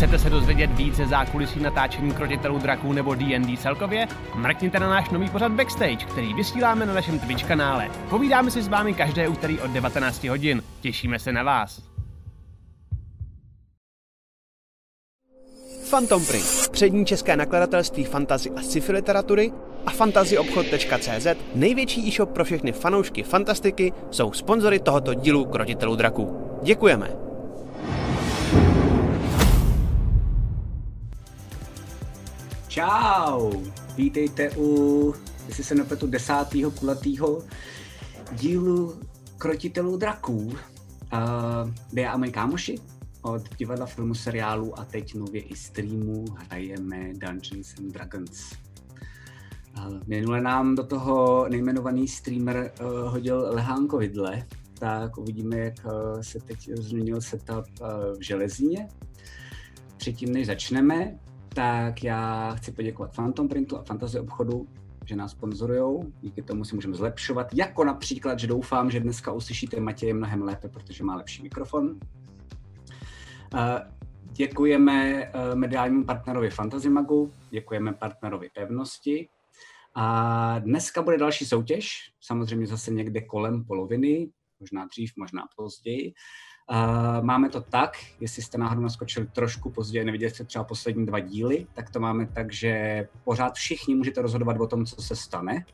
Chcete se dozvědět více zákulisí natáčení krotitelů draků nebo D&D celkově? Mrkněte na náš nový pořad Backstage, který vysíláme na našem Twitch kanále. Povídáme si s vámi každé úterý od 19 hodin. Těšíme se na vás. Phantom Print, přední české nakladatelství fantazy a sci-fi literatury a fantazyobchod.cz, největší e-shop pro všechny fanoušky fantastiky, jsou sponzory tohoto dílu Krotitelů draků. Děkujeme! Čau! Vítejte u, jestli se nepletu, desátého kulatého dílu Krotitelů draků. Uh, kde já a moji kámoši od divadla, filmu, seriálu a teď nově i streamu hrajeme Dungeons and Dragons. Uh, minule nám do toho nejmenovaný streamer uh, hodil lehánko vidle, tak uvidíme, jak se teď změnil setup v železíně. Předtím, než začneme, tak já chci poděkovat Phantom Printu a Fantasy obchodu, že nás sponzorují. Díky tomu si můžeme zlepšovat. Jako například, že doufám, že dneska uslyšíte Matěje mnohem lépe, protože má lepší mikrofon. Děkujeme eh, mediálnímu partnerovi Fantasy Magu, děkujeme partnerovi Pevnosti. A dneska bude další soutěž, samozřejmě zase někde kolem poloviny, možná dřív, možná později. Uh, máme to tak, jestli jste náhodou naskočili trošku později, neviděli jste třeba poslední dva díly, tak to máme tak, že pořád všichni můžete rozhodovat o tom, co se stane.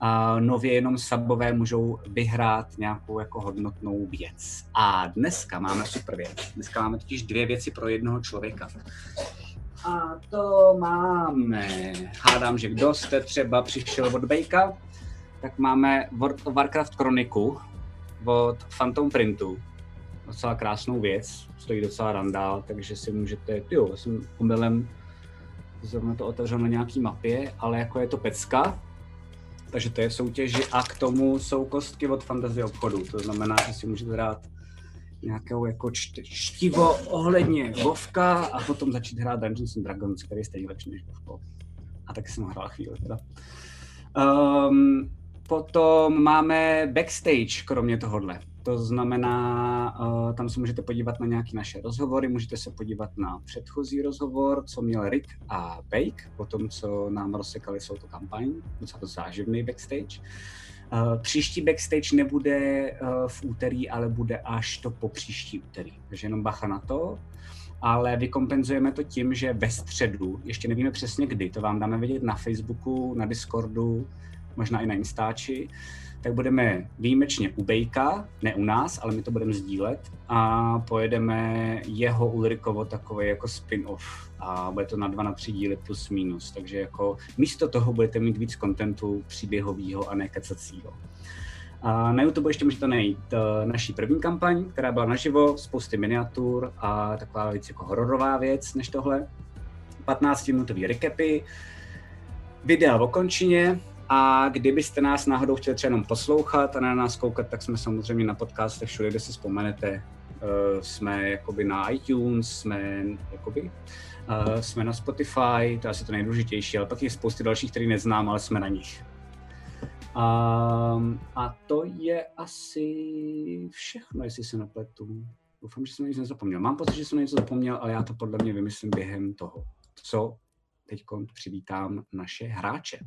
A nově jenom sabové můžou vyhrát nějakou jako hodnotnou věc. A dneska máme super věc. Dneska máme totiž dvě věci pro jednoho člověka. A to máme, hádám, že kdo jste třeba přišel od Bejka, tak máme World of Warcraft Chroniku od Phantom Printu docela krásnou věc, stojí docela randál, takže si můžete, jo, jsem omylem zrovna to otevřel na nějaký mapě, ale jako je to pecka, takže to je v soutěži a k tomu jsou kostky od fantasy obchodu, to znamená, že si můžete dát nějakou jako čtivo ohledně Vovka a potom začít hrát Dungeons and Dragons, který je stejně lepší než Vovko. A tak jsem hrál chvíli teda. Um, potom máme backstage, kromě tohohle. To znamená, uh, tam se můžete podívat na nějaké naše rozhovory, můžete se podívat na předchozí rozhovor, co měl Rick a Bake, po tom, co nám rozsekali jsou to kampaň, docela záživný backstage. Uh, příští backstage nebude uh, v úterý, ale bude až to po příští úterý, takže jenom bacha na to. Ale vykompenzujeme to tím, že ve středu, ještě nevíme přesně kdy, to vám dáme vědět na Facebooku, na Discordu, možná i na Instači, tak budeme výjimečně u Bejka, ne u nás, ale my to budeme sdílet. A pojedeme jeho Ulrikovo takový jako spin-off. A bude to na dva, na tři díly plus minus, takže jako místo toho budete mít víc kontentu příběhového a ne kecacího. A na YouTube ještě můžete najít uh, naší první kampaň, která byla naživo, spousty miniatur a taková věc jako hororová věc než tohle. 15-minutový recapy, videa o končině, a kdybyste nás náhodou chtěli třeba jenom poslouchat a na nás koukat, tak jsme samozřejmě na podcastech všude, kde si vzpomenete. Uh, jsme jakoby na iTunes, jsme jakoby, uh, jsme na Spotify, to je asi to nejdůležitější, ale pak je spousty dalších, který neznám, ale jsme na nich. Um, a to je asi všechno, jestli se napletu. Doufám, že jsem nic nezapomněl. Mám pocit, že jsem něco zapomněl, ale já to podle mě vymyslím během toho, co teď přivítám naše hráče.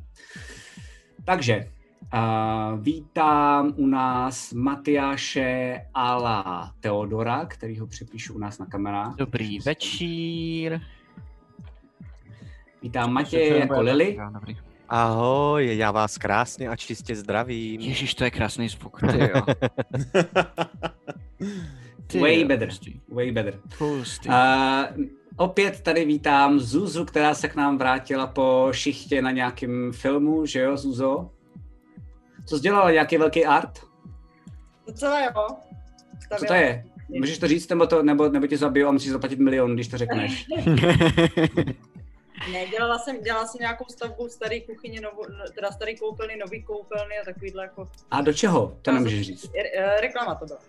Takže uh, vítám u nás Matyáše Ala Teodora, který ho přepíšu u nás na kamerách. Dobrý večír. Vítám Matěje jako Lily. Ahoj, já vás krásně a čistě zdravím. Ježíš, to je krásný zvuk, ty jo. ty way jo, better, way better. Uh, Opět tady vítám Zuzu, která se k nám vrátila po šichtě na nějakém filmu, že jo, Zuzo? Co jsi dělala, nějaký velký art? Docela jo. Co to je? Můžeš to říct, nebo, to, nebo, nebo ti zabiju a musíš zaplatit milion, když to řekneš. ne, dělala jsem, dělala jsem nějakou stavbu staré kuchyně, novo, teda staré koupelny, nový koupelny a takovýhle jako... A do čeho? To nemůžeš říct. Re, reklama to byla.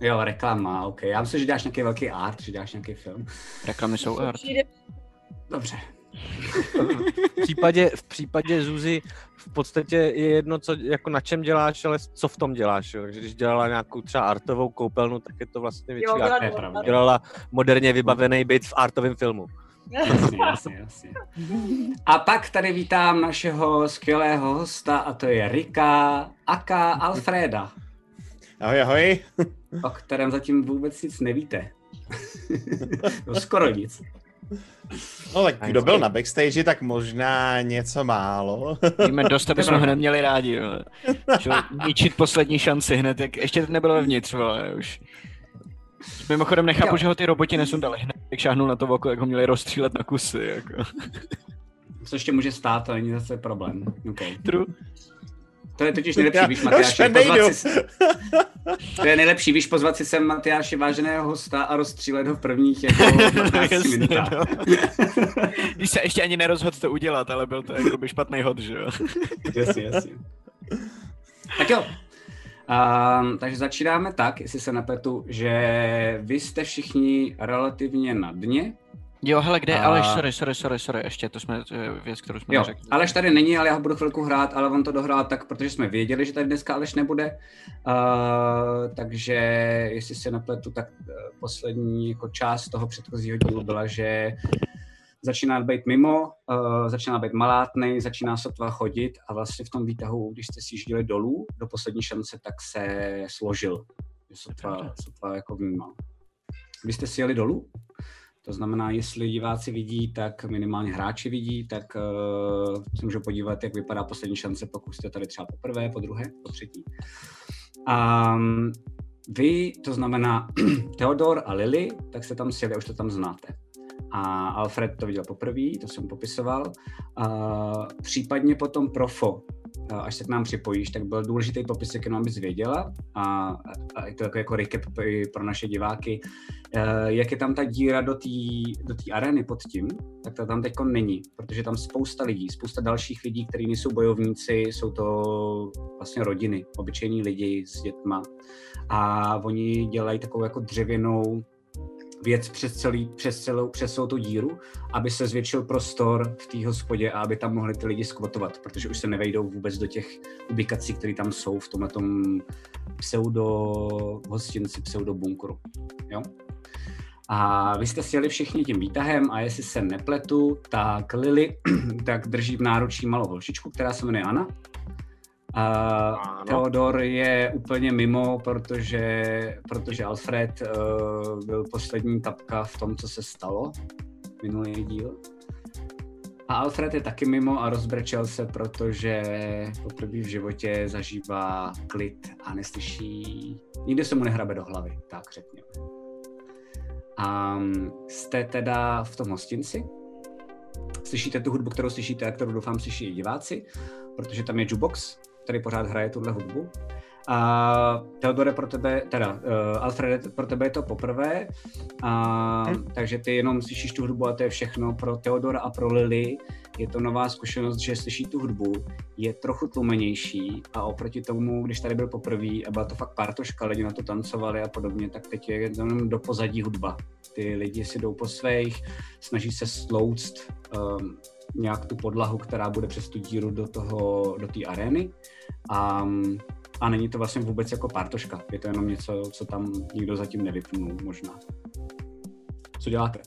Jo, reklama, ok. Já myslím, že děláš nějaký velký art, že děláš nějaký film. Reklamy jsou art. Dobře, V případě, v případě Zuzi v podstatě je jedno, co, jako na čem děláš, ale co v tom děláš. Jo? Takže když dělala nějakou třeba artovou koupelnu, tak je to vlastně větší Jo, art. pravda. Dělala moderně vybavený byt v artovém filmu. Jasně, jasně, jasně. A pak tady vítám našeho skvělého hosta a to je Rika Aka Alfreda, Ahoj, ahoj. o kterém zatím vůbec nic nevíte. no, skoro nic. No tak kdo byl na backstage, tak možná něco málo. Víme dost, aby jsme ho neměli rádi, vole. Ničit poslední šanci hned, jak ještě nebylo vevnitř, vole, už. Mimochodem nechápu, Jo. že ho ty roboti nesundali hned, jak šáhnul na to oko, jak ho měli rozstřílet na kusy, jako. Co ještě může stát, to není zase problém. Okay. True. To je totiž nejlepší, Já víš, Matyáši, nejdu. pozvat si, to je nejlepší, víš, pozvat si sem Matyáši váženého hosta a rozstřílet ho v prvních jako 15 Jasně, minutách. no. Když se ještě ani nerozhodl to udělat, ale byl to jako by špatný hod, že jo. jasně, jasně. Tak jo. Um, takže začínáme tak, jestli se napletu, že vy jste všichni relativně na dně. Jo, hele, kde je A- Aleš, sorry, sorry, sorry, sorry, ještě, to jsme, to je věc, kterou jsme Jo, neřekli. Aleš tady není, ale já ho budu chvilku hrát, ale on to dohrál tak, protože jsme věděli, že tady dneska Aleš nebude. Uh, takže jestli se napletu, tak uh, poslední jako část toho předchozího dílu byla, že začíná být mimo, uh, začíná být malátnej, začíná sotva chodit a vlastně v tom výtahu, když jste si jížděli dolů do poslední šance, tak se složil. Sotva, sotva jako vnímal. Vy jste si jeli dolů? To znamená, jestli diváci vidí, tak minimálně hráči vidí, tak uh, se můžou podívat, jak vypadá poslední šance, pokud jste tady třeba poprvé, po druhé, po třetí. Um, vy, to znamená Theodor a Lily, tak se tam sjeli už to tam znáte. A Alfred to viděl poprvé, to jsem popisoval. Uh, případně potom Profo, až se k nám připojíš, tak byl důležitý popisek, jenom abys věděla. A, a je to jako, jako recap pro naše diváky. Uh, jak je tam ta díra do té do té arény pod tím, tak to tam teď není, protože tam spousta lidí, spousta dalších lidí, kteří nejsou bojovníci, jsou to vlastně rodiny, obyčejní lidi s dětma. A oni dělají takovou jako dřevěnou věc přes, celý, přes, celou, přes celou tu díru, aby se zvětšil prostor v té hospodě a aby tam mohli ty lidi skvotovat, protože už se nevejdou vůbec do těch ubikací, které tam jsou v tomhle pseudo hostinci, pseudo bunkru. Jo? A vy jste sjeli všichni tím výtahem a jestli se nepletu, tak Lily tak drží v náručí malou holčičku, která se jmenuje Anna. A. Theodor je úplně mimo, protože, protože Alfred uh, byl poslední tapka v tom, co se stalo, minulý díl. A Alfred je taky mimo a rozbrečel se, protože poprvé v životě zažívá klid a neslyší, nikdy se mu nehrabe do hlavy, tak řekněme. A jste teda v tom hostinci, slyšíte tu hudbu, kterou slyšíte a kterou doufám slyší i diváci, protože tam je jukebox, který pořád hraje tuhle hudbu. A Teodore pro tebe, teda uh, Alfred, pro tebe je to poprvé, a, Hm. takže ty jenom slyšíš tu hudbu a to je všechno. Pro Teodora a pro Lily je to nová zkušenost, že slyší tu hudbu, je trochu tlumenější a oproti tomu, když tady byl poprvé a byla to fakt partoška, lidi na to tancovali a podobně, tak teď je jenom do pozadí hudba. Ty lidi si jdou po svých, snaží se slouct um, nějak tu podlahu, která bude přes tu díru do toho, do té arény. A, a není to vlastně vůbec jako partoška, je to jenom něco, co tam nikdo zatím nevypnul možná. Co děláte?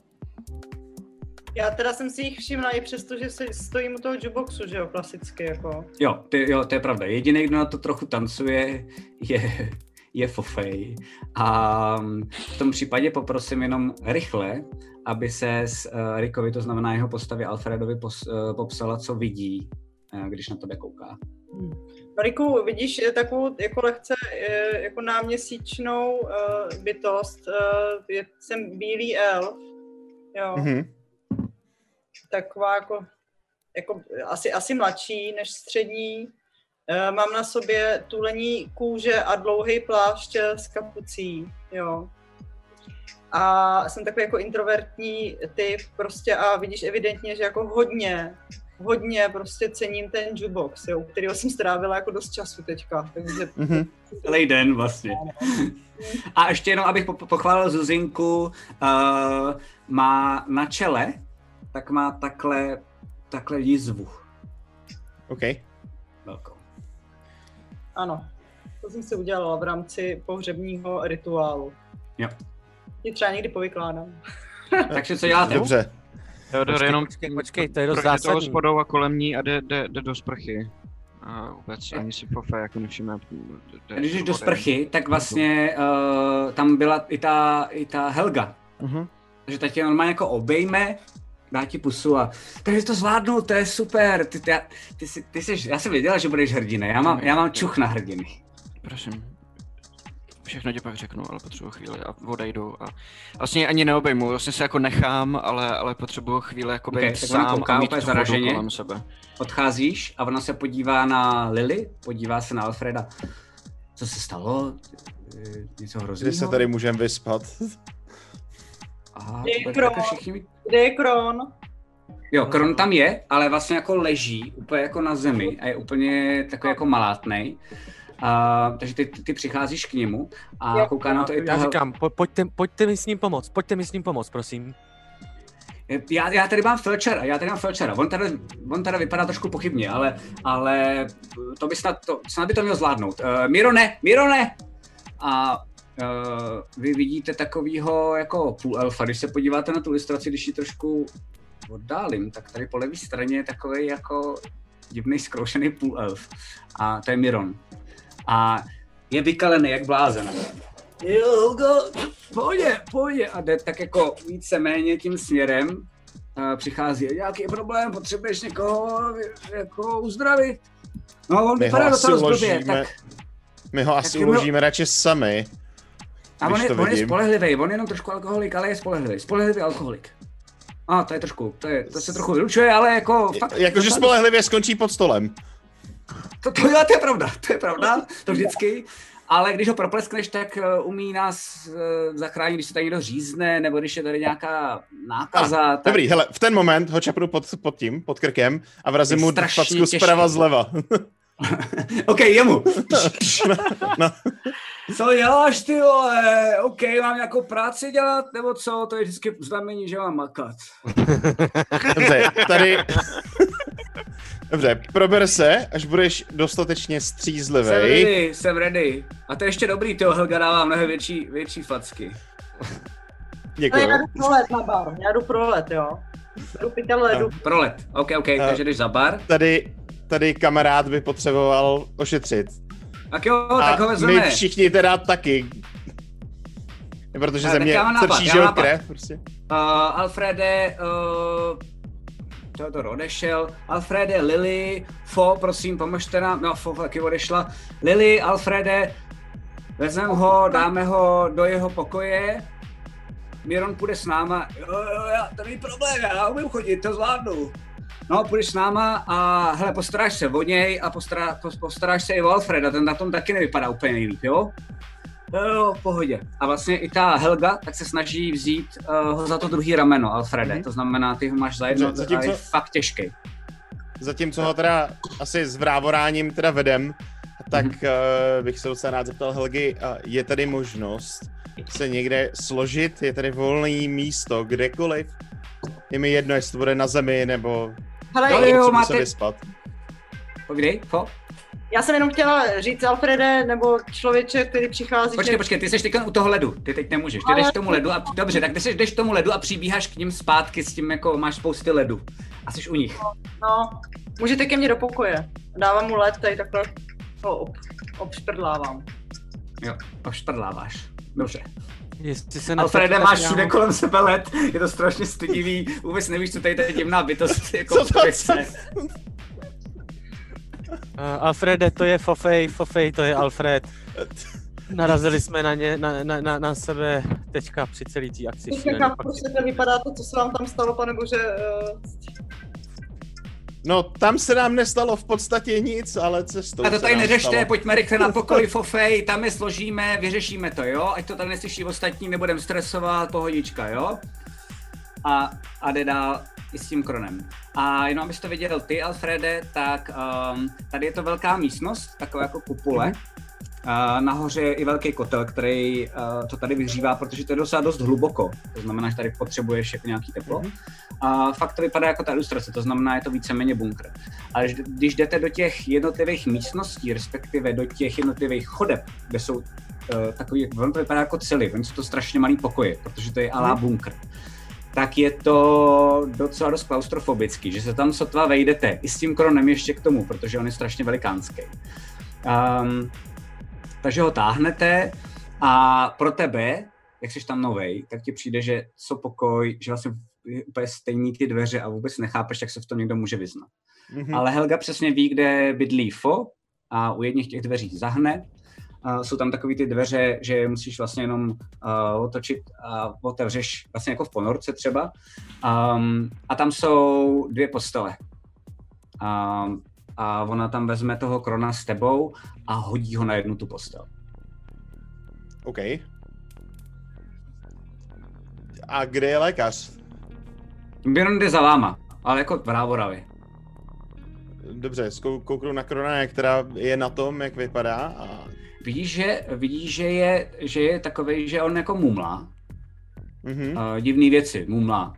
Já teda jsem si jich všimla i přesto, že se stojím u toho jukeboxu, že jo, klasicky jako. Jo, ty, jo, to je pravda. Jediný, kdo na to trochu tancuje, je, je Fofej. A v tom případě poprosím jenom rychle, aby se s uh, Rickovi, to znamená jeho postavě Alfredovi, pos, uh, popsala, co vidí, uh, když na tebe kouká. Mariku, vidíš eh, takovou jako lehce eh, jako náměsíčnou uh, bytost, uh, je, jsem bílý elf, jo, Mhm. taková jako, jako asi, asi mladší než střední. Uh, mám na sobě tulení kůže a dlouhý plášť eh, s kapucí, jo. A jsem takový jako introvertní typ prostě a vidíš evidentně, že jako hodně, hodně prostě cením ten jukebox, jo, u kterého jsem strávila jako dost času teďka, takže Mhm. Celý den vlastně. A ještě jenom, abych po- pochválil Zuzinku, uh, má na čele tak má takhle, takhle jizvu OK. Ano, to jsem si udělala v rámci pohřebního rituálu. Jo. Ti třeba někdy povykládám. Takže co děláte? Dobře. Teodor Počkej, jenom počkej, počkej, to je dost zásadní. hospodou a kolem ní a jde, jde, jde do sprchy. A vůbec ani si fofe jako nevšimne. Když jdeš do sprchy, tak vlastně uh, tam byla i ta, i ta Helga. Mhm. Takže ta tě normálně jako obejme, dá ti pusu a takže to zvládnu, to je super. Ty, ty, ty, jsi, ty jsi, já jsem věděla, že budeš hrdina, já mám, já mám čuch na hrdiny. Prosím. Všechno ti pak řeknu, ale potřebuji chvíli a odejdu a vlastně ani neobejmu, vlastně se jako nechám, ale, ale potřebuji chvíli jako být Ok, tak ona sám kouká a mít úplně zaraženě. kolem sebe. Odcházíš a ona se podívá na Lily, podívá se na Alfreda. Co se stalo? Něco Kdy hrozného? se tady můžeme vyspat? Aha, Je to bude Kron. všichni Kde je Kron? Jo, Kron tam je, ale vlastně jako leží úplně jako na zemi a je úplně takový jako malátnej. A, takže ty, ty, ty přicházíš k němu a Jak kouká na to i ta... Já říkám, po, pojďte, pojďte mi s ním pomoct, pojďte mi s ním pomoct, prosím. Já, já tady mám Felčera, já tady mám Felčera. On tady, on tady vypadá trošku pochybně, ale, ale to by snad, to, snad by to měl zvládnout. Uh, Mirone, Mirone! A uh, vy vidíte takovýho jako půl elfa. Když se podíváte na tu ilustraci, když ji trošku oddálím, tak tady po levé straně je takový jako divný zkroušený půl elf. A to je Miron. A je vykalený jak blázen. Jo, Hugo, pojď, pojď. A jde tak jako víceméně tím směrem. A přichází, nějaký problém, potřebuješ někoho jako uzdravit. No, on vypadá docela uložíme, tak... my ho asi Tak my ho- uložíme radši sami. A on je, to on je spolehlivý, on je jenom trošku alkoholik, ale je spolehlivý. Spolehlivý alkoholik. A to je trošku, to, je, to se trochu vylučuje, ale jako fakt... Jakože spolehlivě skončí pod stolem. To, to, to, je pravda, to je pravda, to vždycky. Ale když ho propleskneš, tak uh, umí nás uh, zachránit, když se tady někdo řízne, nebo když je tady nějaká nákaza. Ah, tak... Dobrý, hele, v ten moment ho čapnu pod, pod tím, pod krkem a vrazím mu facku zprava zleva. OK, jemu. no. Co děláš, ty vole? OK, mám nějakou práci dělat, nebo co? To je vždycky znamení, že mám makat. Dobře, tady... Dobře, prober se, až budeš dostatečně Jsem střízlivý. ready, jsem ready. A to je ještě dobrý, ty Helga dává mnohem větší, větší facky. No, Děkuji. já jdu pro let na bar, já jdu pro let, jo. Jdu pytel ledu. Pro let. OK, OK, takže jdeš za bar. Tady, tady kamarád by potřeboval ošetřit. Tak jo, A tak ho my vezmeme. všichni teda taky. Protože Ale ze mě trčí, jo, mám nápad. krev, prostě. Uh, Alfrede, uh, Teodor odešel. Alfrede, Lily, Fo, prosím, pomožte nám. No, Fo taky odešla. Lily, Alfrede, vezmeme ho, dáme ho do jeho pokoje. Miron půjde s náma. Jo, jo, já, to není problém, já umím chodit, to zvládnu. No, půjdeš s náma a hele, postaráš se o něj a postará, pos- postaráš se i o Alfreda, ten na tom taky nevypadá úplně nejlíp, jo? Jo, jo, v pohodě. A vlastně i ta Helga tak se snaží vzít uh, ho za to druhý rameno, Alfrede. Mhm. Mm-hmm. To znamená, ty ho máš za jedno, Za- zatímco- a je fakt těžký. Zatímco ho teda asi s vrávoráním teda vedem, tak Mhm. uh, bych se docela rád zeptal Helgy, uh, je tady možnost se někde složit, je tady volné místo, kdekoliv? Je mi jedno, jestli to bude na zemi, nebo Hele, Jo, jo, máte- se vyspat. Povídej, Fo? já jsem jenom chtěla říct Alfrede, nebo člověče, který přichází, Počkej, že... počkej, ty jsi teď u toho ledu, ty teď nemůžeš, ty jdeš k tomu ledu a dobře, tak ty jsi jdeš k tomu ledu a přibíháš k ním zpátky s tím, jako máš spousty ledu. A jsi u nich. No, můžete ke mně do pokoje. Dávám mu led, tady takhle ho ob, obšprdlávám. Jo, ošprdláváš. Dobře. Jestli se Alfrede, máš všude já- kolem sebe led, je to strašně stydivý, vůbec nevíš, co tady ta divná bytost jako Co to- chce. Uh, Alfrede, to je Fofej, Fofej, to je Alfred. Narazili jsme na, ně, na, na, na, na sebe teďka při celý té akci. Proč to vypadá to, co se vám tam stalo, pane bože. Uh, No, tam se nám nestalo v podstatě nic, ale cestou A to tady neřešte, stalo. pojďme rychle na pokoj Fofej, tam je složíme, vyřešíme to, jo? Ať to tady neslyší ostatní, nebudem stresovat, pohodička, jo? A, a jde dál i s tím kronem. A jenom abyste to viděl ty, Alfrede, tak um, tady je to velká místnost, taková jako kupule. A nahoře je i velký kotel, který uh, to tady vyhřívá, protože to je docela dost hluboko. To znamená, že tady potřebuješ jako nějaký teplo. Mhm. A fakt to vypadá jako ta ilustrace, to znamená, je to víceméně bunkr. Ale když- jdete do těch jednotlivých místností, respektive do těch jednotlivých chodeb, kde jsou uh, takový, on to vypadá jako celý, oni jsou to strašně malý pokoje, protože to je alá bunkr tak je to docela dost klaustrofobický, že se tam sotva vejdete, i s tím kronem ještě k tomu, protože on je strašně velikánský. Um, takže ho táhnete a pro tebe, jak jsi tam novej, tak ti přijde, že co pokoj, že vlastně úplně stejný ty dveře a vůbec nechápeš, jak se v tom někdo může vyznat. Mhm. Ale Helga přesně ví, kde bydlí Fo a u jedných těch dveří zahne. Uh, jsou tam takové ty dveře, že je musíš vlastně jenom uh, otočit a otevřeš vlastně jako v ponorce třeba. Um, a tam jsou dvě postele. Um, a ona tam vezme toho krona s tebou a hodí ho na jednu tu postel. OK. A kde je lékař? Byron jde za váma, ale jako brávoravě. Dobře, kouknu na Krona, která je na tom, jak vypadá. A... Vidíš, že, vidíš, že je, že je takový, že on jako mumlá, Mhm. uh, divný věci, mumlá.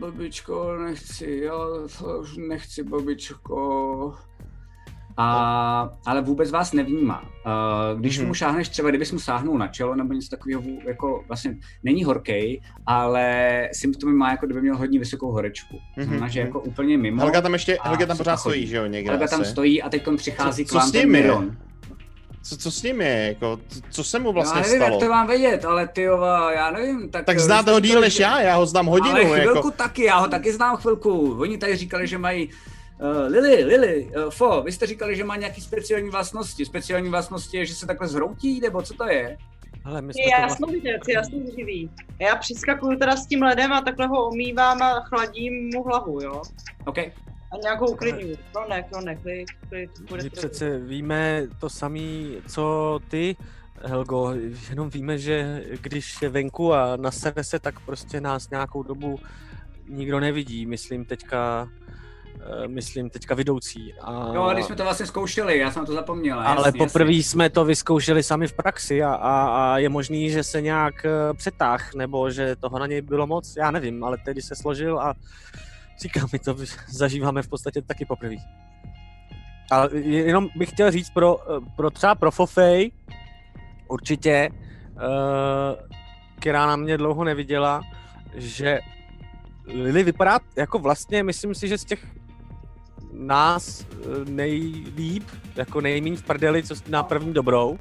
Babičko, nechci, já to už nechci, babičko. A, ale vůbec vás nevnímá. Uh, když Mhm. mu šáhneš třeba, kdybys mu sáhnul na čelo nebo něco takového, jako vlastně není horkej, ale symptomy má, jako kdyby měl hodně vysokou horečku. To znamená, Mhm, že mhm. jako úplně mimo. Helga tam ještě, a Helga tam pořád stojí, že jo, někde Helga tam stojí a teď přichází Co- k co vám s ten ním je? Miron. Co, co s ním je, jako, co, se mu Já vlastně nevím, stalo? jak to mám vědět, ale ty já nevím. Tak, Tak eh, znáte ho díl než že- já, já ho znám hodinu, Ale chvilku jako. taky, já ho taky znám chvilku. Oni tady říkali, že mají Uh, Lily, Lily, uh, Fo, vy jste říkali, že má nějaký speciální vlastnosti. Speciální vlastnosti je, že se takhle zhroutí, nebo co to je? Hele, my jsme Je to vlastně... jasnovidec, je jasnovidivý. Já přiskakuju teda s tím ledem a takhle ho omývám a chladím mu hlavu, jo? OK. A nějak ho uklidňuju. No ne, no ne, klid, klid, bude My to přece víme to samý, co ty, Helgo, jenom víme, že když je venku a nasere se, tak prostě nás nějakou dobu nikdo nevidí, myslím teďka, eh, myslím teďka vidoucí. A... Jo, když jsme to vlastně zkoušeli, já jsem to zapomněl. Ale poprvé jsme to vyzkoušeli sami v praxi a, a, a je možný, že se nějak eh, přetáh, nebo že toho na něj bylo moc, já nevím, ale tedy se složil a říkám, my to zažíváme v podstatě taky poprvé. Ale jenom bych chtěl říct pro, pro třeba pro Fofej, určitě, eh, která na mě dlouho neviděla, že Lily vypadá jako vlastně, myslím si, že z těch nás eh, nejlíp, jako nejméně v prdeli, co na první dobrou,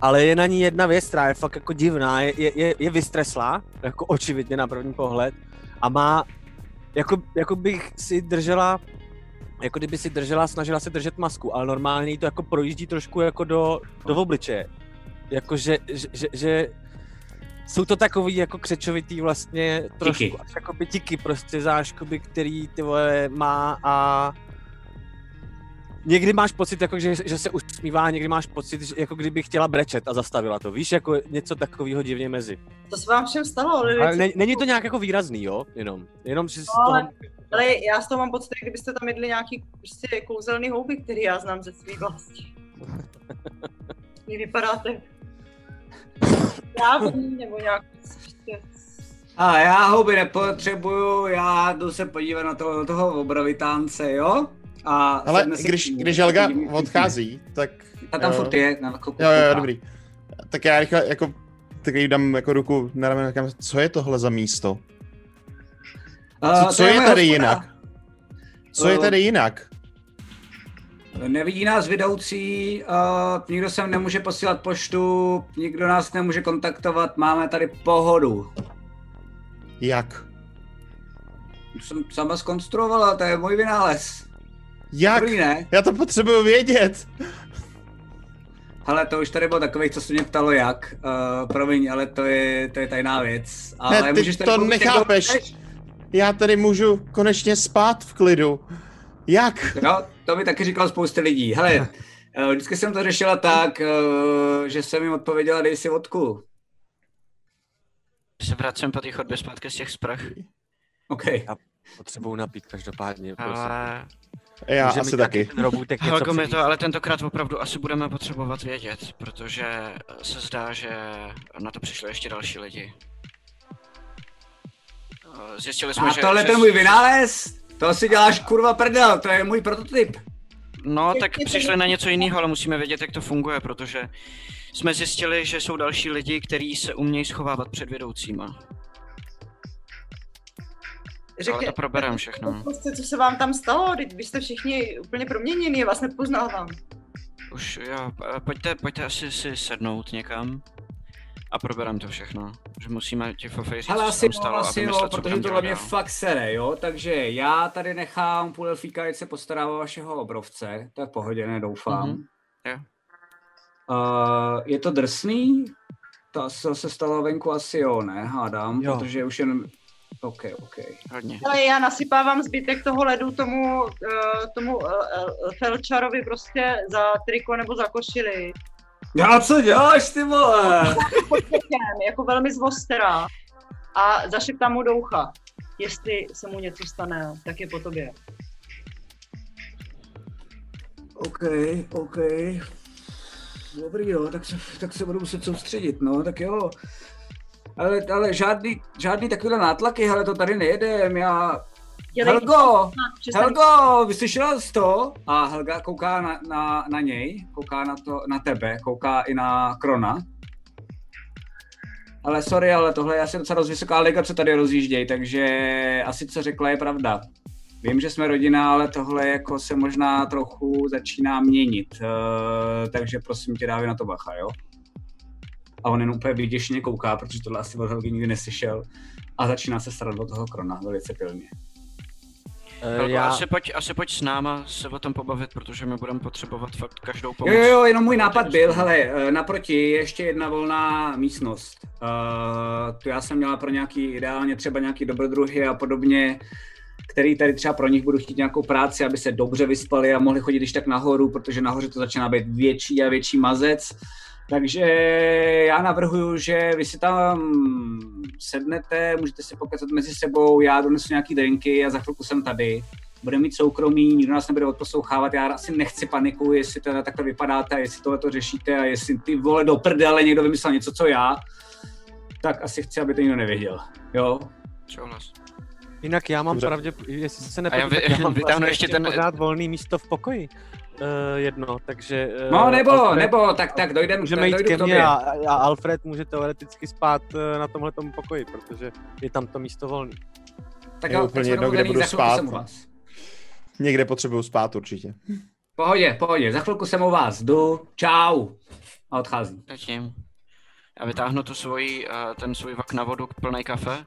ale je na ní jedna věc, která je fakt jako divná, je, je, je vystreslá, jako očividně na první pohled a má, jako, jako bych si držela, jako kdyby si držela, snažila se držet masku, ale normálně jí to jako projíždí trošku jako do, do obličeje. Jako, že, že, že, že jsou to takový jako křečovitý vlastně trošku, Tiky. až jako by tiky prostě záškoby, který ty vole má a někdy máš pocit, jako, že, že se usmívá, někdy máš pocit, že, jako kdyby chtěla brečet a zastavila to. Víš, jako něco takového divně mezi. To se vám všem stalo, Lili. Ale ne, není to nějak jako výrazný, jo? Jenom. Jenom, že No, toho... ale- Ale já z toho mám pocit, jak kdybyste tam jedli nějaký prostě kouzelný houby, který já znám ze svých vlastí. Vy vypadáte trávný nebo nějak. A já houby nepotřebuju, já jdu se podívat na toho, toho obrovitánce, jo? A Ale když, ní. když Helga odchází, tak... A tam jo. furt je, na kouku, Jo, jo, dobrý. Tak já rychle jako tak jí dám jako ruku na rameno, říkám, co je tohle za místo? Co, co je tady jinak? Co je Eh, tady jinak? Nevidí nás vedoucí, uh, nikdo sem nemůže posílat poštu, nikdo nás nemůže kontaktovat, máme tady pohodu. Jak? Jsem sama zkonstruovala, to je můj vynález. Jak? První ne, Já to potřebuju vědět. ale to už tady bylo takových, co se mě ptalo jak. Uh, promiň, ale to je, to je tajná věc. Ale Ne, ty můžeš tady to nechápeš. Já tady můžu konečně spát v klidu. Jak? Jo, to mi taky říkal spousta lidí. Hele, eh, vždycky jsem to řešila tak, eh, že jsem jim odpověděla, dej si vodku. Se vracím po té chodbě zpátky z těch sprch. OK. Potřebuju napít každopádně. prosím. Ale Já Může asi taky. Ten robůtek něco Helko, to ale tentokrát opravdu asi budeme potřebovat vědět, protože se zdá, že na to přišli ještě další lidi. Eh, Zjistili jsme, A že... tohle že ten můj vynález? To si děláš kurva prdel, to je můj prototyp. No, tak přišli na něco jiného, ale musíme vědět, jak to funguje, protože jsme zjistili, že jsou další lidi, kteří se umějí schovávat před vedoucíma. Ale to proberem všechno. Prostě, co se vám tam stalo? Teď vy jste všichni úplně proměněni, já vás nepoznávám. Už jo, p- pojďte, pojďte asi si sednout někam a proberem to všechno. Že musíme ti fofej říct, Ale co asi tam jo, stalo asi jo, vymyslet, co protože dělat mě fakt sere, jo, takže já tady nechám půl elfíka, ať se postará o vašeho obrovce, to je v pohodě, nedoufám. Mhm, jo. Uh, je to drsný? To se stalo venku asi jo, ne, hádám, Jo. protože už jen... OK, OK. Hodně. Ale já nasypávám zbytek toho ledu tomu, uh, tomu uh, Felčarovi prostě za triko nebo za košili. Já co děláš, ty vole? Jako velmi zvostrá. A zašeptám mu do ucha. Jestli se mu něco stane, tak je po tobě. OK, OK. Dobrý jo, tak se, tak se budu muset soustředit, no, tak jo. Ale, ale žádný, žádný takovýhle nátlaky, hele, to tady nejedem, já... Dělej Helgo, přestaň- Helgo, vy slyšela jsi to? A Helga kouká na, na, na něj, kouká na, to, na tebe, kouká i na Krona. Ale sorry, ale tohle je asi docela dost vysoká liga, co tady rozjíždějí, takže asi co řekla je pravda. Vím, že jsme rodina, ale tohle jako se možná trochu začíná měnit, uh, takže prosím tě dávej na to bacha, jo? A on jenom úplně vyděšeně kouká, protože tohle asi od Helgy nikdy neslyšel a začíná se starat o toho Krona velice pilně. Eh, Helko, já, asi, pojď, asi pojď s náma se o tom pobavit, protože my budeme potřebovat fakt každou pomoc. Jo, jo, jo, jenom můj nápad byl, hele, eh, naproti je ještě jedna volná místnost. Uh, tu já jsem měla pro nějaký, ideálně třeba nějaký dobrodruhy a podobně, který tady třeba pro nich budu chtít nějakou práci, aby se dobře vyspali a mohli chodit když tak nahoru, protože nahoře to začíná být větší a větší mazec. Takže já navrhuju, že vy si tam sednete, můžete si pokecat mezi sebou, já donesu nějaký drinky a za chvilku jsem tady. Budeme mít soukromí, nikdo nás nebude odposlouchávat, já asi nechci paniku, jestli teda takhle vypadáte, jestli tohle to řešíte a jestli ty vole do prdele někdo vymyslel něco, co já, tak asi chci, aby to nikdo nevěděl. Jo? Souhlas. jinak já mám Dobře. pravdě, jestli se A já vy- já mám vytáhnu vlastně ještě ten- pořád volný místo v pokoji. Uh, jedno, takže... Uh, No nebo, Alfred, nebo, tak, tak dojdem, Můžeme jít ke k tobě. mně a, a Alfred může teoreticky spát eh, na tomhle pokoji, protože je tam to místo volné. Tak Je jo, úplně jedno, kde budu spát. jsem u vás. Někde potřebuju spát určitě. Pohodě, pohodě, za chvilku jsem u vás, jdu, čau. A odchází. Zatím. Já vytáhnu tu svoji, uh, ten svůj vak na vodu plný kafe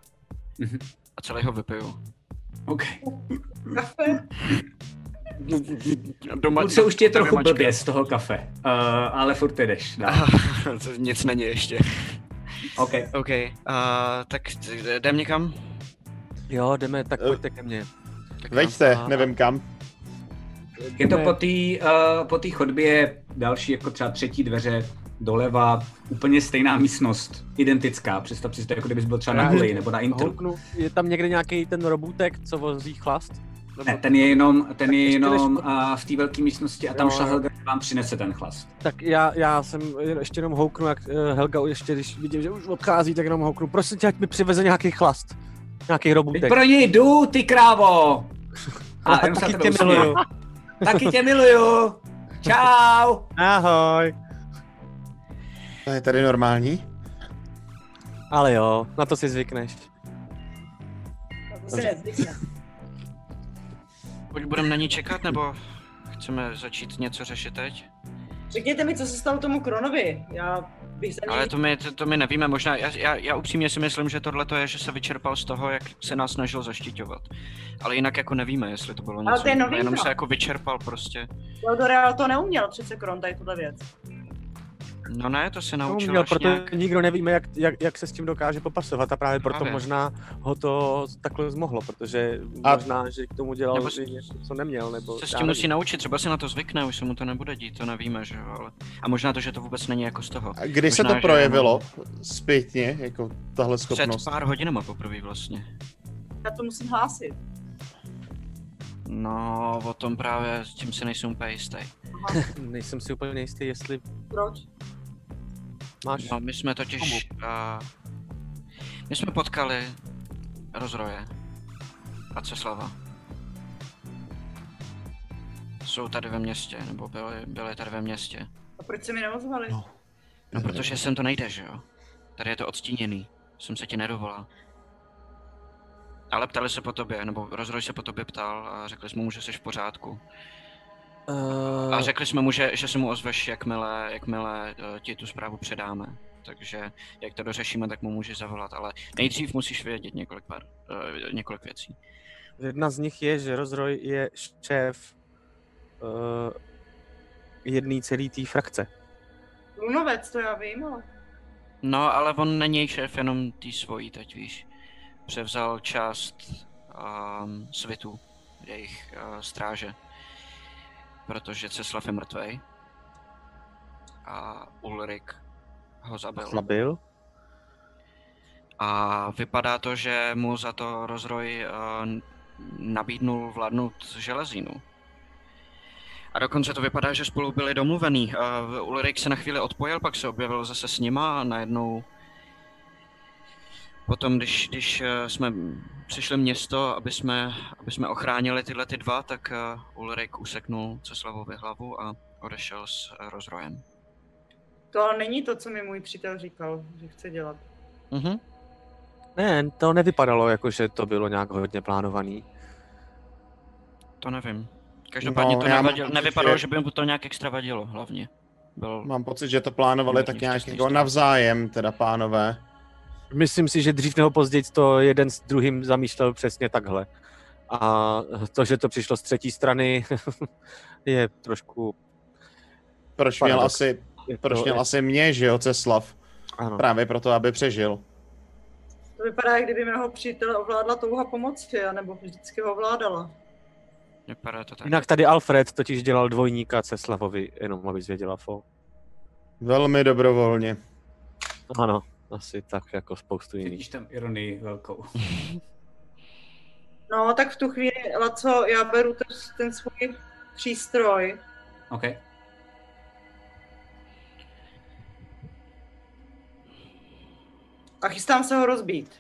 Mhm. a celý ho vypiju. OK. Kafe? Doma, Kluci, už ti je trochu domačka. blbě z toho kafe, uh, ale furt ty jdeš. dál. to nic není ještě. OK. OK, uh, tak jdem někam? Jo, jdeme, tak Eh. pojďte ke mně. Tak. Veďte, A- nevím kam. Je to po té uh, po té chodbě další jako třeba třetí dveře doleva, úplně stejná místnost, identická. Představ si to, jako kdybys byl třeba na koleji nebo na intru. Houknu, je tam někde nějaký ten robůtek, co vozí chlast? Ne, ten je jenom, ten je jenom uh, v té velké místnosti a tam Jo, šla. Helga, vám přinese ten chlast. Tak já, já jsem ještě jenom houknu, jak eh, Helga ještě, když vidím, že už odchází, tak jenom houknu. Prosím tě, ať mi přiveze nějaký chlast. Nějaký Teď robůtek. pro něj jdu, ty krávo! A A jenom se taky tě usměje. miluju. Taky tě miluju! Čau! Ahoj. To je tady normální? Ale jo, na to si zvykneš. To si nezvykne. Buď budeme na ní čekat, nebo chceme začít něco řešit teď? Řekněte mi, co se stalo tomu Kronovi. Já bych za něj... Ale to my, to, to my nevíme, možná, já, já, já upřímně si myslím, že tohle to je, že se vyčerpal z toho, jak se nás snažil zaštiťovat. Ale jinak jako nevíme, jestli to bylo něco. Ale to je novinka. Jenom se jako vyčerpal prostě. Theodore ale to neuměl přece Kron, tady tuhle věc. No ne, to se naučil Neuměl, až protože nějak. nikdo nevíme, jak, jak, jak se s tím dokáže popasovat a právě proto Právě. možná ho to takhle zmohlo, protože A- možná, že k tomu dělal Nebo i něco, co neměl, nebo Se s tím musí naučit, třeba si na to zvykne, už se mu to nebude dít, to nevíme, že jo, ale... A možná to, že to vůbec není jako z toho. A kdy se Možná, to že projevilo zpětně, jako tahle Před schopnost? pár hodinama poprvé vlastně. Já to musím hlásit. No, o tom právě, s tím si nejsem úplně jistý. Nejsem si úplně jistý, jestli Proč? Máš... No, my jsme totiž... Uh, my jsme potkali Rozroje a Ceslava. Jsou tady ve městě, nebo byli, byli tady ve městě. A proč se mi neozvali? No. No, protože sem to nejde, že jo? Tady je to odstíněný. Jsem se ti nedovolal. Ale ptali se po tobě, nebo Rozroj se po tobě ptal a řekli jsme mu, že jsi v pořádku. Uh, A řekli jsme mu, že, že se mu ozveš, jakmile, jakmile uh, ti tu zprávu předáme. Takže jak to dořešíme, tak mu můžeš zavolat, ale nejdřív musíš vědět několik, pár, uh, několik věcí. Jedna z nich je, že Rozroj je šéf uh, jedný celý té frakce. Lunovec, to já vím, ale... No, ale on není šéf jenom tý svojí teď, víš. Převzal část um, svitu, jejich uh, stráže. Protože Ceslav je mrtvej. A Ulrik ho zabil. Zabil. A vypadá to, že mu za to rozroj uh, nabídnul vládnout železínu. A dokonce to vypadá, že spolu byli domluvený. Uh, Ulrik se na chvíli odpojil, pak se objevil zase s nima a najednou Potom, když, když eh, jsme přišli město, aby jsme, aby jsme ochránili tyhle ty dva, tak uh, Ulrik useknul Ceslavovi hlavu a odešel s rozrojem. To ale není to, co mi můj přítel říkal, že chce dělat. Mhm. Ne, to nevypadalo jako, že to bylo nějak hodně plánovaný. To nevím. Každopádně No, to nevadilo, pocit, nevypadalo, že- že by mu to nějak extra vadilo, hlavně. Byl, Mám pocit, že to plánovali tak nějak jako navzájem, teda pánové. Myslím si, že dřív nebo později to jeden s druhým zamýšlel přesně takhle. A to, že to přišlo z třetí strany, je trošku... Proč měl asi, Je proč to, měl je, asi mě, že jo, Ceslav? ano. Právě proto, aby přežil. To vypadá, jak kdyby mého přítele ovládla touha pomoci, anebo vždycky ho ovládala. vypadá to tak. Jinak tady Alfred totiž dělal dvojníka Ceslavovi, jenom abys věděla, fo. Velmi dobrovolně. Ano, asi tak jako spoustu jiných. Vidíš tam ironii velkou. No, tak v tu chvíli, Laco, já beru ten, ten svůj přístroj OK. a chystám se ho rozbít.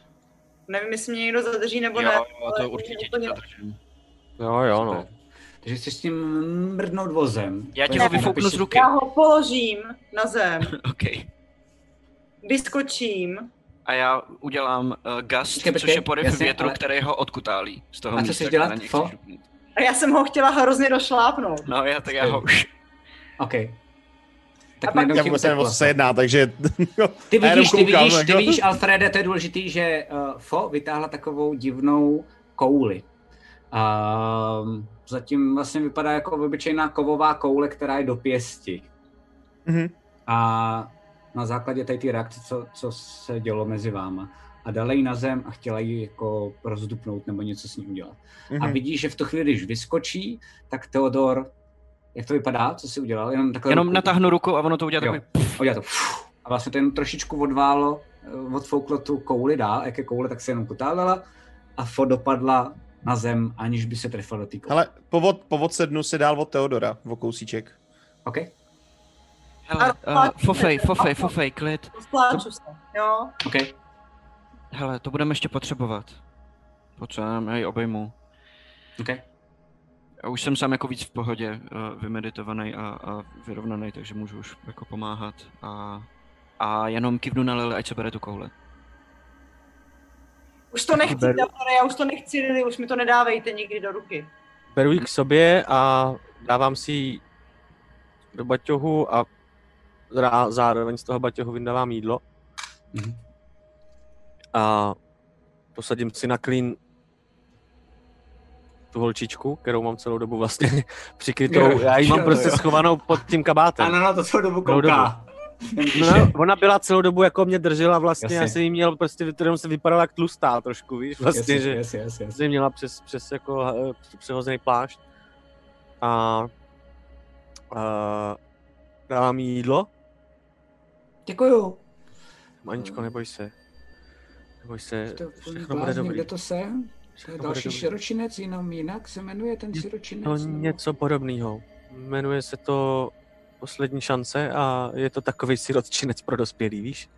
Nevím, jestli mě někdo zadrží nebo Jo, ne. jo, to určitě tě zadržím. Jo, jo, no. Super. Takže chceš s tím mrdnout vozem. Já ti ho vyfouknu z ruky. Já ho položím na zem, OK. Vyskočím A já udělám uh, gust, Počkej, což počkej, je poryv jasně, větru, ale- který ho odkutálí z toho A co místa, chceš kde dělat? na něj Fo? a já jsem ho chtěla hrozně došlápnout. No, já tak já ho už... OK. A Tak pak- najednou Já ti vůbec nevím, co se jedná, takže... Ty vidíš, ty koukám, vidíš, ty jako. vidíš, Alfrede, to je důležitý, že uh, Fo vytáhla takovou divnou kouli. Um, zatím vlastně vypadá jako obyčejná kovová koule, která je do pěsti. Mhm. A na základě té ty reakce, co, co se dělo mezi váma. A dala ji na zem a chtěla ji jako rozdupnout nebo něco s ní udělat. A Mhm. vidíš, že v tu chvíli, když vyskočí, tak Theodor, jak to vypadá, co si udělal? Jenom takhle Jenom ruku- natáhnu ruku a ono to udělá takový... to. A vlastně to jen trošičku odválo, eh, odfouklo tu kouli dál, jak je koule, tak se jenom kutálela a Fo dopadla na zem, aniž by se trefila do té koule. Ale povod, povod sednu si dál od Teodora, o kousíček. OK? Hele, uh, fofej, fofej, fofej, klid. Spláču se, jo. OK. Hele, to budeme ještě potřebovat. Potřebujeme ji obejmu. OK. Já už jsem sám jako víc v pohodě, uh, vymeditovaný a, a vyrovnaný, takže můžu už jako pomáhat. A, a jenom kivnu na Lily, ať se bere tu kouli. Už to nechci, Beru. Davore, já už to nechci, Lili, už mi to nedávejte nikdy do ruky. Beru ji k sobě a dávám si ji do baťohu a zároveň z toho baťohu vyndávám jídlo Mhm. a posadím si na klín tu holčičku, kterou mám celou dobu vlastně přikrytou. Jo, Já ji mám jo, prostě jo. schovanou pod tím kabátem. Ano, no, to celou dobu kouká. No, ona byla celou dobu jako mě držela vlastně, Jasně. já jsem jí měl prostě, jenom se vypadala jak tlustá trošku, víš, vlastně, yes, že yes. jsem jí měla přes, přes jako eh, přehozený plášť a, a dávám jí jídlo, Děkuju. Maničko, neboj se, neboj se, To je všechno bude dobrý. kde to se? To je další siročinec, jenom jinak se jmenuje ten siročinec? To nebo- něco podobného. Jmenuje se to Poslední šance a je to takový sirotčinec pro dospělý, víš?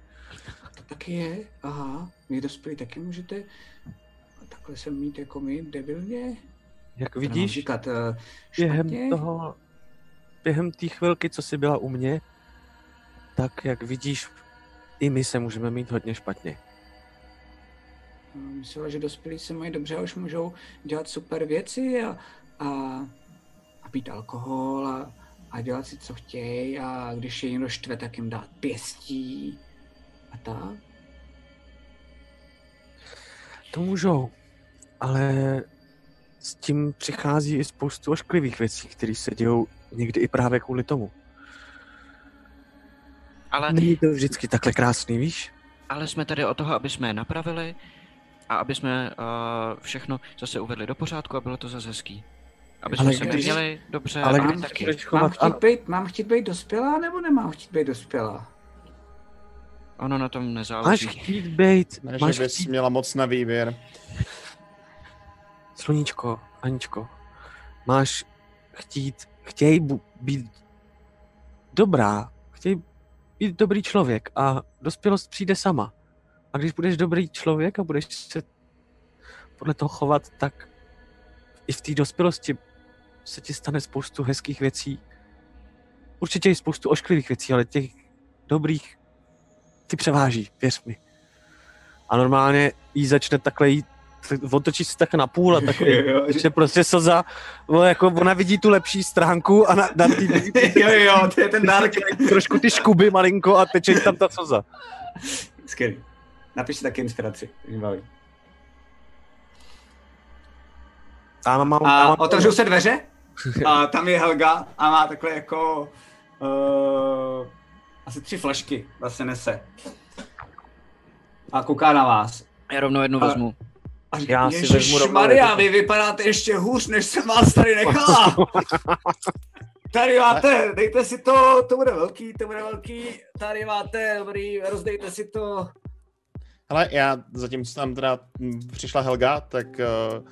To taky je, aha. Vy dospělí taky můžete takhle se mít jako my, debilně? Jak vidíš, říkat, uh, během toho, během té chvilky, co jsi byla u mě, tak jak vidíš, i my se můžeme mít hodně špatně. No, Myslela, že dospělí se mají dobře a už můžou dělat super věci a, a, a pít alkohol a, a dělat si, co chtějí a když je někdo štve, tak jim dát pěstí a tak. To můžou, ale s tím přichází i spoustu ošklivých věcí, které se dějou někdy i právě kvůli tomu. Ale, Není to vždycky takhle krásný, víš? ale jsme tady o toho, aby jsme je napravili a aby jsme uh, všechno zase uvedli do pořádku a bylo to zase hezký. Aby jsme Ale se když- měli dobře ale a když taky. Mám chtít, být, mám chtít být dospělá nebo nemám chtít být dospělá? Ono na tom máš nezáleží. chtít být, Ne, máš že bys chtít... měla moc na výběr. Sluníčko, Aničko, máš chtít, chtěj bu- být dobrá, chtěj být dobrý člověk a dospělost přijde sama. A když budeš dobrý člověk a budeš se podle toho chovat, tak i v té dospělosti se ti stane spoustu hezkých věcí. Určitě i spoustu ošklivých věcí, ale těch dobrých ty převáží, věř mi. A normálně jí začne takhle jít, otočí se tak na půl a takový, jo, že prostě Soza, no, jako ona vidí tu lepší stránku a na, na tý, jo, jo, to je ten dark. trošku ty škuby malinko a teče tam ta Soza. Skvělý. Napiš si taky inspiraci, mě baví. Tam mám, A mám, otevřou se dveře a tam je Helga a má takhle jako uh, asi tři flašky vlastně nese. A kouká na vás. Já rovnou jednu Ale- vezmu. A říká, Já si vezmu rovnou Maria, jednu." vy vypadáte ještě hůř, než jsem vás tady nechala. Tady máte, dejte si to, to bude velký, to bude velký. Tady máte, dobrý, rozdejte si to. Ale já zatím, co tam teda přišla Helga, tak uh,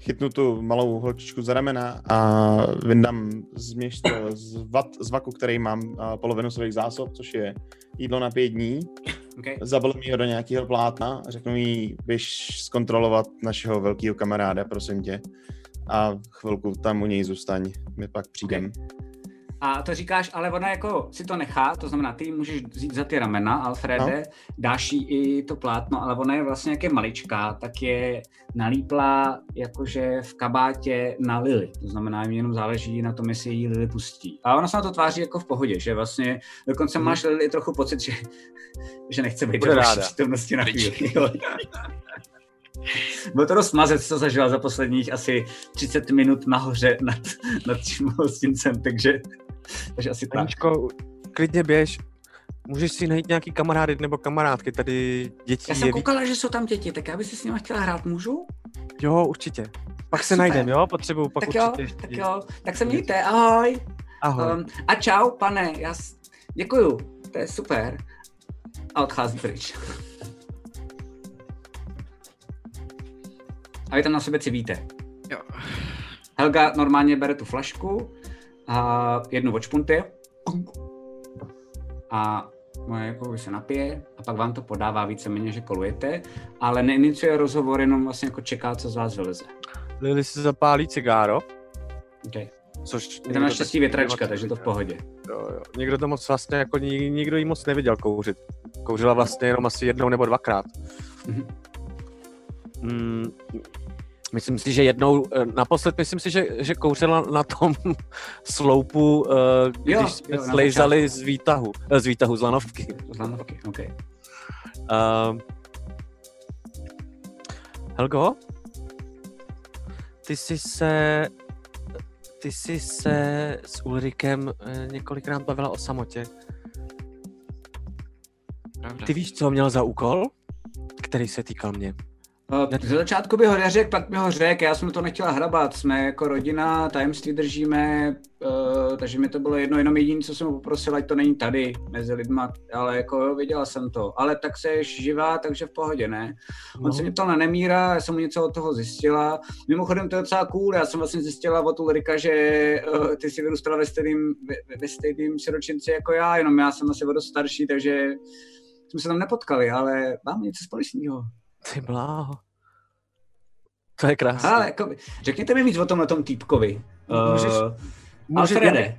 chytnu tu malou holčičku za ramena a vyndám z, měšt, z, vat, z vaku, který mám uh, polovinu svých zásob, což je jídlo na pět dní. Okay. Zabalím ho do nějakého plátna a řeknu jí, běž zkontrolovat našeho velkého kamaráda, prosím tě. A chvilku tam u něj zůstaň, my pak přijdem. A to říkáš, ale ona jako si to nechá, to znamená, ty můžeš vzít za ty ramena, Alfrede, no. dáš jí i to plátno, ale ona je vlastně jak je maličká, tak je nalíplá jakože v kabátě na Lily. To znamená, mi jenom záleží na tom, jestli jí Lily pustí. A ona se na to tváří jako v pohodě, že vlastně dokonce Mhm. máš Lily trochu pocit, že, že nechce být ráda. přítomnosti na chvíli. Byl to dost mazec, co zažila za posledních asi 30 minut nahoře nad, nad tím hostincem, takže, takže asi tak. Aničko, klidně běž. Můžeš si najít nějaký kamarády nebo kamarádky, tady děti Já jsem víc. koukala, že jsou tam děti, tak já bych si s nimi chtěla hrát, můžu? Jo, určitě. Pak se Super. najdem, jo? Potřebuju pak tak jo, určitě ještě. tak jo, tak se mějte, ahoj. Ahoj. Um, a čau, pane, já s... děkuju, to je super. A odchází pryč. A vy tam na sebe civíte. Jo. Helga normálně bere tu flašku a jednu od špunty a moje jako se napije a pak vám to podává víceméně, že kolujete, ale neiniciuje rozhovor, jenom vlastně jako čeká, co z vás vyleze. Lily si zapálí cigáro, Okay. což... Je tam naštěstí větračka, takže to v pohodě. Jo, jo. Nikdo to moc vlastně, jako ni- nikdo jí moc neviděl kouřit. Kouřila vlastně jenom asi jednou nebo dvakrát. Mhm. Mm, myslím si, že jednou, eh, naposled myslím si, že, že kouřila na tom sloupu, eh, když Jo, jsme jo, slejzali z výtahu, eh, z výtahu, z lanovky. Z lanovky, OK. Uh, Helgo? Ty jsi se... Ty jsi se s Ulrikem několikrát bavila o samotě. Pravda. Ty víš, co měl za úkol? Který se týkal mě. Ze začátku by ho neřekl, pak by ho řekl, já jsem to nechtěla hrabat, jsme jako rodina, tajemství držíme, uh, takže mi to bylo jedno, jenom jediné, co jsem ho poprosil, ať to není tady mezi lidma, ale jako jo, viděla jsem to, ale tak se živá, takže v pohodě, ne? On No. se mě ptal na Nemíra, já jsem mu něco od toho zjistila, mimochodem to je docela cool, já jsem vlastně zjistila od Ulrika, že uh, ty jsi vyrůstala ve stejným, ve, ve stejným siročinci jako já, jenom já jsem asi o dost starší, takže jsme se tam nepotkali, ale máme něco společného. Ty bláho. To je krásné. Ale jako, řekněte mi víc o tomhle tom týpkovi. Můžeš- Uh, můžeš- Alfrede.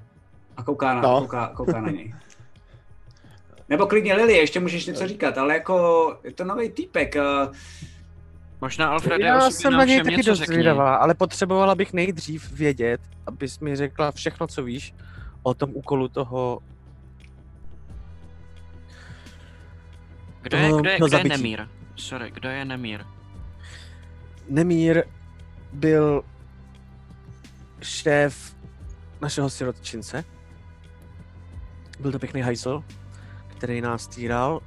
A kouká na, No. kouká, kouká na něj. Nebo klidně Lily, ještě můžeš něco říkat, ale jako je to nový týpek. Uh, Možná Alfrede Já jsem na něj taky dost zvědavá, ale potřebovala bych nejdřív vědět, abys mi řekla všechno, co víš o tom úkolu toho... Kdo je, toho- kdo je, kdo je. Nemír? Sorry, kdo je Nemír? Nemír byl šéf našeho sirotčince. Byl to pěkný hajzl, který nás týral,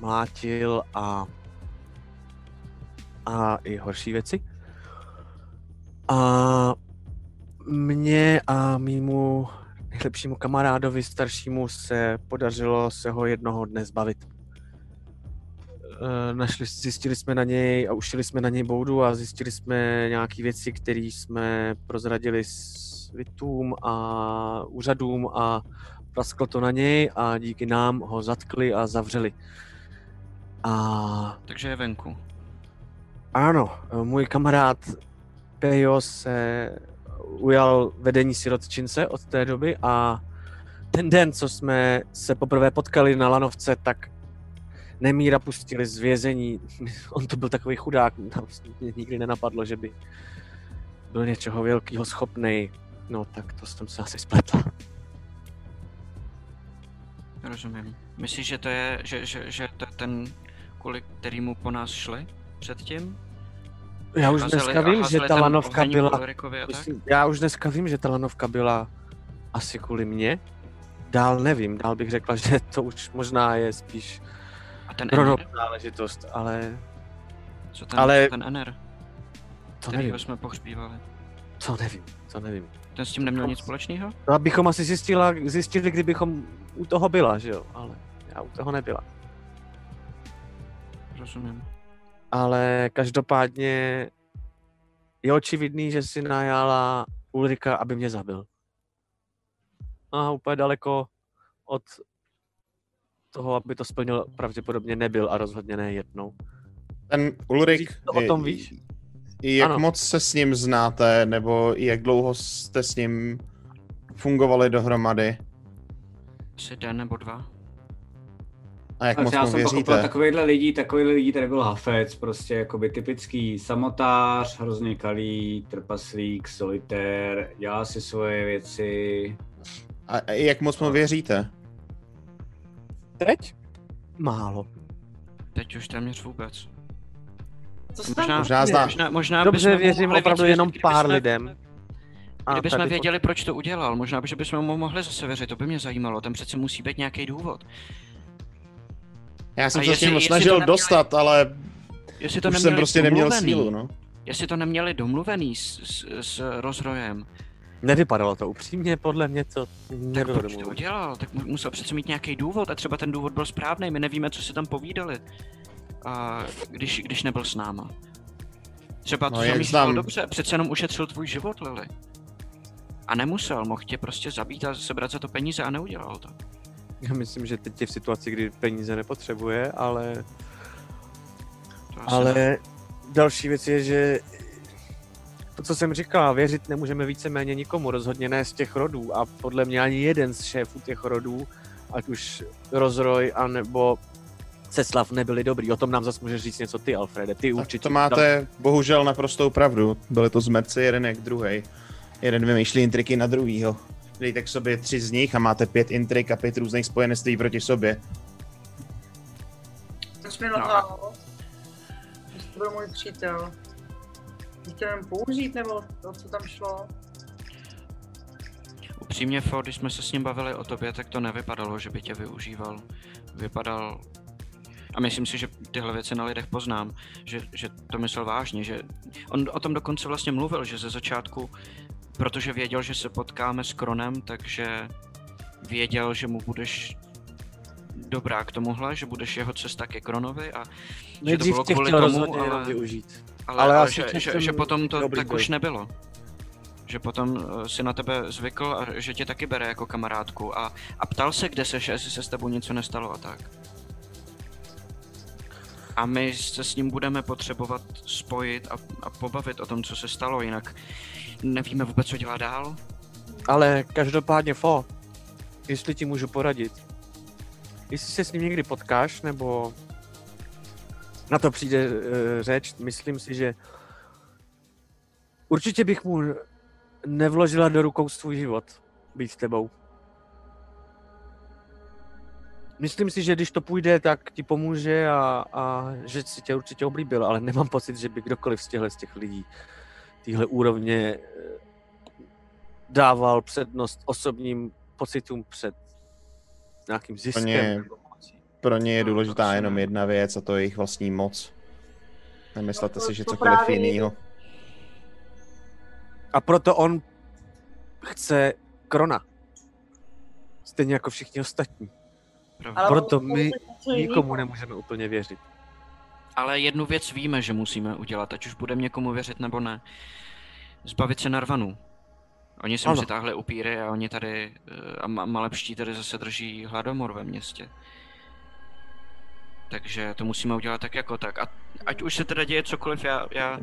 mlátil a a i horší věci. A mně a mýmu nejlepšímu kamarádovi staršímu se podařilo se ho jednoho dne zbavit. Eh, Našli, zjistili jsme na něj a ušili jsme na něj boudu a zjistili jsme nějaké věci, které jsme prozradili svitům a úřadům a prasklo to na něj a díky nám ho zatkli a zavřeli. A Takže je venku. ano, můj kamarád Pejo se ujal vedení sirotčince od té doby a ten den, co jsme se poprvé potkali na lanovce, tak Nemíra pustili z vězení. On to byl takový chudák, mě nikdy nenapadlo, že by byl něčeho velkého schopný. No tak to jsem se asi spletl. Rozumím. Myslíš, že to je, že, že, že to je ten, kvůli kterýmu po nás šli předtím? Já už dneska vím, že ta tam lanovka byla... Myslím, já už dneska vím, že ta lanovka byla asi kvůli mně. Dál nevím, dál bych řekla, že to už možná je spíš A ten Chrono Ener? záležitost, ale Co ten, ale- co ten Ener? to Kterýho nevím, jsme pohřbívali. to nevím, to nevím. Ten s tím neměl nic společného? No abychom asi zjistila, zjistili, kdybychom u toho byla, že jo, ale já u toho nebyla. Rozumím. Ale každopádně je očividný, že si najala Ulrika, aby mě zabil. A úplně daleko od toho, aby to splnil, pravděpodobně nebyl a rozhodně ne jednou. Ten Ulrik, to o tom víš? i jak Ano. moc se s ním znáte, nebo jak dlouho jste s ním fungovali dohromady Asi den nebo dva. a jak moc já mu jsem pochopil, věříte? takovýhle lidí, takovýhle lidí tady byl Hafec, prostě jakoby typický samotář, hrozně kalý, trpaslík, solitér, dělá si svoje věci. A a jak moc mu věříte? Teď? Málo. Teď už téměř vůbec. Co se Možná, tam Možná zná. možná, možná Dobře, věřím mohli opravdu víc jenom pár lidem. A Kdybychom tady věděli, proč to udělal, možná by, že bychom mu mohli zase věřit, to by mě zajímalo, tam přece musí být nějaký důvod. Já jsem A se s ním snažil neměli- dostat, ale Jestli to už neměli jsem prostě neměl sílu, no. Jestli to neměli domluvený s, s, s rozrojem, Nevypadalo to upřímně, podle mě to tak nebylo proč to udělal? Tak mu- musel přece mít nějaký důvod a třeba ten důvod byl správný, my nevíme, co si tam povídali, a když, když nebyl s náma. Třeba to No, no, jak zamýšlel dobře, přece jenom ušetřil tvůj život, Lily. A nemusel, mohl tě prostě zabít a sebrat za to peníze a neudělal to. Já myslím, že teď je v situaci, kdy peníze nepotřebuje, ale, to asi ne. ale další věc je, že to, co jsem říkal, věřit nemůžeme víceméně nikomu, rozhodně ne z těch rodů a podle mě ani jeden z šéfů těch rodů, ať už Rozroj, anebo Ceslav nebyli dobrý. O tom nám zase můžeš říct něco ty, Alfrede. Ty Tak určitě. to máte bohužel naprostou pravdu. Byly to zmetci jeden jak druhý. Jeden vymýšlí intriky na druhýho. Dejte k sobě tři z nich a máte pět intrik a pět různých spojenství proti sobě. Proč mi No. to byl můj přítel. Chtěl jen použít, nebo o co tam šlo? Upřímně, Fo, když jsme se s ním bavili o tobě, tak to nevypadalo, že by tě využíval. Vypadal... A myslím si, že tyhle věci na lidech poznám, že, že to myslel vážně, že on o tom dokonce vlastně mluvil, že ze začátku, protože věděl, že se potkáme s Kronem, takže věděl, že mu budeš dobrá k tomuhle, že budeš jeho cesta ke Kronovi a že to bylo kvůli tomu, ale, využít. Ale, ale, ale že, že, že, potom to tak boj. už nebylo. Že potom eh, si na tebe zvykl a že tě taky bere jako kamarádku a, a ptal se, kde seš, jestli se s tebou něco nestalo a tak. A my se s ním budeme potřebovat spojit a, a pobavit o tom, co se stalo, jinak nevíme vůbec, co dělá dál. Ale každopádně, Fo, jestli ti můžu poradit, jestli se s ním někdy potkáš, nebo na to přijde uh, řeč, myslím si, že určitě bych mu nevložila do rukou svůj život být s tebou. Myslím si, že když to půjde, tak ti pomůže a, a že si tě určitě oblíbil, ale nemám pocit, že by kdokoliv z těchto z těch lidí téhle úrovně eh, dával přednost osobním pocitům před nějakým ziskem. Pro ně, pro ně je důležitá jenom jedna věc a to je jejich vlastní moc. Nemyslete si, že cokoliv jiného. A proto on chce krona. Stejně jako všichni ostatní. Ale proto my nikomu nemůžeme úplně věřit. Ale jednu věc víme, že musíme udělat, ať už budeme někomu věřit nebo ne. Zbavit se Narvanů. Oni sem přitáhli upíry a oni tady, eh, a malepští tady zase drží hladomor ve městě. Takže to musíme udělat tak jako tak. A ať už se teda děje cokoliv, já, já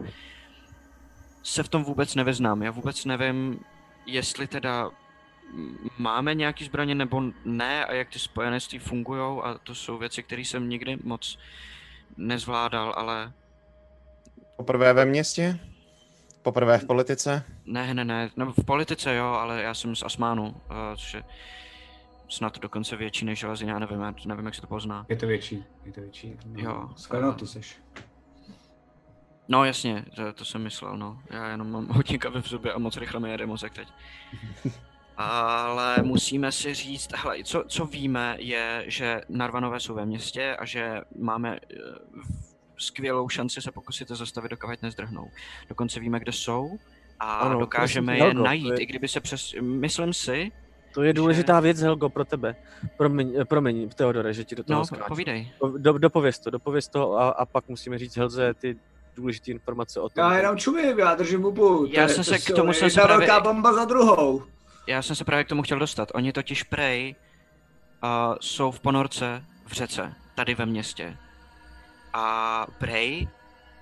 se v tom vůbec nevyznám. Já vůbec nevím, jestli teda máme nějaký zbraně nebo ne a jak ty spojenectví fungují a to jsou věci, které jsem nikdy moc nezvládal, ale... Poprvé ve městě? Poprvé v politice? Ne, ne, ne, no v politice jo, ale já jsem z Asmánu, uh, což je snad dokonce větší než železina, já nevím, já nevím, jak se to pozná. Je to větší, je to větší. No, jo. Skoro tu seš. No jasně, to, to jsem myslel, no. Já jenom mám hodně kavy v zubě a moc rychle mi jede mozek teď. Ale musíme si říct, hele, co, co víme je, že Narvanové jsou ve městě a že máme uh, skvělou šanci se pokusit to zastavit, dokud nezdrhnou. Dokonce víme, kde jsou a ano, dokážeme je najít, je... i kdyby se přes... Myslím si, to je důležitá že... věc, Helgo, pro tebe. Promiň, eh, promiň Teodore, že ti do toho No, skáču. povídej. Do, dopověz to, dopověz to a, a pak musíme říct Helze ty důležité informace o tom. Já jenom čumím, já držím hubu. Já jsem se k tomu jsem se právě... velká bomba za druhou. Já jsem se právě k tomu chtěl dostat. Oni totiž prej uh, jsou v ponorce v řece, tady ve městě. A prej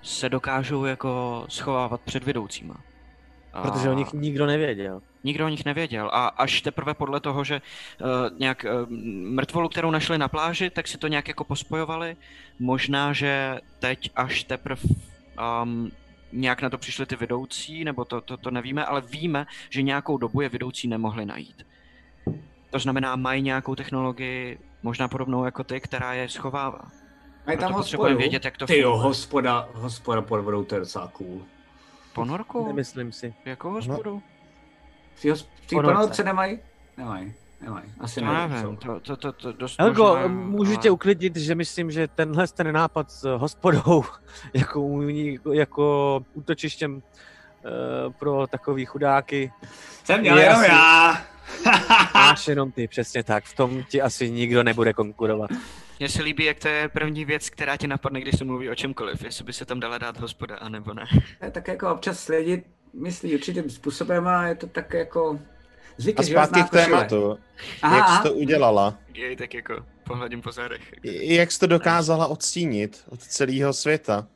se dokážou jako schovávat před vedoucíma. Protože o nich nikdo nevěděl. Nikdo o nich nevěděl a až teprve podle toho, že uh, nějak uh, mrtvolu, kterou našli na pláži, tak si to nějak jako pospojovali. Možná, že teď až teprve um, nějak na to přišli ty vedoucí, nebo to, to, to nevíme, ale víme, že nějakou dobu je vedoucí nemohli najít. To znamená, mají nějakou technologii, možná podobnou jako ty, která je schovává. Mají tam hospodu? vědět, jak to Ty jo, hospoda, hospoda pod vodou, to je docela cool. Ponorku? Nemyslím si. Jakou hospodu? No. V té ponorce nemají? Nemají. Nemají. Asi nevím, to, to, to, to dost Helgo, možná, můžu tě uklidnit, že myslím, že tenhle ten nápad s hospodou jako, jako útočištěm uh, pro takový chudáky. Jsem měl jenom asi... já. Máš jenom ty, přesně tak. V tom ti asi nikdo nebude konkurovat. Mně se líbí, jak to je první věc, která ti napadne, když se mluví o čemkoliv, jestli by se tam dala dát hospoda, anebo ne. Tak jako občas lidi myslí určitým způsobem a je to tak jako Zvyky, a zpátky k tématu. Aha, jak jsi to udělala? Jej, tak jako pohledím po zádech. Jak jsi to dokázala odstínit od celého světa?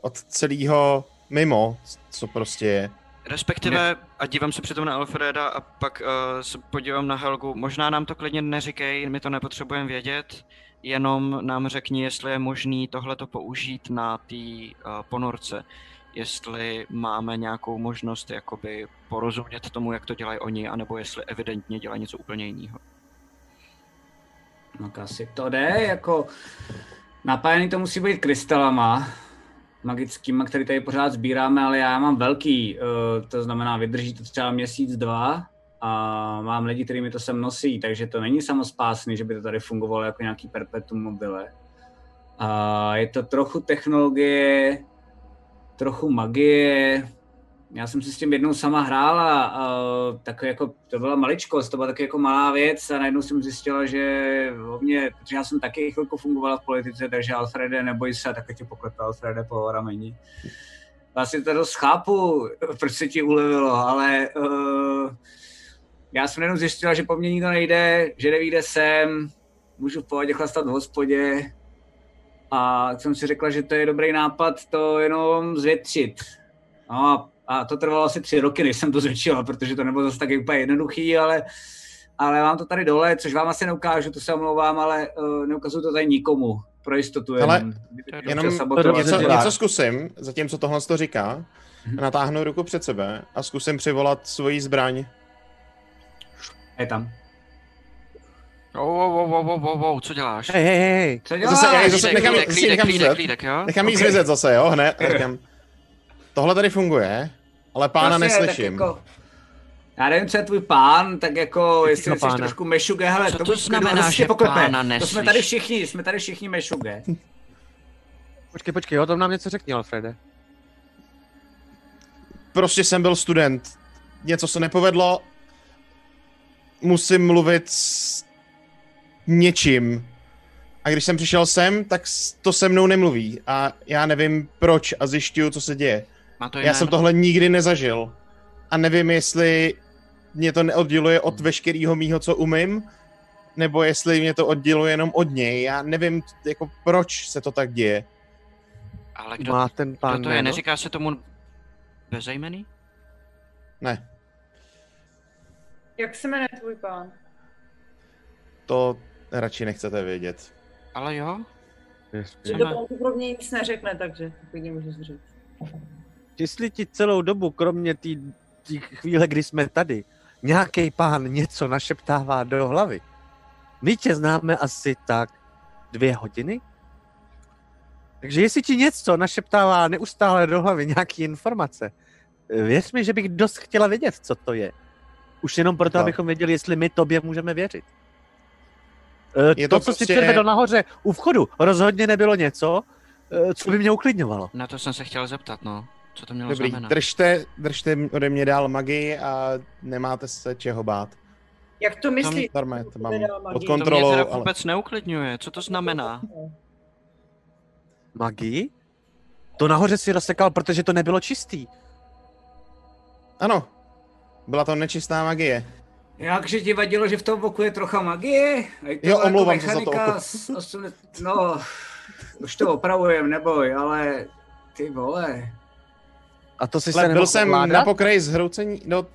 Od celého mimo, co prostě je? Respektive, a dívám se přitom na Alfreda a pak uh, se podívám na Helgu, možná nám to klidně neříkej, my to nepotřebujeme vědět, jenom nám řekni, jestli je možný tohleto použít na té uh, ponorce jestli máme nějakou možnost jakoby porozumět tomu, jak to dělají oni, anebo jestli evidentně dělají něco úplně jiného. No asi to jde, jako napájený to musí být krystalama magickýma, který tady pořád sbíráme, ale já mám velký, uh, to znamená vydrží to třeba měsíc, dva a mám lidi, kteří mi to sem nosí, takže to není samospásný, že by to tady fungovalo jako nějaký perpetuum mobile. A je to trochu technologie, trochu magie. Já jsem si s tím jednou sama hrála, a tak jako, to byla maličkost, to byla taky jako malá věc a najednou jsem zjistila, že o mě, protože já jsem taky chvilku fungovala v politice, takže Alfrede, neboj se, a taky tě poklepal Alfrede po rameni. Vlastně to dost chápu, proč se ti ulevilo, ale uh, já jsem jenom zjistila, že po mně nikdo nejde, že neví, kde jsem, můžu v pohodě chlastat v hospodě, a jsem si řekla, že to je dobrý nápad to jenom zvětšit. No a to trvalo asi tři roky, než jsem to zvětšila, protože to nebylo zase tak úplně jednoduchý, ale, ale mám to tady dole, což vám asi neukážu, to se omlouvám, ale uh, neukazuju to tady nikomu, pro jistotu. Ale jenom, jenom něco, něco zkusím, zatímco tohle to říká, hmm. natáhnu ruku před sebe a zkusím přivolat svoji zbraň. Je tam. Oh, oh, oh, oh, oh, oh, co děláš? Hej, hej, hej. Co děláš? Zase, já zase nechám, klídek, klídek, nechám, klídek, klídek, jo? nechám jí Okay. zmizet zase, jo, hned. a Říkám, tohle tady funguje, ale pána Vlastně, neslyším. Tak jako, já nevím, co je tvůj pán, tak jako, jestli jsi pána? trošku mešuge, hele, Co to, to znamená, zase že poklepe. pána To jsme neslyš? tady všichni, jsme tady všichni mešuge. Počkej, počkej, o tom nám něco řekni, Alfrede. Prostě jsem byl student. Něco se nepovedlo. Musím mluvit s něčím. A když jsem přišel sem, tak to se mnou nemluví. A já nevím proč a zjišťuju, co se děje. Má to Já jsem tohle nikdy nezažil. A nevím, jestli mě to neodděluje od veškerého mýho, co umím, nebo jestli mě to odděluje jenom od něj. Já nevím, jako proč se to tak děje. Ale kdo, Má ten kdo pán to je? Neříká se tomu bezejmený? Ne, Jak se jmenuje tvůj pán? to radši nechcete vědět. Ale jo? Že to pravděpodobně nic neřekne, takže to klidně můžeš říct. Jestli ti celou dobu, kromě té chvíle, kdy jsme tady, nějaký pán něco našeptává do hlavy, my tě známe asi tak dvě hodiny? Takže jestli ti něco našeptává neustále do hlavy nějaký informace, věř mi, že bych dost chtěla vědět, co to je. Už jenom proto, No. abychom věděli, jestli my tobě můžeme věřit. Je Je to to, co si prostě- předvedl nahoře u vchodu, rozhodně nebylo něco, eh, co by mě uklidňovalo. Na to jsem se chtěl zeptat, no. Co to mělo Dobrý, znamenat? držte, držte ode mě dál magii a nemáte se čeho bát. Jak to myslíš? Normálně to mám pod magii. To mě kontrolou, teda ale vůbec neuklidňuje. Co to znamená? Magii? To nahoře si rozsekal, protože to nebylo čistý. ano, byla to nečistá magie. Jakže ti vadilo, že v tom oku je trocha magie? A je Jo, jako omlouvám se za to oko. z osm- No, už to opravujem, neboj, ale ty vole. A to si se byl jsem ovládat? na pokraji zhroucení, no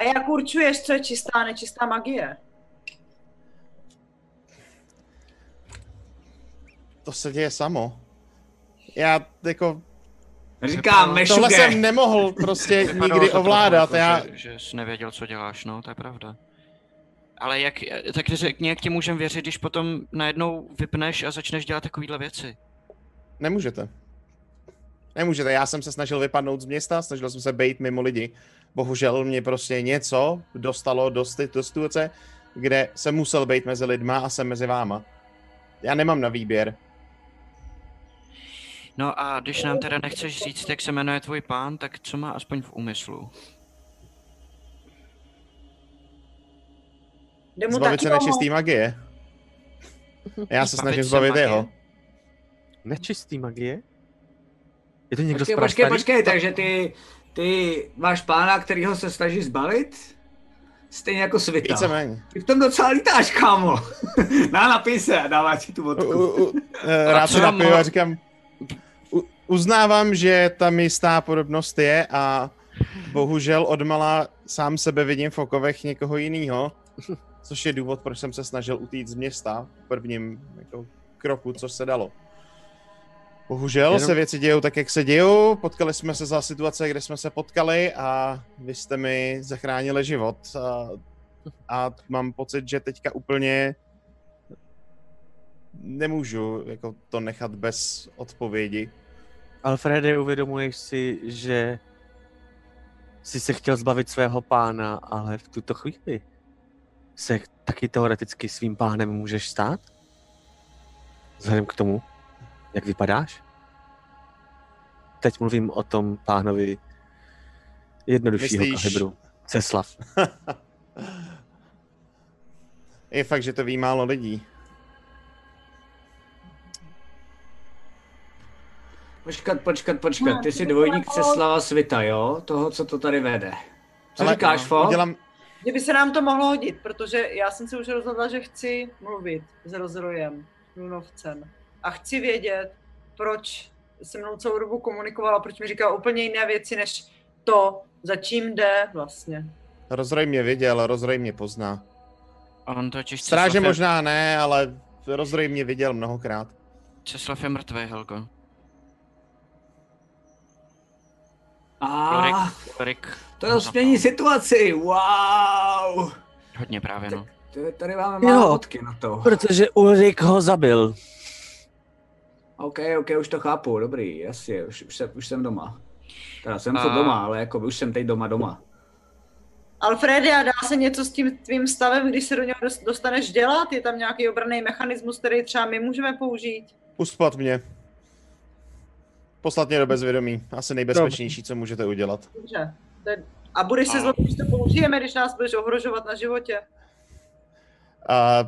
A jak určuješ, co je čistá a nečistá magie? to se děje samo. Já jako, Říkám, tohle mešuge. jsem nemohl prostě nikdy ovládat, jako, já, Že, že jsi nevěděl, co děláš, no, to je pravda. Ale jak, tak řekni, jak ti můžem věřit, když potom najednou vypneš a začneš dělat takovýhle věci. nemůžete. Nemůžete, já jsem se snažil vypadnout z města, snažil jsem se bejt mimo lidi. Bohužel mě prostě něco dostalo do, sti- do situace, kde jsem musel být mezi lidma a jsem mezi váma. Já nemám na výběr. No a když nám teda nechceš říct, jak se jmenuje tvůj pán, tak co má aspoň v úmyslu? Jde mu Zbavit taky se nečistý magie. Já se Zbavit snažím zbavit jeho. Nečistý magie? Je to někdo Počkej, z počkej, počkej, takže ty, ty máš pána, kterýho se snaží zbalit? Stejně jako svita. Víceméně. Ty v tom docela lítáš, kámo. Dá napij se a dává ti tu vodku. u, u, eh, rád se napiju a říkám, uznávám, že tam jistá podobnost je a bohužel odmala sám sebe vidím v okovech někoho jiného, což je důvod, proč jsem se snažil utít z města v prvním jako, kroku, co se dalo. Bohužel Jenom- se věci dějou tak, jak se dějou. Potkali jsme se za situace, kde jsme se potkali a vy jste mi zachránili život. A, a mám pocit, že teďka úplně nemůžu jako to nechat bez odpovědi. Alfrede, uvědomuješ si, že jsi se chtěl zbavit svého pána, ale v tuto chvíli se taky teoreticky svým pánem můžeš stát? Vzhledem k tomu, jak vypadáš? Teď mluvím o tom pánovi jednoduššího Myslíš- kalibru. Ceslav. Je fakt, že to ví málo lidí. Počkat, počkat, počkat. Ty jsi dvojník Ceslava Svita, jo? Toho, co to tady vede. Co Ale říkáš, Fo? Udělám, Že by se nám to mohlo hodit, protože já jsem si už rozhodla, že chci mluvit s rozrojem, s Lunovcem. A chci vědět, proč se mnou celou dobu komunikovala, proč mi říkala úplně jiné věci, než to, za čím jde vlastně. rozroj mě viděl, rozroj mě pozná. On totiž Stráže Ceslav je- možná ne, ale rozroj mě viděl mnohokrát. Ceslav je mrtvý, Helgo. A Ulrik to změní situaci, wow! Hodně právě, no. Tady- Tady máme Jo. málo fotky na to. Protože Ulrik ho zabil. OK, OK, už to chápu, dobrý, jasně, už, už, jsem, už jsem doma. Teda jsem A- furt doma, ale jako už jsem teď doma doma. Alfredy, a dá se něco s tím tvým stavem, když se do něho dos- dostaneš dělat? Je tam nějaký obranný mechanismus, který třeba my můžeme použít? Uspat mě. Poslat mě do bezvědomí. Asi nejbezpečnější, co můžete udělat. Dobře. A budeš se zlobit, když to použijeme, když nás budeš ohrožovat na životě? A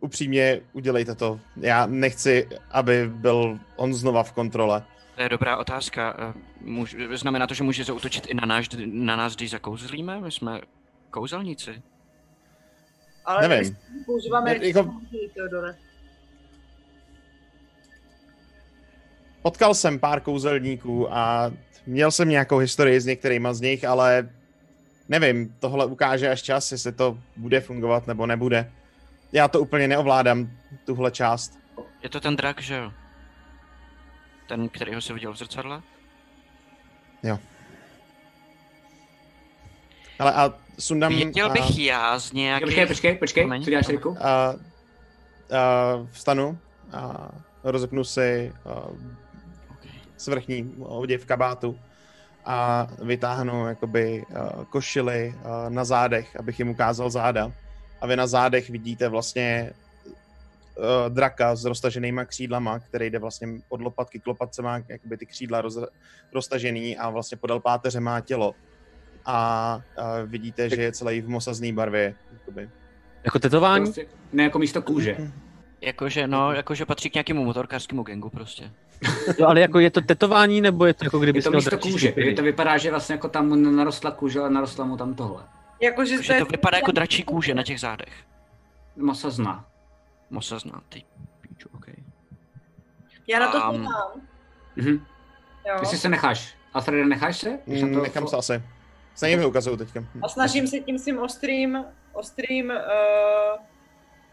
upřímně udělejte to. Já nechci, aby byl on znova v kontrole. To je dobrá otázka. Eh, Můž, znamená to, že může zautočit i na, náš, na nás, když zakouzlíme? My jsme kouzelníci. Ale Nevím. my používáme Ne, jako... jako- Teodore. Potkal jsem pár kouzelníků a měl jsem nějakou historii s některýma z nich, ale nevím, tohle ukáže až čas, jestli to bude fungovat nebo nebude. Já to úplně neovládám, tuhle část. Je to ten drak, že jo? Ten, kterýho jsi viděl v zrcadle? Ale a sundám... Věděl a, bych já z nějakých... Počkej, počkej, počkej, co děláš. Riku? a, a vstanu a rozepnu si a. svrchní oděv v kabátu a vytáhnu jakoby a, košily a, na zádech, abych jim ukázal záda. A vy na zádech vidíte vlastně a, draka s roztaženýma křídlama, který jde vlastně od lopatky k lopatce, má jakoby ty křídla roz, roztažený a vlastně podél páteře má tělo. A, a vidíte, že je celý v mosazný barvě. Jakoby. Jako tetování? Prostě, ne jako místo kůže. Jakože, no, jakože patří k nějakému motorkářskému gengu prostě. Jo, ale jako je to tetování, nebo je to jako kdyby Je to místo kůže, to vypadá, že vlastně jako tam narostla kůže, ale narostla mu tam tohle. Jakože Jakože to vypadá jako dračí kůže na těch zádech. Masa zná. Mosa zná, ty píču, okay. Já na to Um. Mhm. Jo. Jestli se necháš. Alfrede, necháš se? Mm, to- Nechám se asi. Stejně mi ukazují teďka. A snažím se tím svým ostrým, ostrým uh,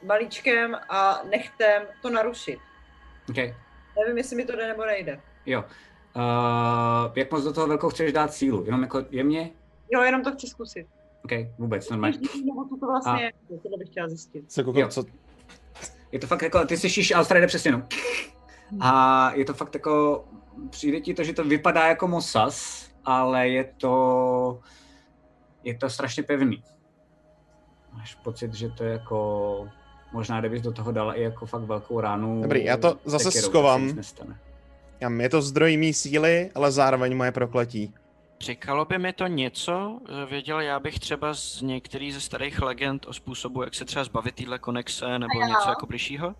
balíčkem a nechtem to narušit. Okay. Nevím, jestli mi to jde nebo nejde. Jo. Uh, jak moc do toho velkou chceš dát sílu? Jenom jako jemně? Jo, jenom to chci zkusit. OK, vůbec, normálně. Nebo to vlastně je, tohle bych chtěla zjistit. Se koukám, Jo. co, Je to fakt jako, ty slyšíš Alfrede přesně no. A je to fakt jako, přijde ti to, že to vypadá jako mosas, ale je to, je to strašně pevný. Máš pocit, že to je jako, možná kdybys do toho dala i jako fakt velkou ránu. Dobrý, já to zase sekirou. Jam, je to zdroj mý síly, ale zároveň moje prokletí. Říkalo by mi to něco? Věděl já bych třeba z některý ze starých legend o způsobu, jak se třeba zbavit téhle konexe nebo já. něco jako bližšího?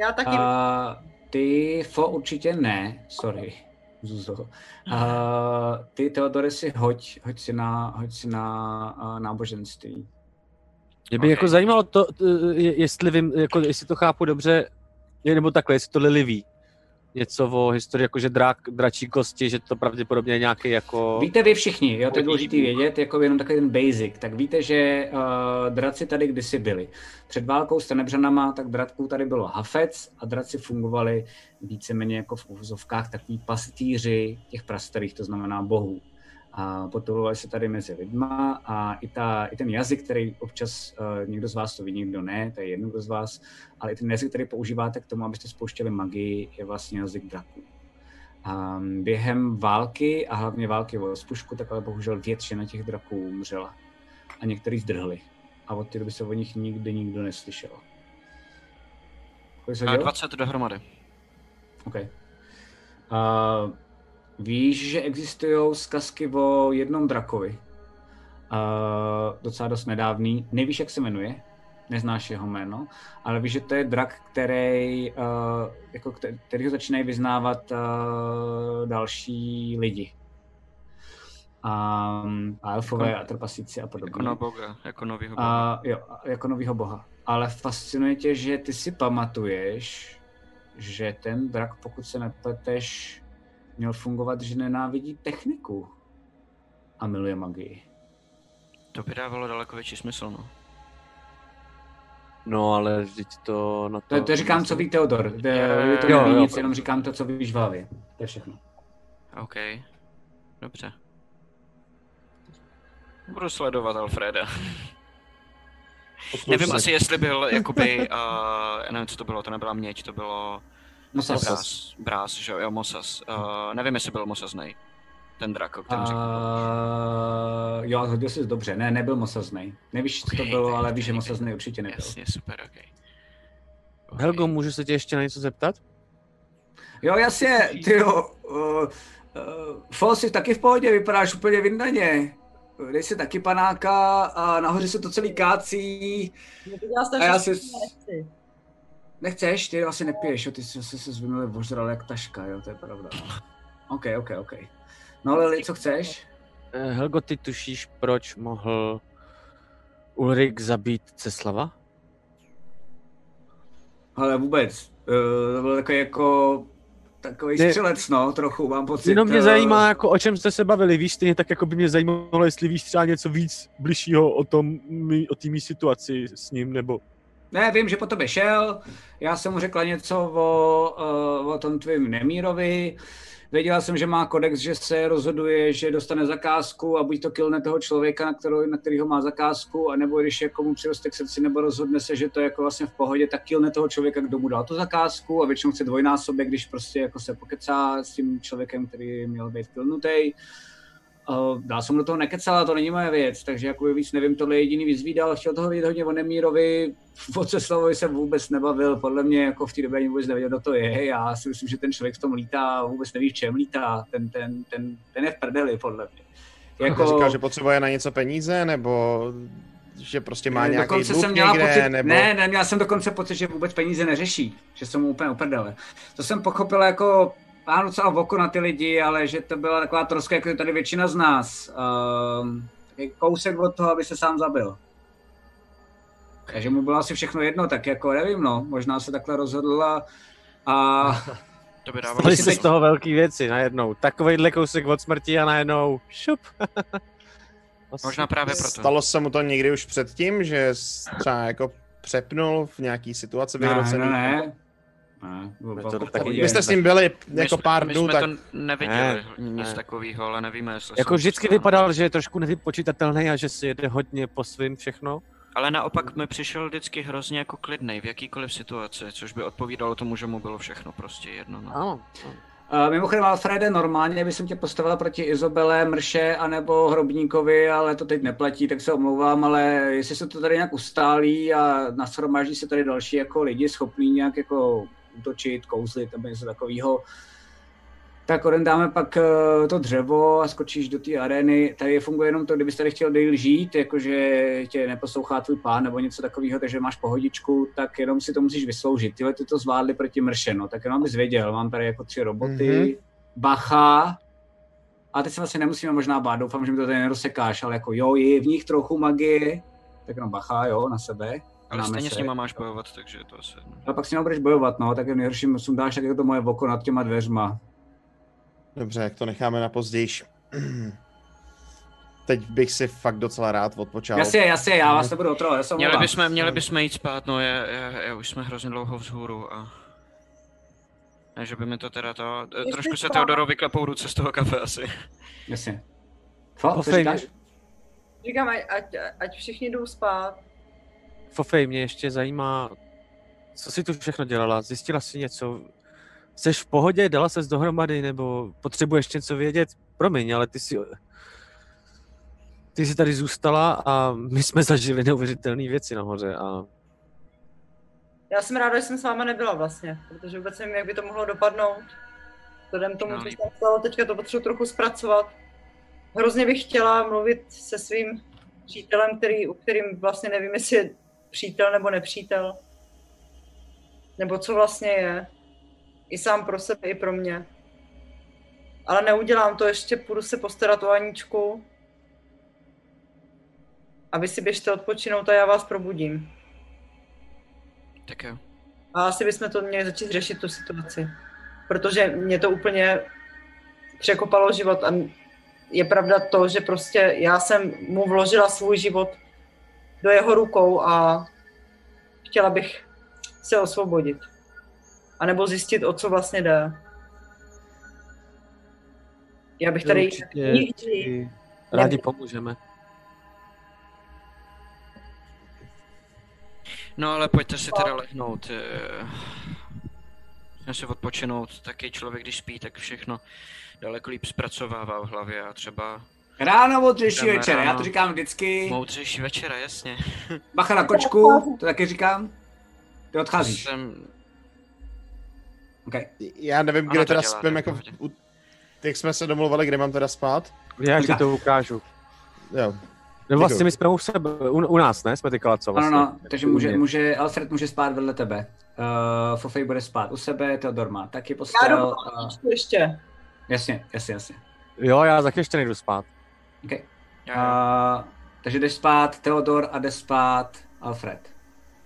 Já taky... A ty, Fo, určitě ne, sorry. Zuzo. A ty, Teodore, si hoď, hoď si na, hoď si na uh, náboženství. Mě by Ok. jako zajímalo to, jestli vím, jako jestli to chápu dobře, je- nebo takhle, jestli to Lily ví. Něco o historii, jako že drak, dračí kosti, že to pravděpodobně je nějaký jako... Víte vy všichni, jo, to je důležité vědět, jako jenom takový ten basic, tak víte, že uh, draci tady kdysi byli. Před válkou s Tenebřanama, tak dratků tady bylo hafec a draci fungovali víceméně jako v uvozovkách takový pastýři těch prastarých, to znamená bohů. A potulovali se tady mezi lidma a i, ta, i ten jazyk, který občas uh, někdo z vás to ví, někdo ne, to je jedno z vás, ale i ten jazyk, který používáte k tomu, abyste spouštěli magii, je vlastně jazyk draků. A během války a hlavně války o spušku, tak ale bohužel většina těch draků umřela. A některý zdrhli. A od té doby se o nich nikdy nikdo neslyšel. Kolik hodil? 20 dohromady. OK. Uh, víš, že existují zkazky o jednom drakovi. Uh, docela dost nedávný. Nevíš, jak se jmenuje, neznáš jeho jméno, ale víš, že to je drak, který, uh, jako, který, ho začínají vyznávat uh, další lidi. Um, a elfové a trpasíci a podobně. Jako na boga, jako novýho boha. A, jo, jako novýho boha. Ale fascinuje tě, že ty si pamatuješ, že ten drak, pokud se nepleteš, měl fungovat, že nenávidí techniku a miluje magii. To by dávalo daleko větší smysl, no. No, ale vždyť to na to... To, to říkám, co ví Teodor. To, Jo, to jo, neví jo. nic, jenom říkám to, co víš v hlavě. To je všechno. OK. Dobře. Budu sledovat Alfreda. Nevím asi, jestli byl jakoby, uh, nevím, co to bylo, to nebyla měď, to bylo Mosas. Brás, Brás, že jo, Mosas. Uh, nevím, jestli byl Mosasnej, ten drak, o kterém řekl. jo, hodil jsi dobře. Ne, nebyl mosaznej. Nevíš, co to bylo, ale víš, že tak, mosaznej určitě nebyl. Jasně, super, OK. okay. Helgo, můžu se tě ještě na něco zeptat? Jo, jasně, ty jo. Uh, uh, jsi taky v pohodě, vypadáš úplně vyndaně. Dej si taky panáka a nahoře se to celý kácí. A já si- nechci. Nechceš, ty asi nepiješ, jo, ty jsi se zvymil vožral jak taška, jo, to je pravda. OK, OK, OK. No Lili, co chceš? Eh, Helgo, ty tušíš, proč mohl Ulrik zabít Ceslava? Ale vůbec, uh, to byl takový jako takový Ne. střelec, no, trochu, mám pocit. Jenom mě eh, zajímá, jako o čem jste se bavili, víš, stejně tak, jako by mě zajímalo, jestli víš třeba něco víc bližšího o tom, o té mý situaci s ním, nebo... Ne, vím, že po tobě šel, já jsem mu řekla něco o, uh, o tom tvým Nemírovi, věděla jsem, že má kodex, že se rozhoduje, že dostane zakázku a buď to killne toho člověka, na, kterou, na kterýho má zakázku, anebo když jako mu přiroste k srdci, nebo rozhodne se, že to je jako vlastně v pohodě, tak killne toho člověka, kdo mu dal tu zakázku a většinou chce dvojnásobek, když prostě jako se pokecá s tím člověkem, který měl být killnutý. Uh, dál jsem do toho nekecala, to není moje věc, takže jako víc nevím, tohle je jediný vyzvídal, chtěl toho vědět hodně o Nemírovi, o Ceslavovi jsem vůbec nebavil, podle mě jako v té době ani vůbec nevěděl, kdo to je, já si myslím, že ten člověk v tom lítá a vůbec neví, v čem lítá, ten, ten, ten, ten je v prdeli, podle mě. Jako... Říkal, že potřebuje na něco peníze, nebo že prostě má nějaký dokonce jsem měla někde, pocit, nebo... Ne, ne, měl jsem dokonce pocit, že vůbec peníze neřeší, že jsem mu úplně uprdele. To jsem pochopil jako, má docela v oko na ty lidi, ale že to byla taková troska, jako je tady většina z nás. Um, kousek od toho, aby se sám zabil. Takže mu bylo asi všechno jedno, tak jako nevím, no, možná se takhle rozhodla a To by dávalo Staly si se teď- z toho velký věci najednou. Takovejhle kousek od smrti a najednou šup. Možná právě proto. Stalo se mu to někdy už předtím, že třeba jako přepnul v nějaký situaci ne, vyhrocený? ne, ne. Ne, Ne, to taky. Vy jste s ním byli My jako jsme- pár my dnů, jsme tak to neviděli, Ne, nic ne. takového, ale nevíme, jestli Jako vždycky stalo. vypadal, že je trošku nevypočitatelný a že si jede hodně po svým všechno. Ale naopak mi přišel vždycky hrozně jako klidnej v jakýkoliv situaci, což by odpovídalo tomu, že mu bylo všechno prostě jedno. No. Ano. Uh, mimochodem, Alfrede, normálně by jsem tě postavila proti Izobele, Mrše anebo Hrobníkovi, ale to teď neplatí, tak se omlouvám, ale jestli se to tady nějak ustálí a nashromáždí se tady další jako lidi schopní nějak jako útočit, kouzlit nebo něco takového, tak odendáme pak eh, to dřevo a skočíš do té arény. Tady funguje jenom to, kdybyste tady chtěl díl žít, jakože tě neposlouchá tvůj pán nebo něco takového, takže máš pohodičku, tak jenom si to musíš vysloužit. Tyhle ty to zvládli proti mrše, no, tak jenom bys věděl, mám tady jako tři roboty, Mhm. mm-hmm. bacha, a teď se vlastně nemusíme možná bát, doufám, že mi to tady nerozsekáš, ale jako jo, je v nich trochu magie, tak jenom bacha, jo, na sebe. Ale stejně se. s nima máš bojovat, takže to asi. A pak si nebudeš bojovat, no, tak je nejhorším sundáš tak jako to moje oko nad těma dveřma. Dobře, jak to necháme na pozdější. Teď bych si fakt docela rád odpočal. Jasně, jasně, já vás nebudu otrovat, já se Měli bychom, měli bychom jít spát, no je, je, je, už jsme hrozně dlouho vzhůru a... Ne, že by mi to teda to... Ještě Trošku se. Teodoro vyklepou ruce z toho kafe asi. Jasně. Co, co říkáš? Říkám, ať, ať, ať všichni jdou spát. Fofej, mě ještě zajímá, co jsi tu všechno dělala? Zjistila jsi něco? Jsi v pohodě? Dala ses dohromady? Nebo potřebuješ něco vědět? Promiň, ale ty jsi... Ty jsi tady zůstala a my jsme zažili neuvěřitelné věci nahoře a Já jsem ráda, že jsem s váma nebyla vlastně, protože vůbec nevím, jak by to mohlo dopadnout. Vzhledem tomu, No, co se stalo, teďka to potřebuji trochu zpracovat. Hrozně bych chtěla mluvit se svým přítelem, který, u kterým vlastně nevím, jestli je přítel nebo nepřítel. Nebo co vlastně je. I sám pro sebe, i pro mě. Ale neudělám to, ještě půjdu se postarat o Aničku. A vy si běžte odpočinout a já vás probudím. Tak jo. A asi bychom to měli začít řešit, tu situaci. Protože mě to úplně překopalo život a je pravda to, že prostě já jsem mu vložila svůj život do jeho rukou a chtěla bych se osvobodit. A nebo zjistit, o co vlastně jde. Já bych tady Určitě nikdy rádi pomůžeme. No ale pojďte si teda lehnout. eh, Musíme si odpočinout. Taky člověk, když spí, tak všechno daleko líp zpracovává v hlavě a třeba Ráno moudřejší večer, já to říkám vždycky. moudřejší večera, jasně. Bacha na kočku, to taky říkám. Ty odcházíš. Jsem, Okay. Já nevím, kde teda dělá, spím, tak jako, u, jak jsme se domluvali, kde mám teda spát. Já ti to ukážu. Jo. No vlastně my jsme u sebe, u, u nás, ne? Jsme ty kalaco Ano, vlastně. no, takže může, může, Alfred může spát vedle tebe. Uh, Fofej bude spát u sebe, Theodor má taky Já postel. jdu Uh, ještě. jasně, jasně, jasně. Jo, já taky ještě nejdu spát. Okay. já, Uh, takže jdeš spát Theodor a jde spát Alfred.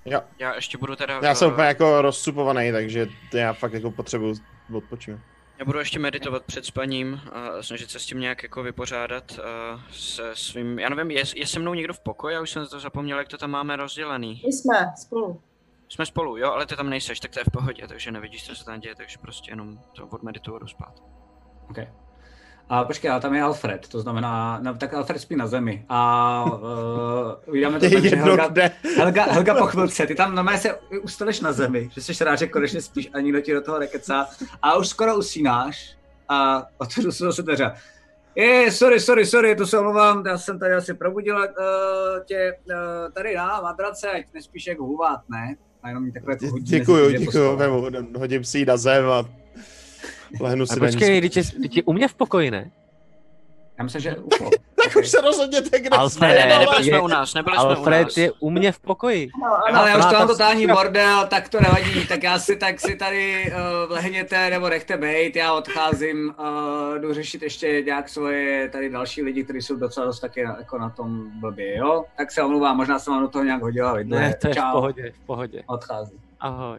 Jo. já ještě budu teda... Já jsem úplně jako rozcupovaný, takže já fakt jako potřebuji odpočinout. Já budu ještě meditovat před spaním a snažit se s tím nějak jako vypořádat se svým, já nevím, je, je se mnou někdo v pokoji? Já už jsem to zapomněl, jak to tam máme rozdělený. My jsme spolu. Jsme spolu, jo, ale ty tam nejseš, tak to je v pohodě, takže nevidíš, co se tam děje, takže prostě jenom to odmedituju a jdu spát. Okay. A počkej, ale tam je Alfred, to znamená, no, tak Alfred spí na zemi. A uh, uvidíme to tak, že Helga. Helga, Helga po chvilce, ty tam normálně se ustaneš na zemi, že jsi rád, že konečně spíš a nikdo ti do toho nekecá. A už skoro usínáš a otevřu se zase dveře. Je, sorry, sorry, sorry, to se omlouvám, já jsem tady asi probudila uh, tě uh, tady na matrace, ať nespíš jak huvát, ne? A jenom mi takhle jako Děkuju, děkuju, hodím si ji na zem a lehnu si počkej, teď je, teď je u mě v pokoji, ne? Já myslím, že UFO. Tak už se rozhodněte, kde Alfred, jsme. Ne, nebyli jsme u nás, nebyli jsme u Alfred nás. je u mě v pokoji. Ano. Ale já už to mám totální bordel, tak to nevadí, tak já si, tak si tady uh, lehněte nebo nechte bejt, já odcházím, uh, jdu řešit ještě nějak svoje tady další lidi, kteří jsou docela dost taky na, jako na tom blbě, jo? Tak se omlouvám, možná jsem vám do toho nějak hodila vidle. Ne, to je v Čau, pohodě, v pohodě. odcházím. Ahoj.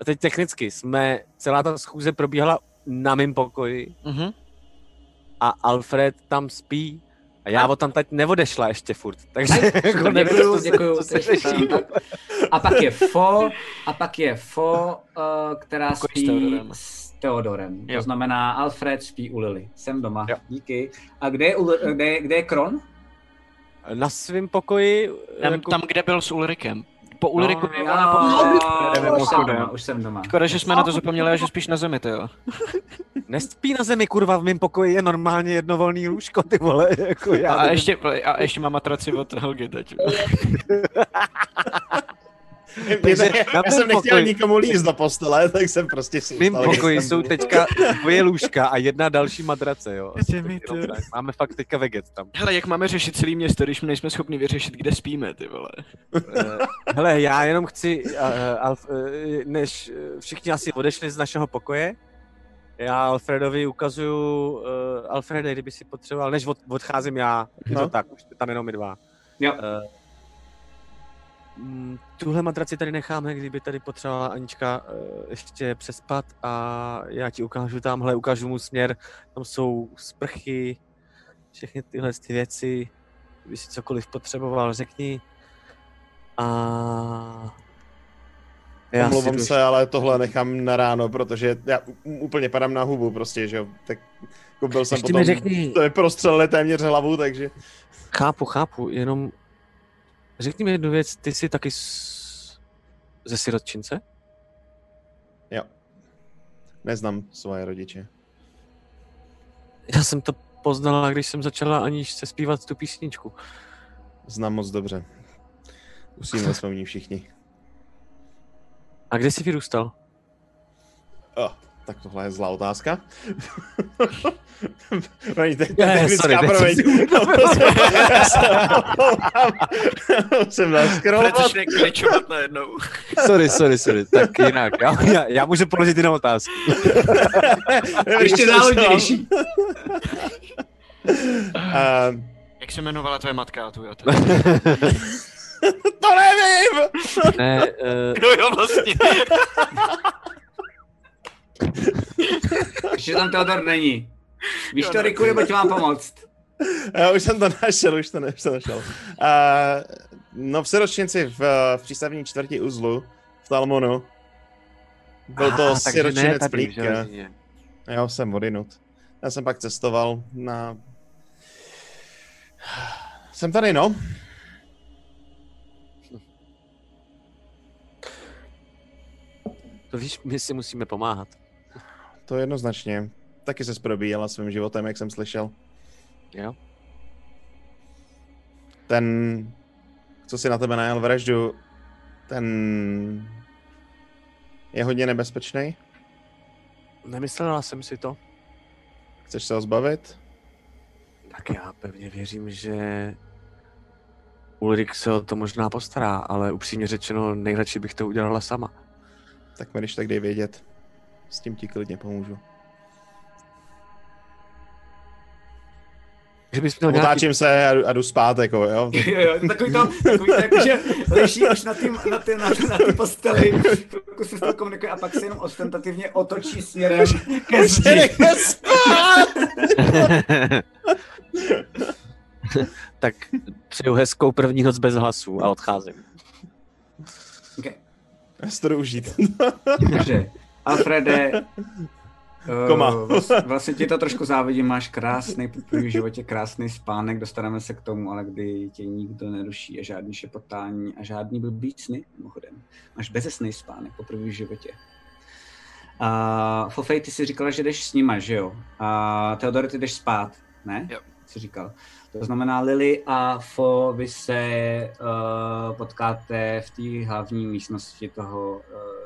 A teď technicky jsme, celá ta schůze probíhala na mém pokoji Mhm. a Alfred tam spí a já od tam teď neodešla ještě furt, takže jako nevím, děkuju, co se, děkuju, co se řeší. A pak je Fo, a pak je Fo, uh, která Pokoj s spí Theodorem. s Theodorem. Jo. To znamená, Alfred spí u Lily. Jsem doma, Jo. díky. A kde je, u, kde, je- kde je Kron? Na svém pokoji, Tam, jako, tam, kde byl s Ulrikem. Po Ulriku No, je Jo, ona po... už jsem doma, už jsem doma. Škoda, že jsme na to zapomněli a že spíš na zemi, ty jo. nespí na zemi, kurva, v mém pokoji je normálně jednovolný lůžko, ty vole, jako já. A ještě, a ještě má matraci od Helgy teď. Takže Já jsem nechtěl pokoji- nikomu líst do postele, tak jsem prostě si V že pokoji jsou teďka dvoje lůžka a jedna další madrace, jo. Máme fakt teďka veget tam. Hele, jak máme řešit celý město, když my nejsme schopni vyřešit, kde spíme, ty vole. Eh, Hele, já jenom chci, uh, Alf, uh, než eh, všichni asi odešli z našeho pokoje, já Alfredovi ukazuju, uh, Alfrede, kdyby si potřeboval, než od, odcházím já, je No. to tak, už tam jenom my dva. Jo. Eh, mm, tuhle matraci tady necháme, kdyby tady potřebovala Anička uh, ještě přespat a já ti ukážu tamhle, ukážu mu směr, tam jsou sprchy, všechny tyhle ty věci, kdyby si cokoliv potřeboval, řekni. A... Já Omlouvám se, ale tohle nechám na ráno, protože já úplně padám na hubu prostě, že jo. Tak jako byl jsem Ještě potom, mi řekni, to je prostřelili téměř hlavu, takže chápu, chápu, jenom řekni mi jednu věc, ty jsi taky z... ze sirotčince? neznám svoje rodiče. Já jsem to poznala, když jsem začala aniž se zpívat tu písničku. Znám moc dobře. Usínali jsme v ní všichni. A kde jsi vyrůstal? Oh, tak tohle je zlá otázka. Promiň, teď Ne, technická. Já jsem- scrollovat. Začne kličovat najednou. Sorry, sorry, sorry. Tak jinak, já, já, já můžu položit jinou otázku. Ještě záhodnější. Ehm, Jak se jmenovala tvoje matka a tvůj otec? To nevím! ne, uh, No jo, vlastně. Ještě tam Teodor není. Víš to. Riku, nebo ti mám pomoct? Já už jsem to našel, už to, ne, už to našel. Uh, no v siročnici v, v přístavní čtvrti uzlu v Talmonu. Byl to aha, siročinec. Železině. Já jsem odinut. Já jsem pak cestoval na... Jsem tady, no. To víš, my si musíme pomáhat. To jednoznačně. Taky se probíjela svým životem, jak jsem slyšel. Jo? Ten, co si na tebe najel vraždu, ten je hodně nebezpečný. Nemyslela jsem si to. Chceš se ho zbavit? Tak já pevně věřím, že Ulrik se o to možná postará, ale upřímně řečeno, nejradši bych to udělala sama. Tak mi když tak dej vědět. S tím ti klidně pomůžu. Že bys měl nějaký... Otáčím se a, jdu- a jdu spát, jako, jo. Jo, jo, takový to, takový to jako, že leží už na tým, na tým, na, na tý posteli, chvilku se s tou komunikuje a pak se jenom ostentativně otočí směrem ke zdi. tak přeju hezkou první noc bez hlasů a odcházím. Okay. Já si to jdu užít. Takže, Alfrede, eh, Koma. vlast- vlastně ti to trošku závidím, máš krásný, poprvé v životě krásný spánek, dostaneme se k tomu, ale kdy tě nikdo neruší a žádný šepotání a žádný blbý sny, mimochodem. Máš bezesný spánek poprvé v životě. A Fofej, ty si říkala, že jdeš s nima, že jo? A Teodore, ty jdeš spát, ne? Jo. Jsi říkal. To znamená, Lily a Fo, vy se uh, potkáte v té hlavní místnosti toho... Uh,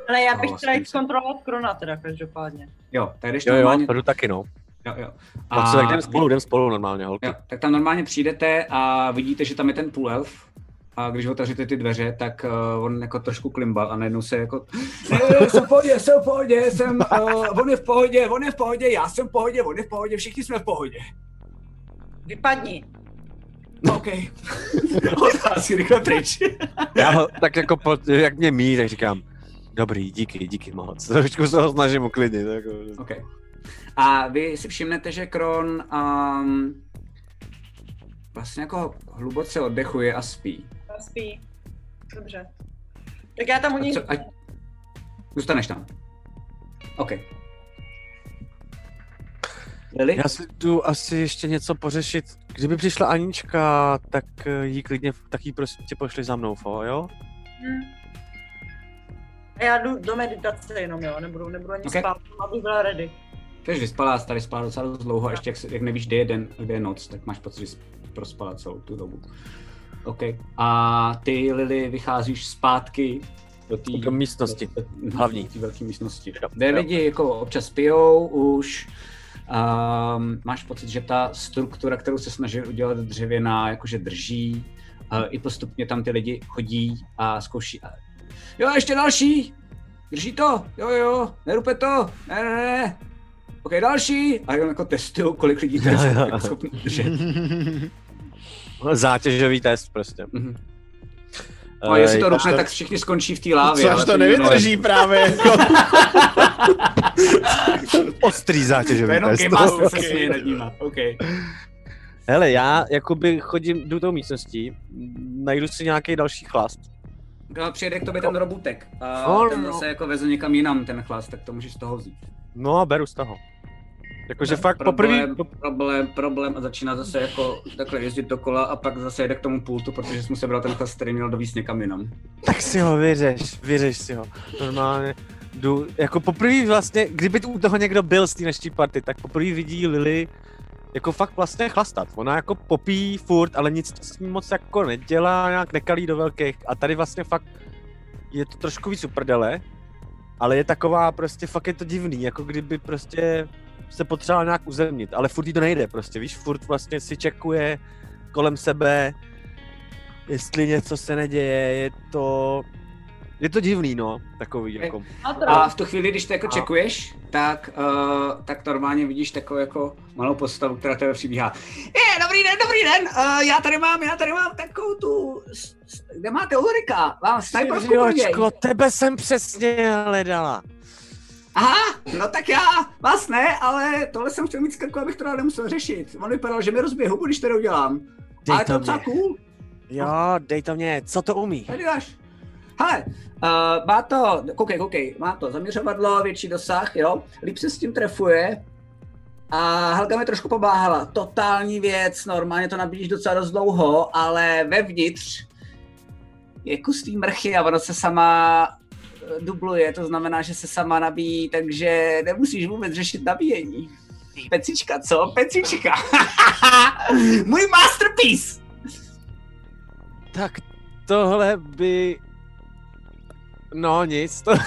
Ale já bych chtěla jít zkontrolovat Krona teda každopádně. Jo, tak jdeš Jo, jo, normálně... to jdu taky, no. jo, jo. A... Tak jdem spolu, jdem spolu normálně, holky. Jo, tak tam normálně přijdete a vidíte, že tam je ten půl elf. A když otevřete ty dveře, tak uh, on jako trošku klimbal a najednou se jako "Ne, jsem v pohodě, jsem v pohodě, jsem, uh, on je v pohodě, on je v pohodě, já jsem v pohodě, on je v pohodě, všichni jsme v pohodě. Vypadni. OK. Odchází rychle pryč. Já ho, tak jako, po, jak mě mí, tak říkám, dobrý, díky, díky moc. Trošku se ho snažím uklidnit. Jako, OK. A vy si všimnete, že Kron um, vlastně jako hluboce oddechuje a spí. Spí. Dobře. Tak já tam u A co, ať... Zůstaneš tam. OK. Lily? Já si jdu asi ještě něco pořešit. Kdyby přišla Anička, tak eh, jí klidně, tak jí prostě pošli za mnou, fo, jo? Hm. A já jdu do meditace jenom, jo, nebudu, nebudu ani Ok. okay. spát, abych byla ready. Jsi vyspalá, tady spala docela dost dlouho, a ještě jak, jak nevíš, kde je den, kde je noc, tak máš pocit, že jsi prospala celou tu dobu. OK. A ty, Lily, vycházíš zpátky do té Do místnosti. do- Hlavní. do té velké místnosti. Jo, Kde jo. lidi jako občas pijou už, um, máš pocit, že ta struktura, kterou se snaží udělat dřevěná, jakože drží, uh, i postupně tam ty lidi chodí a zkouší. A... Jo, ještě další! Drží to! Jo, jo, nerupe to! Ne, ne, ne! OK, další! A jenom jako testují, kolik lidí to je schopný držet. Zátěžový test prostě. Mhm. No, a jestli to rupne, já- tak všichni skončí v té lávě. Co ale až to nevydrží právě, jako. Ostrý To je zátěžový jenom test. Master se směje nad nima. OK. Hele, já jakoby chodím, jdu tou místností, najdu si nějaký další chlast. Když přijede k tobě ten robutek a No, ten no. zase jako veze někam jinam ten chlast, tak to můžeš z toho vzít. No a beru z toho. Jakože fakt problém, poprvé, problém, problém a začíná zase jako takhle jezdit dokola a pak zase jede k tomu pultu, protože jsi mu sebral ten chlast, který měl dovíst někam jinam. tak si ho vyřeš, vyřeš si ho. Normálně jdu, jako poprvé vlastně, kdyby tu u toho někdo byl z té naší party, tak poprvé vidí Lily jako fakt vlastně chlastat. Ona jako popí furt, ale nic s ní moc jako nedělá, nějak nekalí do velkých. A tady vlastně fakt je to trošku víc uprdele, ale je taková prostě, fakt je to divný, jako kdyby prostě se potřeboval nějak uzemnit, ale furt jí to nejde prostě, víš, furt vlastně si čekuje kolem sebe, jestli něco se neděje, je to, je to divný, no, takový, jako. A v tu chvíli, když to jako čekuješ, tak, uh, tak normálně vidíš takovou jako malou postavu, která tebe přibíhá. Je, dobrý den, dobrý den, uh, já tady mám, já tady mám takovou tu, s- s- kde máte Ulrika? Mám sniperku. Jočko, tebe jsem přesně hledala. Aha, no tak já vás ne, ale tohle jsem chtěl mít z krku, abych to nemusel řešit. On vypadal, že mi rozbije hubu, když to udělám. Dej Ale to to docela cool. Jo, dej to mě, co to umí? Tady dáš. Hele, uh, má to, koukej, koukej, má to zaměřovadlo, větší dosah, jo, líp se s tím trefuje. A Helga mi trošku pomáhala. Totální věc, normálně to nabíjíš docela dost dlouho, ale vevnitř je kus té mrchy a ona se sama dubluje, to znamená, že se sama nabíjí, takže nemusíš vůbec řešit nabíjení. Pecička, co? Pecička. Můj masterpiece. Tak tohle by... No nic, to...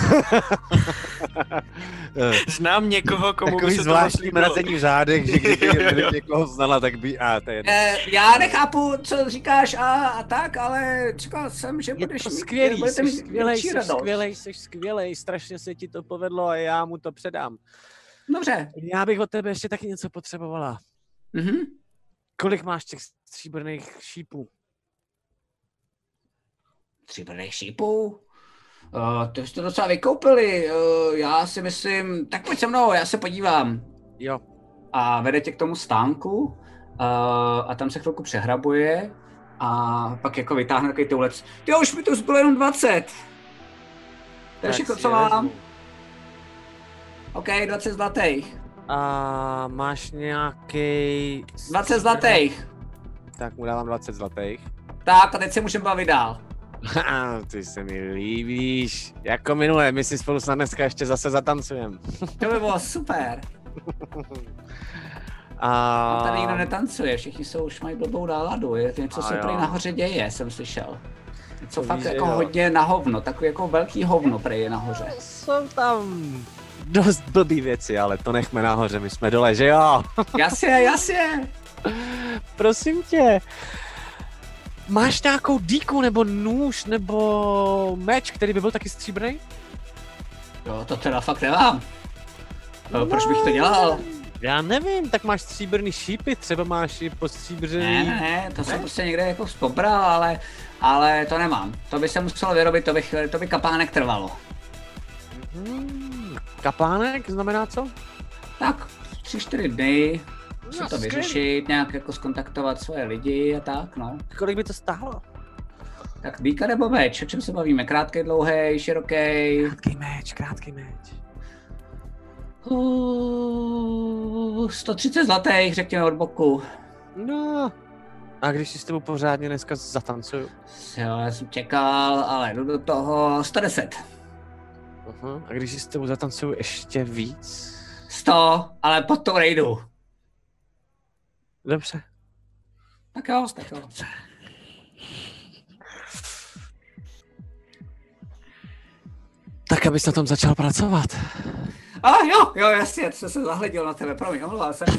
Znám někoho, komu by Takový se to zvláštní líbilo. mrazení v řádech, že kdyby Jo, jo, jo. někoho znala, tak by... A to je. Eh, já nechápu, co říkáš a, a tak, ale čekal jsem, že Je budeš to mít, skvělý, budete jsi mít skvělej, jsi skvělej, jsi skvělej, strašně se ti to povedlo a já mu to předám. Dobře. Já bych od tebe ještě taky něco potřebovala. Mhm. Kolik máš těch stříbrných šípů? Tři brných šípů. Uh, to jste docela vykoupili. Uh, já si myslím, tak pojď se mnou, já se podívám. Jo. A vede tě k tomu stánku uh, a tam se chvilku přehrabuje a pak jako vytáhne takový toulec. Jo, už mi tu zbylo jenom 20. To je všechno, co mám. OK, 20 zlatých. A máš nějaký... 20 zlatých. Tak mu dávám 20 zlatých. Tak a teď se můžeme bavit dál. Ty se mi líbíš. Jako minule, my si spolu snad dneska ještě zase zatancujeme. To by bylo super. A... Tady nikdo netancuje, všichni jsou už mají blbou náladu, je něco A se tady nahoře děje, jsem slyšel. Něco To fakt víš, jako jo. hodně na hovno, takový jako velký hovno prej je nahoře. Jsou tam dost blbý věci, ale to nechme nahoře, my jsme dole, že jo? Jasně, jasně. Prosím tě. Máš nějakou díku nebo nůž nebo meč, který by byl taky stříbrný? Jo, to teda fakt nemám. No, proč bych to dělal? Já nevím, tak máš stříbrný šípy, třeba máš i postříbrný... Ne, ne, ne, to jsem prostě někde jako vzpobral, ale, ale to nemám. To by se muselo vyrobit, to by, chvíli- to by kapánek trvalo. Hmm, kapánek znamená co? Tak, tři, čtyři dny, musím No, to skvělý. vyřešit, nějak jako skontaktovat svoje lidi a tak, no. Kolik by to stálo? Tak dýka nebo meč, o čem se bavíme? Krátký, dlouhý, široký? Krátký meč, krátký meč. Uh, 130 zlatých, řekněme od boku. No. A když si s tebou pořádně dneska zatancuju? Jo, já jsem čekal, ale jdu do toho 110. Uh-huh. A když si s tebou zatancuju ještě víc? 100, ale pod to nejdu. Dobře. Tak jo, tak jo. Tak abys na tom začal pracovat. A jo, jo, jasně, jsem se zahleděl na tebe, promiň, omlouvám se. Uh,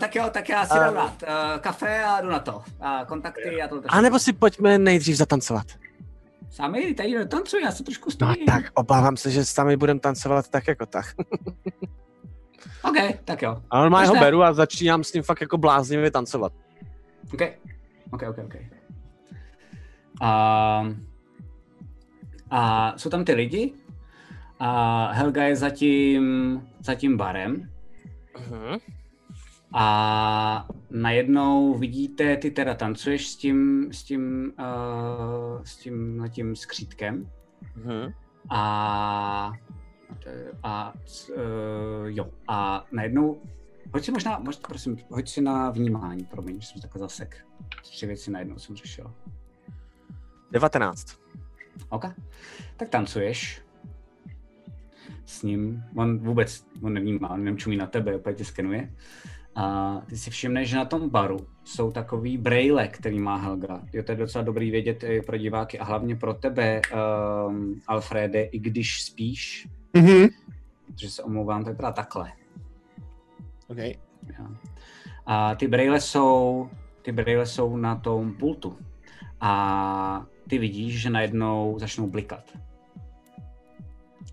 tak jo, tak já si A- dám rád uh, kafe a jdu na to. A kontakty a to. A nebo si pojďme nejdřív zatancovat. Sami, tady netancuji, já se trošku No stojím. tak, obávám se, že sami budeme tancovat tak jako tak. OK, tak jo. A normálně ho beru a začínám s tím fakt jako bláznivě tancovat. OK, OK, OK, OK. A, a jsou tam ty lidi a Helga je za tím, za tím barem Uh-huh. a najednou vidíte, ty teda tancuješ s tím, s tím, uh, s tím, tím skřítkem Uh-huh. a a uh, jo, a najednou Hoď si možná, možná, prosím, hoď si na vnímání, promiň, že jsem takhle zasek. Tři věci najednou jsem řešil. 19. OK. Tak tancuješ s ním. On vůbec on nevnímá, on jenom čumí na tebe, opět tě skenuje. A ty si všimneš, že na tom baru jsou takový braille, který má Helga. Jo, to je docela dobrý vědět i pro diváky a hlavně pro tebe, um, Alfrede, i když spíš, Mhm. protože se omlouvám, to je teda takhle. OK. Jo. A ty braille jsou, ty braille jsou na tom pultu. A ty vidíš, že najednou začnou blikat.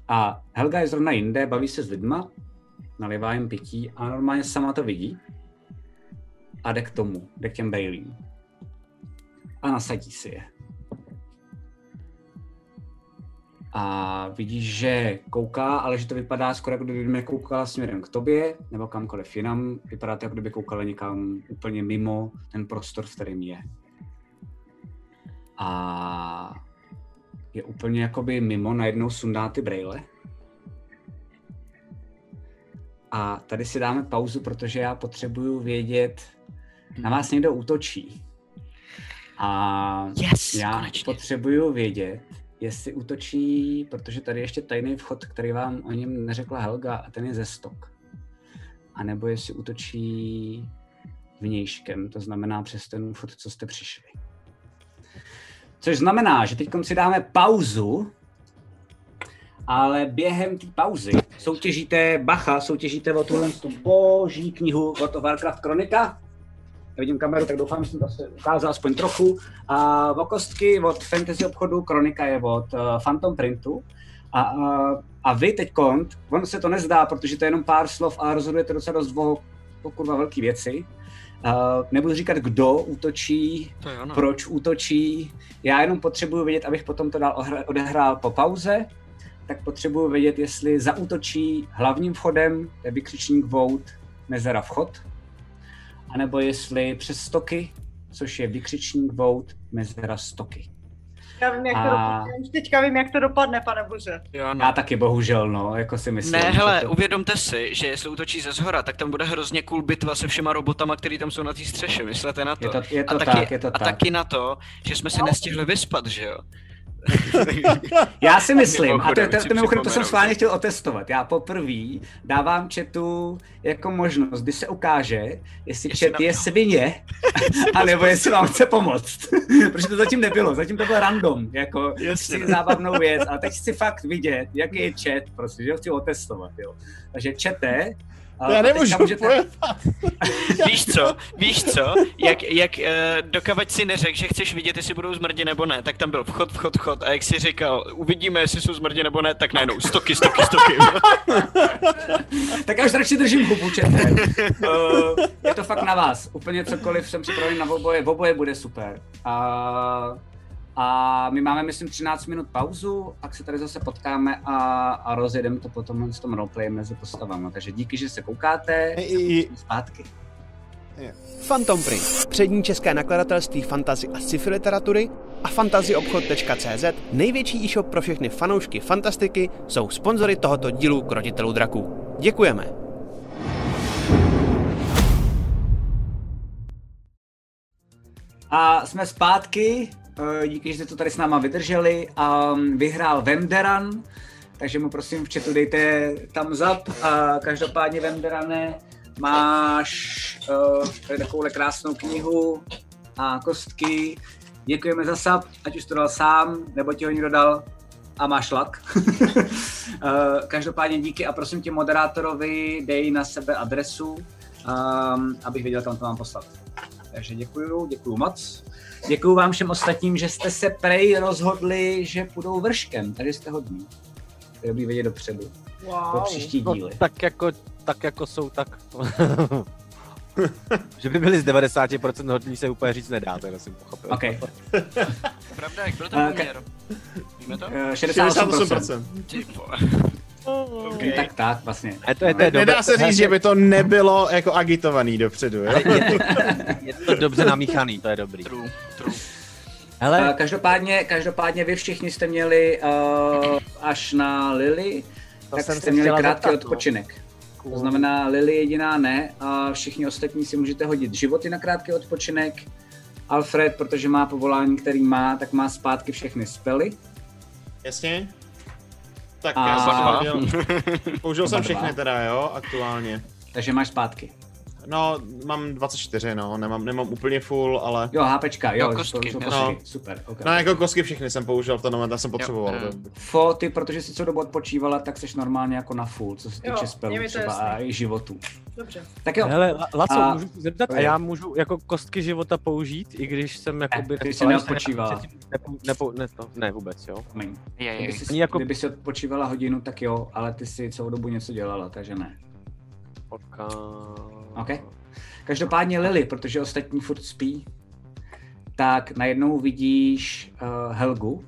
A Helga je zrovna jinde, baví se s lidma, nalivá jim pití a normálně sama to vidí. A jde k tomu, jde k těm brailím. A nasadí si je. A vidíš, že kouká, ale že to vypadá skoro jako kdyby nekoukala směrem k tobě, nebo kamkoliv jinam. Vypadá to, jako kdyby koukala někam úplně mimo ten prostor, v kterém je. A je úplně jakoby mimo, najednou sundá ty brejle. A tady si dáme pauzu, protože já potřebuju vědět, na vás někdo útočí. A Yes, já konečně. potřebuju vědět, jestli útočí, protože tady je ještě tajný vchod, který vám o něm neřekla Helga, a ten je ze stok. A nebo jestli útočí vnějškem, to znamená přes ten vchod, co jste přišli. Což znamená, že teď si dáme pauzu, ale během té pauzy soutěžíte, bacha, soutěžíte o tuhle tu boží knihu od Warcraft Kronika. Já vidím kameru, tak doufám, že jsem to ukázal aspoň trochu. A o kostky od Fantasy obchodu, Kronika je od uh, Phantom Printu. A, a, a vy teď kont, ono se to nezdá, protože to je jenom pár slov a rozhodujete docela dost o kurva velký věci. Uh, nebudu říkat, kdo útočí, proč útočí. Já jenom potřebuju vědět, abych potom to dál odehrál po pauze, tak potřebuju vědět, jestli zaútočí hlavním vchodem, to je vykřičník vout, mezera vchod, anebo jestli přes stoky, což je vykřičník vout, mezera stoky. Já vím, jak to A- dopadne. Už teďka vím, jak to dopadne, pane bože. Jo, no. Já taky bohužel, no, jako si myslím. Ne, hele, to... uvědomte si, že jestli útočí ze zhora, tak tam bude hrozně cool bitva se všema robotama, který tam jsou na té střeše, myslete na to. Je to, je to a tak, taky, je to a tak. taky na to, že jsme se nestihli vyspat, že jo? Já si myslím, a to, to, chci to, mimochodem, to jsem schválně chtěl otestovat. Já poprvé dávám chatu jako možnost, kdy se ukáže, jestli chat je svině, anebo jestli vám chce pomoct. Protože to zatím nebylo, zatím to bylo random, jako si zábavnou věc. A teď chci fakt vidět, jaký je chat, prostě, že ho chci otestovat, jo. Takže čete, a Já nemůžu můžete-. Víš co, víš co, jak, jak uh, dokavať si neřekl, že chceš vidět, jestli budou zmrdi nebo ne, tak tam byl vchod, vchod, vchod a jak si říkal, uvidíme, jestli jsou zmrdi nebo ne, tak najednou stoky, stoky, stoky. Tak já už radši držím hubu, čete. uh, je to fakt na vás. Úplně cokoliv jsem připravený na oboje, oboje bude super. A, a my máme, myslím, 13 minut pauzu, pak se tady zase potkáme a, a rozjedeme to potom s tom roleplay mezi postavami. Takže díky, že se koukáte. I- i- Zpátky. Phantom Print, přední české nakladatelství fantazy a sci-fi literatury a fantazyobchod.cz, největší e-shop pro všechny fanoušky fantastiky, jsou sponzory tohoto dílu Krotitelů draků. Děkujeme! A jsme zpátky, díky, že jste to tady s náma vydrželi. A vyhrál Venderan, takže mu prosím v chatu dejte tam zap. A každopádně Venderane, máš uh, tady takovouhle krásnou knihu a kostky. Děkujeme za sap, ať už to dal sám, nebo ti ho někdo dal a máš lak. Eh, Každopádně díky a prosím tě moderátorovi, dej na sebe adresu, um, abych věděl, kam to mám poslat. Takže děkuju, děkuju moc. Děkuju vám všem ostatním, že jste se prej rozhodli, že půjdou vrškem. Tady jste hodní. To je dobrý vědět dopředu. Pro Wow. příští No, díly. tak jako, tak jako jsou, tak... že by byli z 90% hodní se úplně říct nedá, to jsem pochopil. OK. Pravda, jak byl Eh, ten ka- poměr? Víme to? Eh, 68%. 68%. Ty vole. Okay. Tak tak, vlastně. A to je, to je Nedá se říct, že by to nebylo jako agitovaný dopředu, jo? Je, je to dobře namíchaný, to je dobrý. True, true. Eh, Hele, Každopádně, každopádně vy všichni jste měli uh, až na Lily, To tak jsem jste měli krátký zeptat, no. odpočinek. To znamená, Lily jediná ne a všichni ostatní si můžete hodit životy na krátký odpočinek. Alfred, protože má povolání, který má, tak má zpátky všechny spely. Jasně? Tak A- já jsem použil, použil jsem všechny teda, jo, aktuálně. Takže máš zpátky. No, mám 24, no, nemám, nemám úplně full, ale... Jo, HPčka, jo, Jo, kostky, jsou jo. kostky, No. super, okay. No, jako kostky všechny jsem použil v ten moment, já jsem potřeboval. jo. to- Fo, ty, protože jsi co dobu odpočívala, tak jsi normálně jako na full, co se Jo, týče spelů to třeba a i životů. Dobře. Tak jo, Hele, La- Laco, A- můžu se zeptat, a já můžu jako kostky života použít, i když jsem jakoby... ty jsi neodpočívala. Nepo, nepo, ne, to, ne, vůbec, jo. promiň. Je, je. Kdyby, jsi, Ani jako- kdyby si odpočívala hodinu, tak jo, ale ty si celou dobu něco dělala, takže ne. Poka... OK. Každopádně Lily, protože ostatní furt spí, tak najednou vidíš uh, Helgu,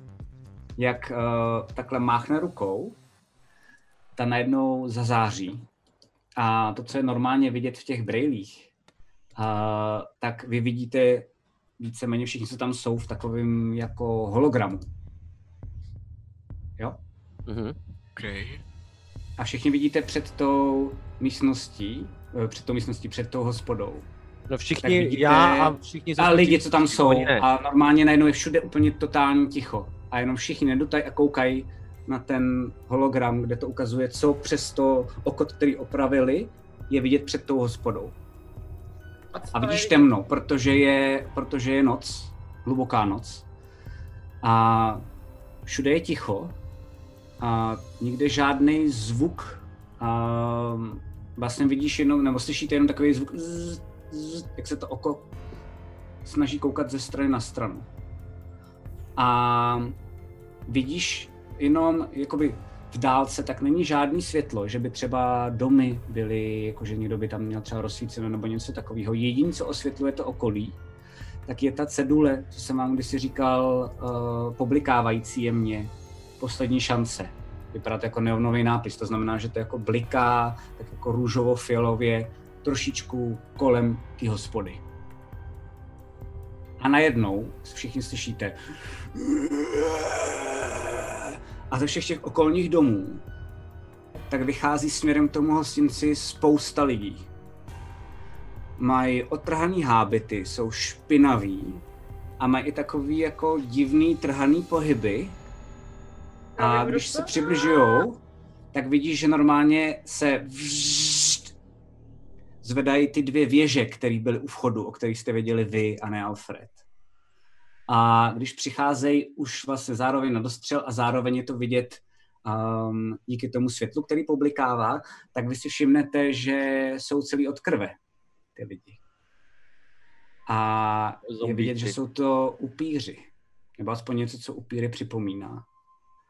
jak uh, takhle máchne rukou, ta najednou zazáří. A to, co je normálně vidět v těch brailích, uh, tak vy vidíte víceméně všichni, co tam jsou, v takovém jako hologramu. Jo? Mhm. Okay. A všichni vidíte před tou místností, před tou místností, před tou hospodou. No všichni, vidíte- já a všichni... A lidi, co tam všichni jsou. ne. A normálně najednou je všude úplně totální ticho. A jenom všichni nedotají a koukají na ten hologram, kde to ukazuje, co přes to oko, který opravili, je vidět před tou hospodou. A vidíš temno, protože je, protože je noc, hluboká noc. A všude je ticho. A nikde žádný zvuk. A vlastně vidíš jenom, nebo slyšíte jenom takový zvuk, zzz, zzz, jak se to oko snaží koukat ze strany na stranu. A vidíš jenom jakoby v dálce, tak není žádný světlo, že by třeba domy byly, jakože někdo by tam měl třeba rozsvíceno nebo něco takového. Jediné, co osvětluje to okolí, tak je ta cedule, co jsem vám kdysi říkal, uh, poblikávající jemně, poslední šance. Vypadá jako neonový nápis, to znamená, že to jako bliká tak jako růžovo-fialově trošičku kolem té hospody. A najednou všichni slyšíte a ze všech těch okolních domů tak vychází směrem k tomu hostinci spousta lidí. Mají otrhaný hábity, jsou špinaví a mají i takový jako divný trhaný pohyby. A když se přibližujou, tak vidíš, že normálně se zvedají ty dvě věže, které byly u vchodu, o kterých jste věděli vy a ne Alfred. A když přicházejí už vlastně zároveň na dostřel a zároveň je to vidět um, díky tomu světlu, který publikává, tak vy si všimnete, že jsou celý od krve ty lidi. A je vidět, že Zombíci. jsou to upíři. Nebo aspoň něco, co upíry připomíná.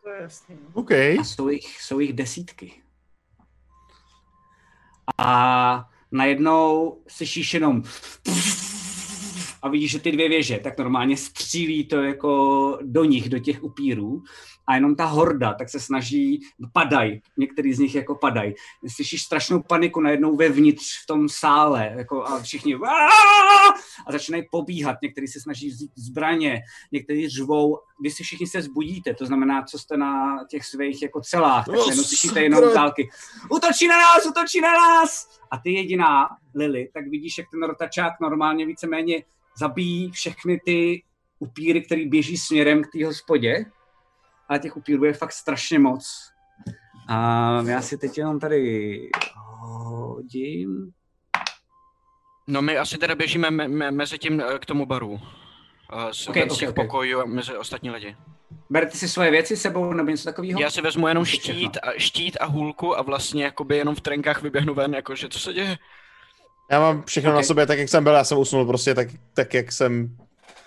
To je jasný. no. OK. A jsou jich, jsou jich desítky. A najednou slyšíš jenom a vidíš, že ty dvě věže tak normálně střílí to jako do nich, do těch upírů. A jenom ta horda tak se snaží, padají, některý z nich jako padají. Slyšíš strašnou paniku najednou vevnitř v tom sále jako a všichni a začínají pobíhat, někteří se snaží vzít zbraně, někteří řvou, vy si všichni se zbudíte, to znamená, co jste na těch svých jako celách, tak No, najednou slyšíte jenom dálky, útočí na nás, útočí na nás! A ty jediná, Lily, tak vidíš, jak ten rotačák normálně víceméně zabíjí všechny ty upíry, který běží směrem k té hospodě. Ale těch upírů je fakt strašně moc. A já si teď jenom tady hodím. No my asi teda běžíme me, me, mezi tím eh, k tomu baru. Uh, z, Ok, okay, z těch ok. pokojů a mezi ostatní lidi. Berete si svoje věci s sebou nebo něco takového? Já si vezmu jenom štít a, štít a hůlku a vlastně jakoby jenom v trenkách vyběhnu ven, jakože co se děje? Já mám všechno Ok. na sobě, tak jak jsem byl, já jsem usnul prostě tak, tak jak jsem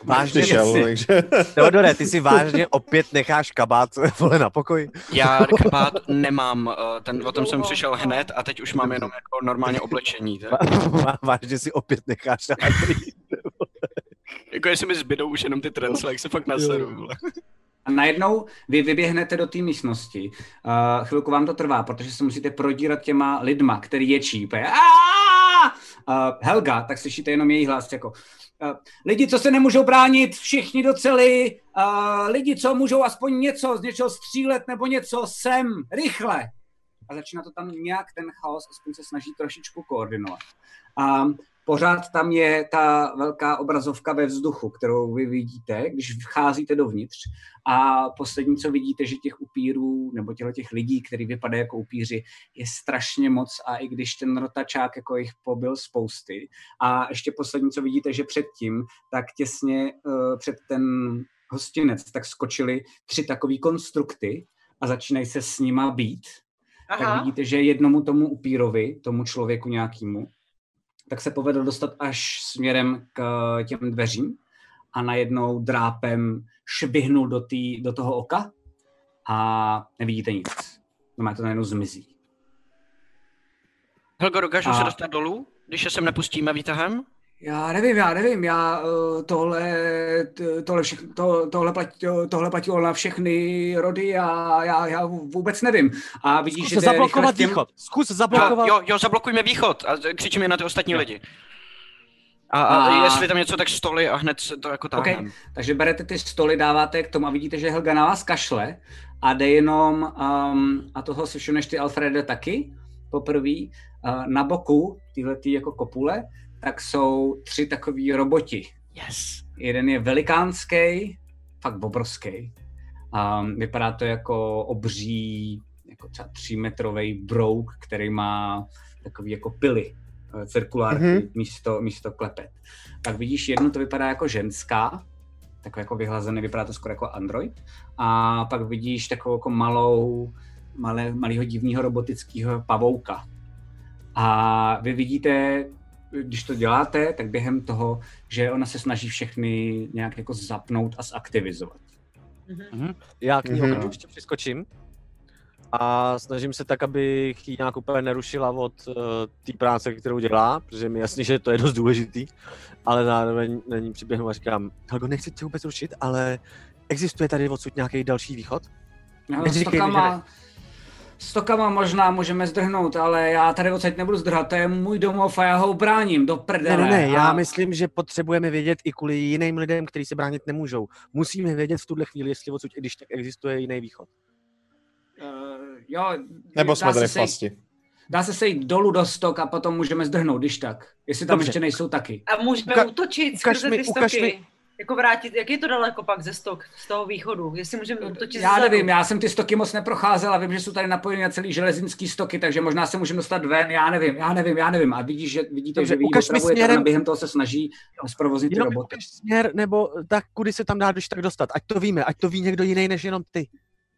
Vážně, přišel, jasně. takže... Teodore, ty si vážně opět necháš kabát vole na pokoj? Já kabát nemám, uh, ten, o tom jsem přišel hned a teď už mám jenom jako normálně oblečení. Tak. vážně si opět necháš hátrý. Jako jestli mi zbydou už jenom ty trencle, jak se fakt naseru. vole. A najednou vy vyběhnete do té místnosti. Uh, chvilku vám to trvá, protože se musíte prodírat těma lidma, který ječí. Uh, Helga, tak slyšíte jenom její hlas jako uh, lidi, co se nemůžou bránit, všichni do cely, uh, lidi, co můžou aspoň něco, z něčeho střílet nebo něco, sem, rychle. A začíná to tam nějak ten chaos, aspoň se snaží trošičku koordinovat. A pořád tam je ta velká obrazovka ve vzduchu, kterou vy vidíte, když vcházíte dovnitř. A poslední, co vidíte, že těch upírů, nebo těchto těch lidí, kteří vypadají jako upíři, je strašně moc a i když ten rotačák jako jich pobyl spousty. A ještě poslední, co vidíte, že předtím, tak těsně uh, před ten hostinec, tak skočili tři takové konstrukty a začínají se s nima být. Aha. Tak vidíte, že jednomu tomu upírovi, tomu člověku nějakému, tak se povedlo dostat až směrem k těm dveřím a najednou drápem švihnul do, tý, do toho oka a nevidíte nic. No má to najednou zmizí. Helgo, dokážu a... se dostat dolů, když se sem nepustíme výtahem? Já nevím, já nevím, já eh, tohle, tohle, všechno, to, tohle, platí, tohle platilo na všechny rody a já, já vůbec nevím. A vidíš, Zkus že zablokovat těm... východ. Zkus zablokovat. Jo, jo, zablokujme východ a křičíme na ty ostatní jo. lidi. A, a, a, jestli tam něco, tak stoly a hned se to jako tak. Okay. Takže berete ty stoly, dáváte k tomu a vidíte, že Helga na vás kašle a jde jenom, um, a toho si všimneš ty Alfrede taky, poprvé, uh, na boku, tyhle ty jako kopule, tak jsou tři takový roboti. Yes. Jeden je velikánský, fakt obrovský. Um, vypadá to jako obří, jako třeba třímetrový brouk, který má takový jako pily, eh, cirkulární mm-hmm. místo, místo klepet. Tak vidíš, jednu to vypadá jako ženská, takový jako vyhlazený, vypadá to skoro jako android. A pak vidíš takovou jako malou, malé, malého divného robotického pavouka. A vy vidíte když to děláte, tak během toho, že ona se snaží všechny nějak jako zapnout a zaktivizovat. Mm-hmm. Já k ní mm-hmm. ještě přiskočím a snažím se tak, abych ji nějak úplně nerušila od uh, té práce, kterou dělá, protože mi jasný, že to je dost důležitý, ale zároveň na ní přiběhnu a říkám, Helgo, nechci tě vůbec rušit, ale existuje tady odsud nějaký další východ? No, Neříkej stokama možná můžeme zdrhnout, ale já tady odsaď nebudu zdrhat, to je můj domov a já ho bráním do prdele. Ne, ne, ne, já myslím, že potřebujeme vědět i kvůli jiným lidem, kteří se bránit nemůžou. Musíme vědět v tuhle chvíli, jestli odsud, když tak existuje jiný východ. Uh, jo, Nebo jsme tady v pasti. Dá se sejít dolů do stok a potom můžeme zdrhnout, když tak. Jestli tam Dobře. ještě nejsou taky. A můžeme Uka- útočit skrze ty stoky. Ukaž mi, jako vrátit, jak je to daleko pak ze stok, z toho východu, jestli můžeme útočit Já nevím, já jsem ty stoky moc neprocházel a vím, že jsou tady napojeny na celý železinský stoky, takže možná se můžeme dostat ven, já nevím, já nevím, já nevím. A vidíš, že vidíte, Dobře, že vy směrem... a během toho se snaží zprovoznit ty roboty. směr, nebo tak, kudy se tam dá když tak dostat, ať to víme, ať to ví někdo jiný než jenom ty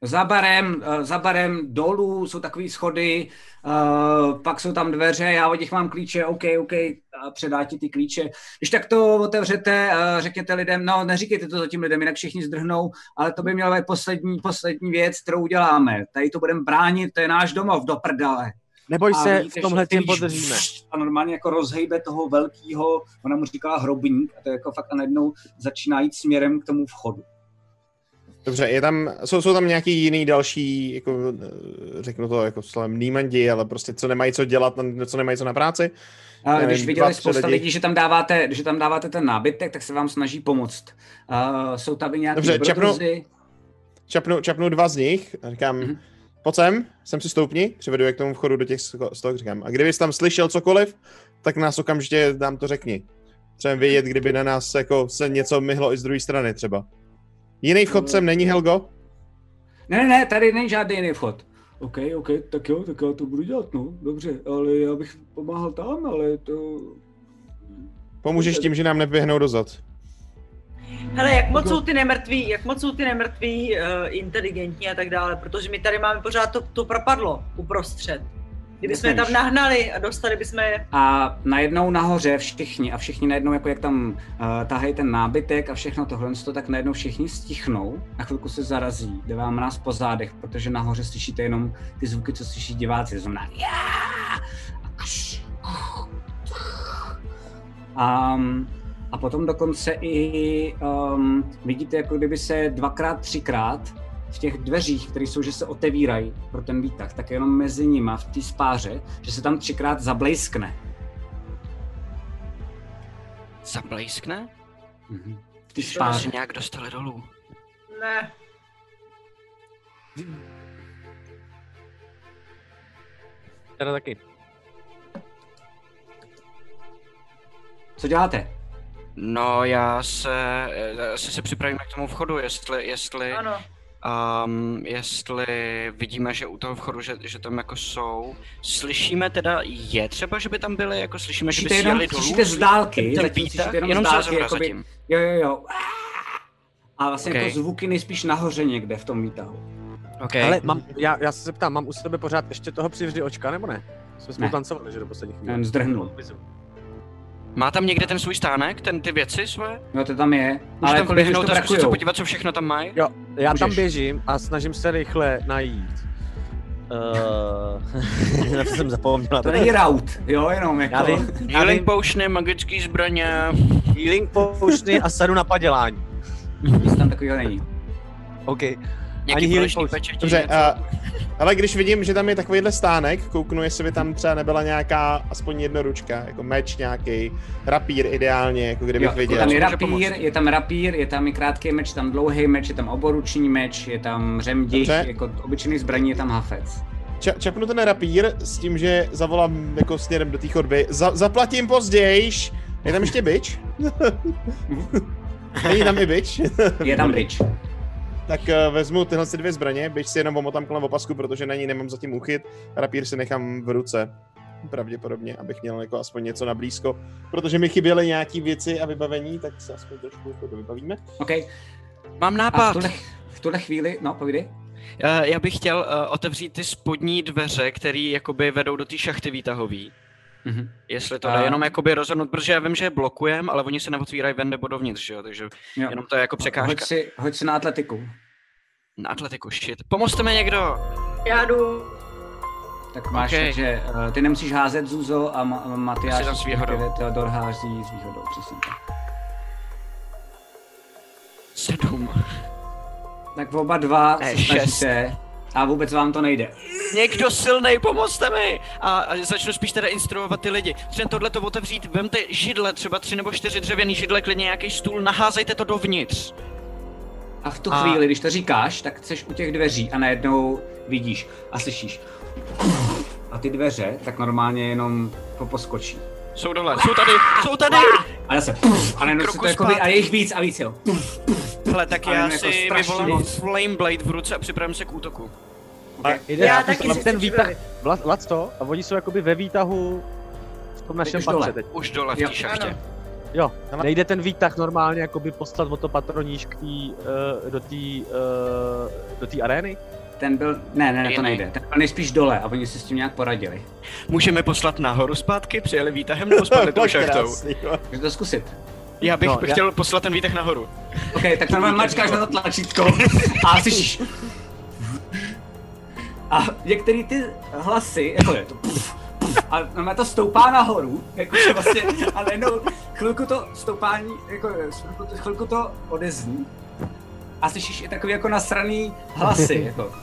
za barem, eh, za barem dolů jsou takové schody, uh, pak jsou tam dveře, já od nich mám klíče, OK, OK, a předá ti ty klíče. Když tak to otevřete, uh, řekněte lidem, no neříkejte to zatím lidem, jinak všichni zdrhnou, ale to by měla být poslední, poslední věc, kterou uděláme. Tady to budeme bránit, to je náš domov, do prdele. Neboj a se, v tomhle tím podržíme. A normálně jako rozhejbe toho velkého, ona mu říkala hrobník, a to je jako fakt a najednou začíná jít směrem k tomu vchodu. Dobře, je tam, jsou, jsou tam nějaký jiný další, jako, řeknu to jako slovem nímandi, ale prostě co nemají co dělat, co nemají co na práci? A když viděli spousta lidí, že tam, dáváte, že tam dáváte ten nábytek, tak se vám snaží pomoct. Uh, jsou tam nějaké Dobře, čapnu, čapnu, čapnu dva z nich a říkám, mm-hmm. pojď sem, sem si stoupni, přivedu je k tomu vchodu do těch stok, říkám. A kdybys tam slyšel cokoliv, tak nás okamžitě nám to řekni. Třeba vědět, kdyby na nás jako se něco myhlo i z druhé strany třeba. Jiný vchod sem není, Helgo? Ne, ne, ne, tady není žádný jiný vchod. OK, OK, tak jo, tak já to budu dělat, no, dobře, ale já bych pomáhal tam, ale to... Pomůžeš tím, že nám neběhnou dozad. Hele, jak moc jsou ty nemrtví, jak moc jsou ty nemrtví uh, inteligentní a tak dále, protože my tady máme pořád to, to propadlo uprostřed. Kdybychom je tam nahnali a dostali bychom je. A najednou nahoře všichni a všichni najednou, jako jak tam uh, tahají ten nábytek a všechno tohle, tak najednou všichni stichnou, na chvilku se zarazí, jde vám nás po zádech, protože nahoře slyšíte jenom ty zvuky, co slyší diváci, znamená um, a potom dokonce i um, vidíte, jako kdyby se dvakrát, třikrát v těch dveřích, které jsou, že se otevírají pro ten výtah, tak jenom mezi nima v té spáře, že se tam třikrát zablejskne. Zablejskne? Mhm. V té spáře. nějak dostali dolů. Ne. Teda taky. Co děláte? No, já se, eh, asi se připravíme k tomu vchodu, jestli, jestli, Ano. Um, jestli vidíme, že u toho vchodu, že, že tam jako jsou. Slyšíme teda, je třeba, že by tam byly, jako slyšíme, že by Slyšíte, jenom, dolů? slyšíte z dálky, ten zatím výtah? slyšíte jenom, Jenom z dálky, jakoby, zatím. jo, jo, jo. A vlastně Okay. jako zvuky nejspíš nahoře někde v tom výtahu. Okay. Ale mám, já, já se zeptám, mám u sebe pořád ještě toho přivři očka, nebo ne? Jsme spolu tancovali, že do poslední chvíle. Ten zdrhnul. Má tam někde ten svůj stánek, ten ty věci své? No to tam je, Můžu ale tam jako vběhnout to a zkusit se podívat, co všechno tam mají? Jo, já tam Můžeš. běžím a snažím se rychle najít. Uh, na to jsem zapomněla. To není rout, jo, jenom jako. Já vím, já Healing vím, potiony, magický zbraně. healing potiony a sadu na padělání. Nic tam takového není. OK. Nějaký healing falešný potion. Dobře, a, ale když vidím, že tam je takovýhle stánek, kouknu, jestli by tam třeba nebyla nějaká aspoň jednoručka, jako meč nějaký, rapír ideálně, jako kdybych Jo, viděl. je tam i Může rapír, je tam rapír, je tam i krátký meč, je tam dlouhý meč, je tam oboruční meč, je tam řemdich, jako obyčejný zbraní, je tam hafec. Ča- čapnu ten rapír s tím, že zavolám jako směrem do té chodby. Za- zaplatím pozdějiš. Je tam ještě bič? Není tam i bič? Je tam bridge. tak uh, vezmu tyhle si dvě zbraně, bič si jenom omotám kolem opasku, protože na ní nemám zatím uchyt. Rapír si nechám v ruce. Pravděpodobně, abych měl jako aspoň něco na blízko. Protože mi chyběly nějaký věci a vybavení, tak se aspoň trošku jako vybavíme. OK. Mám A v nápad. tuhle, v tuhle chvíli, no povídej. Eh, Já bych chtěl eh, otevřít ty spodní dveře, které jakoby vedou do té šachty výtahový. Mhm. Jestli to A- jde jenom jakoby rozhodnout, protože já vím, že je blokujem, ale oni se neotvírají ven nebo dovnitř, že jo, takže Jo. jenom to je jako Hoď překážka. si, hoď si na atletiku. Na atletiku, shit. Pomozte mi někdo! Já jdu. Tak máš, OK. takže uh, ty nemusíš házet Zuzo a Ma- Matyáš, s výhodou. Teodor hází s výhodou, přesně tak. Sedm. Tak oba dva Ne, se šest. snažíte a vůbec vám to nejde. Někdo silnej, pomozte mi! A, a začnu spíš teda instruovat ty lidi. Třeba tohle to otevřít, vemte židle, třeba tři nebo čtyři dřevěný židle, klidně nějaký stůl, naházejte to dovnitř. A v tu A- chvíli, když to říkáš, tak jsi u těch dveří a najednou vidíš a slyšíš. A ty dveře tak normálně jenom poskočí. Jsou dole, jsou tady, jsou tady! A zase a najednou to jakoby, a je jich víc a víc, jo. Hele, tak já jako si strašně vyvolám. Flame Blade v ruce a připravím se k útoku. Jde Já taky ten, si ten výtah. Vlad, to, a oni jsou jakoby ve výtahu v tom našem už patře dole. teď. Už dole v Jo, té šachtě. Jo, nejde ten výtah normálně jakoby poslat o to patroníž k tý, uh, do té uh, do té arény? Ten byl, ne, ne, ne, to nejde. Ten byl nejspíš dole a oni si s tím nějak poradili. Můžeme poslat nahoru zpátky, přijeli výtahem nebo spadli tou šachtou? Můžete to zkusit. Já bych No, no, já- chtěl poslat ten výtah nahoru. OK, tak normálně mačkáš na to tlačítko a slyšíš. A některé ty hlasy, jako je to puf, puf, a normálně to stoupá nahoru, jakože vlastně, a najednou chvilku to stoupání, jako chvilku to, chvilku to odezní. A slyšíš i takový jako nasraný hlasy, jako.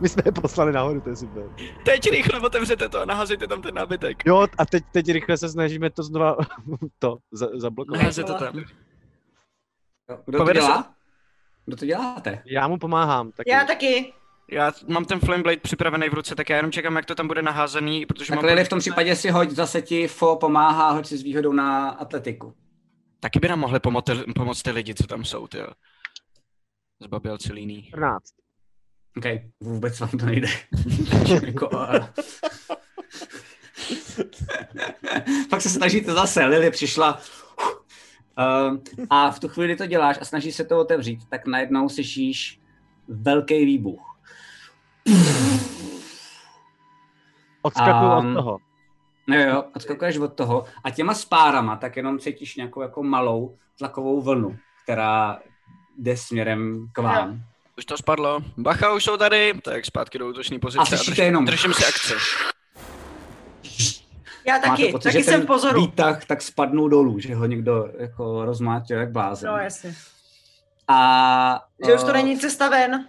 My jsme je poslali nahoru, to je super. Teď rychle otevřete to a naházejte tam ten nábytek. Jo, a teď, teď rychle se snažíme to znova to za, zablokovat. Naházejte tam. Kdo to se dělá? Kdo to děláte? Já mu pomáhám taky. Já taky. Já mám ten Flame Blade připravený v ruce, tak já jenom čekám, jak to tam bude naházený, protože Tak mám... V tom případě si hoď, zase ti Fo pomáhá, hoď si s výhodou na atletiku. Taky by nám mohli pomoct, pomoct ty lidi, co tam jsou, ty jo. Zbabělci líný. 14. OK, vůbec vám to nejde. jako, uh... Pak se snažíte zase, Lily přišla uh, a v tu chvíli to děláš a snažíš se to otevřít, tak najednou slyšíš velký výbuch. Odskakuju Um, od toho. No jo, odskakuješ od toho a těma spárama tak jenom cítíš nějakou jako malou tlakovou vlnu, která jde směrem k vám. Už to spadlo. Bacha, už jsou tady. Tak zpátky do útočné A pozice. slyšíte jenom- držím si akci. Já Máte taky, pocit, taky že jsem ten v pozoru. výtah tak spadnul dolů, že ho někdo jako rozmátil jak blázen. No jasně. A, Že už to eh, není cesta ven.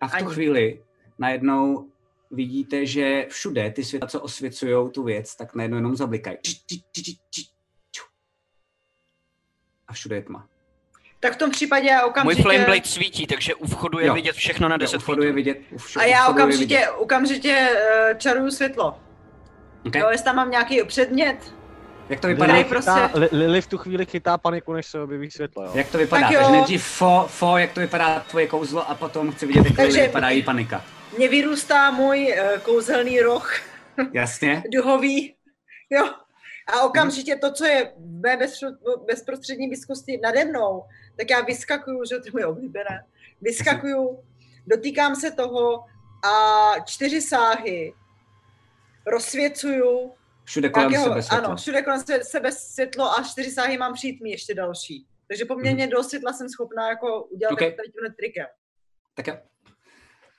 A v tu ani. chvíli najednou vidíte, že všude ty světla, co osvěcují tu věc, tak najednou jenom zablikají. A všude je tma. Tak v tom případě já Můj okamžitě... Flame Blade svítí, takže u vchodu je Jo. vidět všechno na Jo, 10 u vchodu je vidět. U vš- A já vchodu je vidět. okamžitě, okamžitě uh, čaruju světlo. Okay. Jo, jestli tam mám nějaký předmět, Jak to vypadá? Lily Lily, prostě- Lily v tu chvíli chytá paniku, než se objeví světlo, jo. Jak to vypadá? Tak jo. Takže nejdřív fo, fo, jak to vypadá tvoje kouzlo a potom chci vidět, jak Takže... vypadá její panika. Mě vyrůstá můj uh, kouzelný roh Jasně? duhový, jo. A okamžitě to, co je v mé bezpro- bezprostřední blízkosti nade mnou, tak já vyskakuju, že to je moje oblíbené, vyskakuju, dotýkám se toho a čtyři sáhy rozsvěcuju. Všude kolem nějakého- sebe světlo. Ano, všude kolem se- sebe světlo a čtyři sáhy mám přijít mi ještě další. Takže poměrně Mhm. dost světla jsem schopná jako udělat okay. tady tímhle trikem. Tak jo.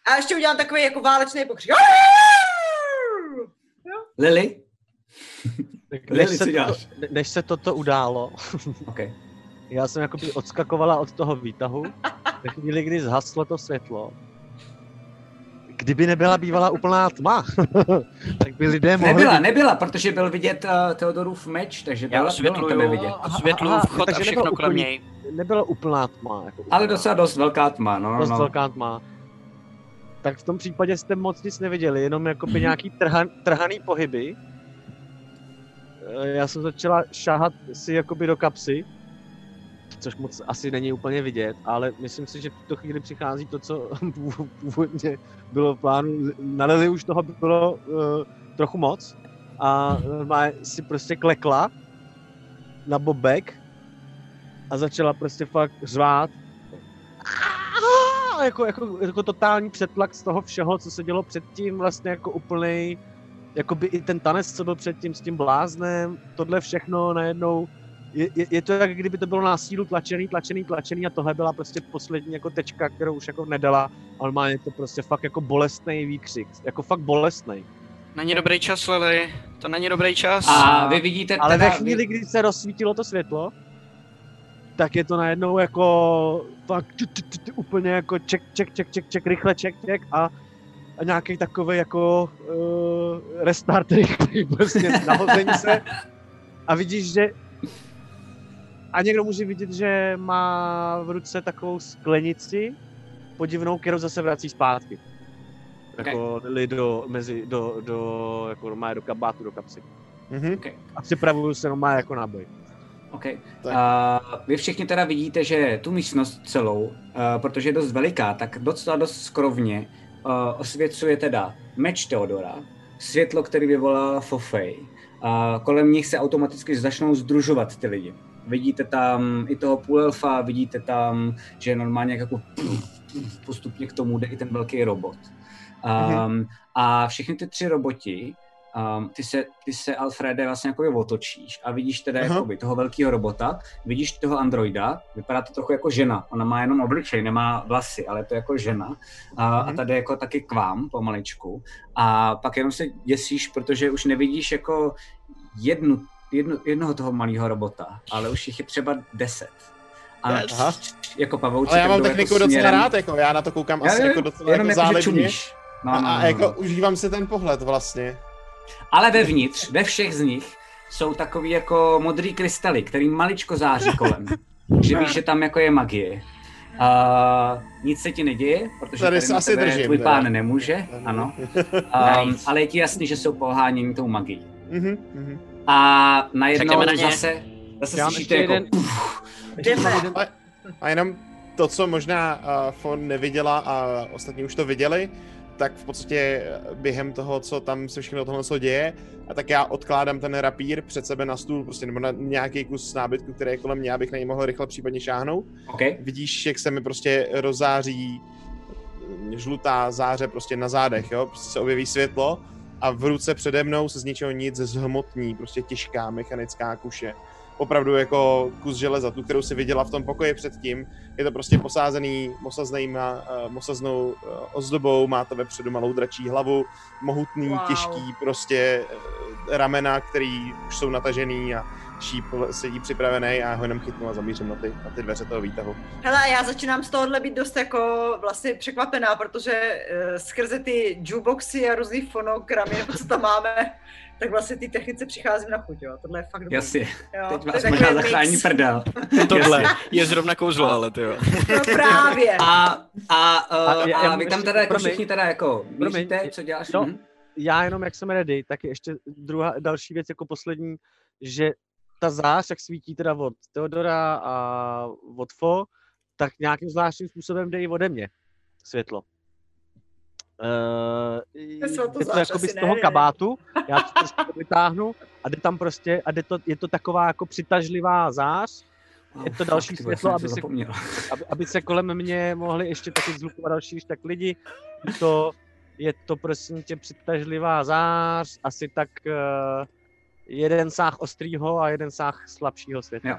A ještě udělám takový jako válečný pokřik. Lily? Tak Lily, Než se, to, než se toto událo, Okay. já jsem jakoby odskakovala od toho výtahu, ve chvíli, kdy zhaslo to světlo. Kdyby nebyla bývala úplná tma, tak by lidé mohli... Nebyla, nebyla, protože byl vidět uh, Theodorův meč, takže Já byla, bylo tebe osvětluju, vidět. osvětluju Aha, vchod a takže všechno kolem něj. Nebyla úplná tma. Jako Ale úplná. docela dost velká tma, no, no, dost no. velká tma. Tak v tom případě jste moc nic neviděli, jenom jakoby Mhm. nějaký trhan, trhaný pohyby. Eh, Já jsem začala šáhat si jakoby do kapsy, což moc asi není úplně vidět, ale myslím si, že v tuto chvíli přichází to, co původně bylo v plánu. Na Lily už toho bylo uh, trochu moc a normálně si prostě klekla na bobek a začala prostě fakt řvát a jako, jako, jako totální přetlak z toho všeho, co se dělo předtím, vlastně jako úplnej, jakoby i ten tanec, co byl předtím s tím bláznem, tohle všechno najednou, je, je, je to jak kdyby to bylo na sílu tlačený, tlačený, tlačený a tohle byla prostě poslední jako tečka, kterou už jako nedala, ale má je to prostě fakt jako bolestný výkřik, jako fakt bolestný. Není dobrý čas, Lily. To není dobrý čas. A vy vidíte Ale teda, ve chvíli, kdy se rozsvítilo to světlo, tak je to najednou jako tu, úplně jako ček, ček, ček, ček, ček, rychle ček, ček a, a nějaký takový jako uh, restart rychlý, prostě nahození se a vidíš, že a někdo může vidět, že má v ruce takovou sklenici podivnou, kterou zase vrací zpátky. Jako okay. do, mezi, do, do, jako normálně do kabátu, do kapsy. Mhm. A připravuju se normálně jako na boj. Okay. Tak. Uh, vy všichni teda vidíte, že tu místnost celou, uh, protože je dost veliká, tak docela dost skrovně uh, osvěcuje teda meč Teodora, světlo, který vyvolá Fofej. A kolem nich se automaticky začnou združovat ty lidi. Vidíte tam i toho půlelfa, vidíte tam, že normálně jako postupně k tomu jde i ten velký robot. Um, a všechny ty tři roboti, um, ty, se, ty se, Alfrede, vlastně jako otočíš a vidíš teda Aha. jakoby toho velkého robota, vidíš toho androida, vypadá to trochu jako žena, ona má jenom obličej, nemá vlasy, ale je to jako žena a, a Mhm. tady jako taky k vám pomaličku a pak jenom se děsíš, protože už nevidíš jako jednu, jednu, jednoho toho malého robota, ale už jich je třeba deset. A Aha. jako pavouci Ale já mám jdou techniku jako docela rád, jako já na to koukám Já asi jako docela jenom jako jako, že záledně. čumíš. No, A, no, a no, no. jako užívám si ten pohled vlastně. Ale vevnitř, ve všech z nich, jsou takový jako modrý krystaly, který maličko září kolem. že víš, že tam jako je magie. Uh, nic se ti neděje, protože Tady tady, se asi držím, tvůj pán nemůže, ano. Um, ale je ti jasný, že jsou poháněni tou magií. Mhm, mhm. A najednou na zase, zase Já slyšíte ještě jako jeden- puf, Jdeme. A jenom to, co možná uh, Fon neviděla a ostatní už to viděli, tak v podstatě během toho, co tam se všechno tohle co děje, a tak já odkládám ten rapír před sebe na stůl, prostě nebo na nějaký kus nábytku, který je kolem mě, abych na něj mohl rychle případně šáhnout. okay. Vidíš, jak se mi prostě rozáří žlutá záře prostě na zádech, jo, prostě se objeví světlo a v ruce přede mnou se z ničeho nic zhmotní, prostě těžká mechanická kuše. Opravdu jako kus železa, tu, kterou si viděla v tom pokoji předtím. Je to prostě posázený mosaznýma, uh, mosaznou uh, ozdobou, má to vepředu malou dračí hlavu, mohutný, Wow. těžký prostě uh, ramena, který už jsou natažený a šíp sedí připravený a já ho jenom chytnu a zamířím na ty, na ty dveře toho výtahu. Hele, já začínám z tohohle být dost jako vlastně překvapená, protože uh, skrze ty jukeboxy a různý fonogramy, co tam máme, tak vlastně ty technice přicházím na chuť, jo. Tohle je fakt dobrý. Jasně, Jo, teď to vás možná mix. zachrání prdel. Tohle je zrovna kouzlo, ale ty jo. No právě. A, a, uh, A a, já- a já vy tam teda jako promiň. všichni teda jako míříte, co děláš? No. Mhm. já jenom, jak jsem ready, tak je ještě druhá, další věc jako poslední, že ta zář, jak svítí teda od Teodora a od Fo, tak nějakým zvláštním způsobem jde i ode mě světlo. Uh, to zář jakoby z toho ne. kabátu, já to prostě vytáhnu a jde tam prostě, a jde to, je to taková jako přitažlivá zář, je to další vole, světlo, aby to zapomněl. aby, aby se kolem mě mohli ještě taky zhlukovat další tak lidi. Je to, je to prosím tě přitažlivá zář, asi tak uh, jeden sáh ostrýho a jeden sáh slabšího světla. Jo.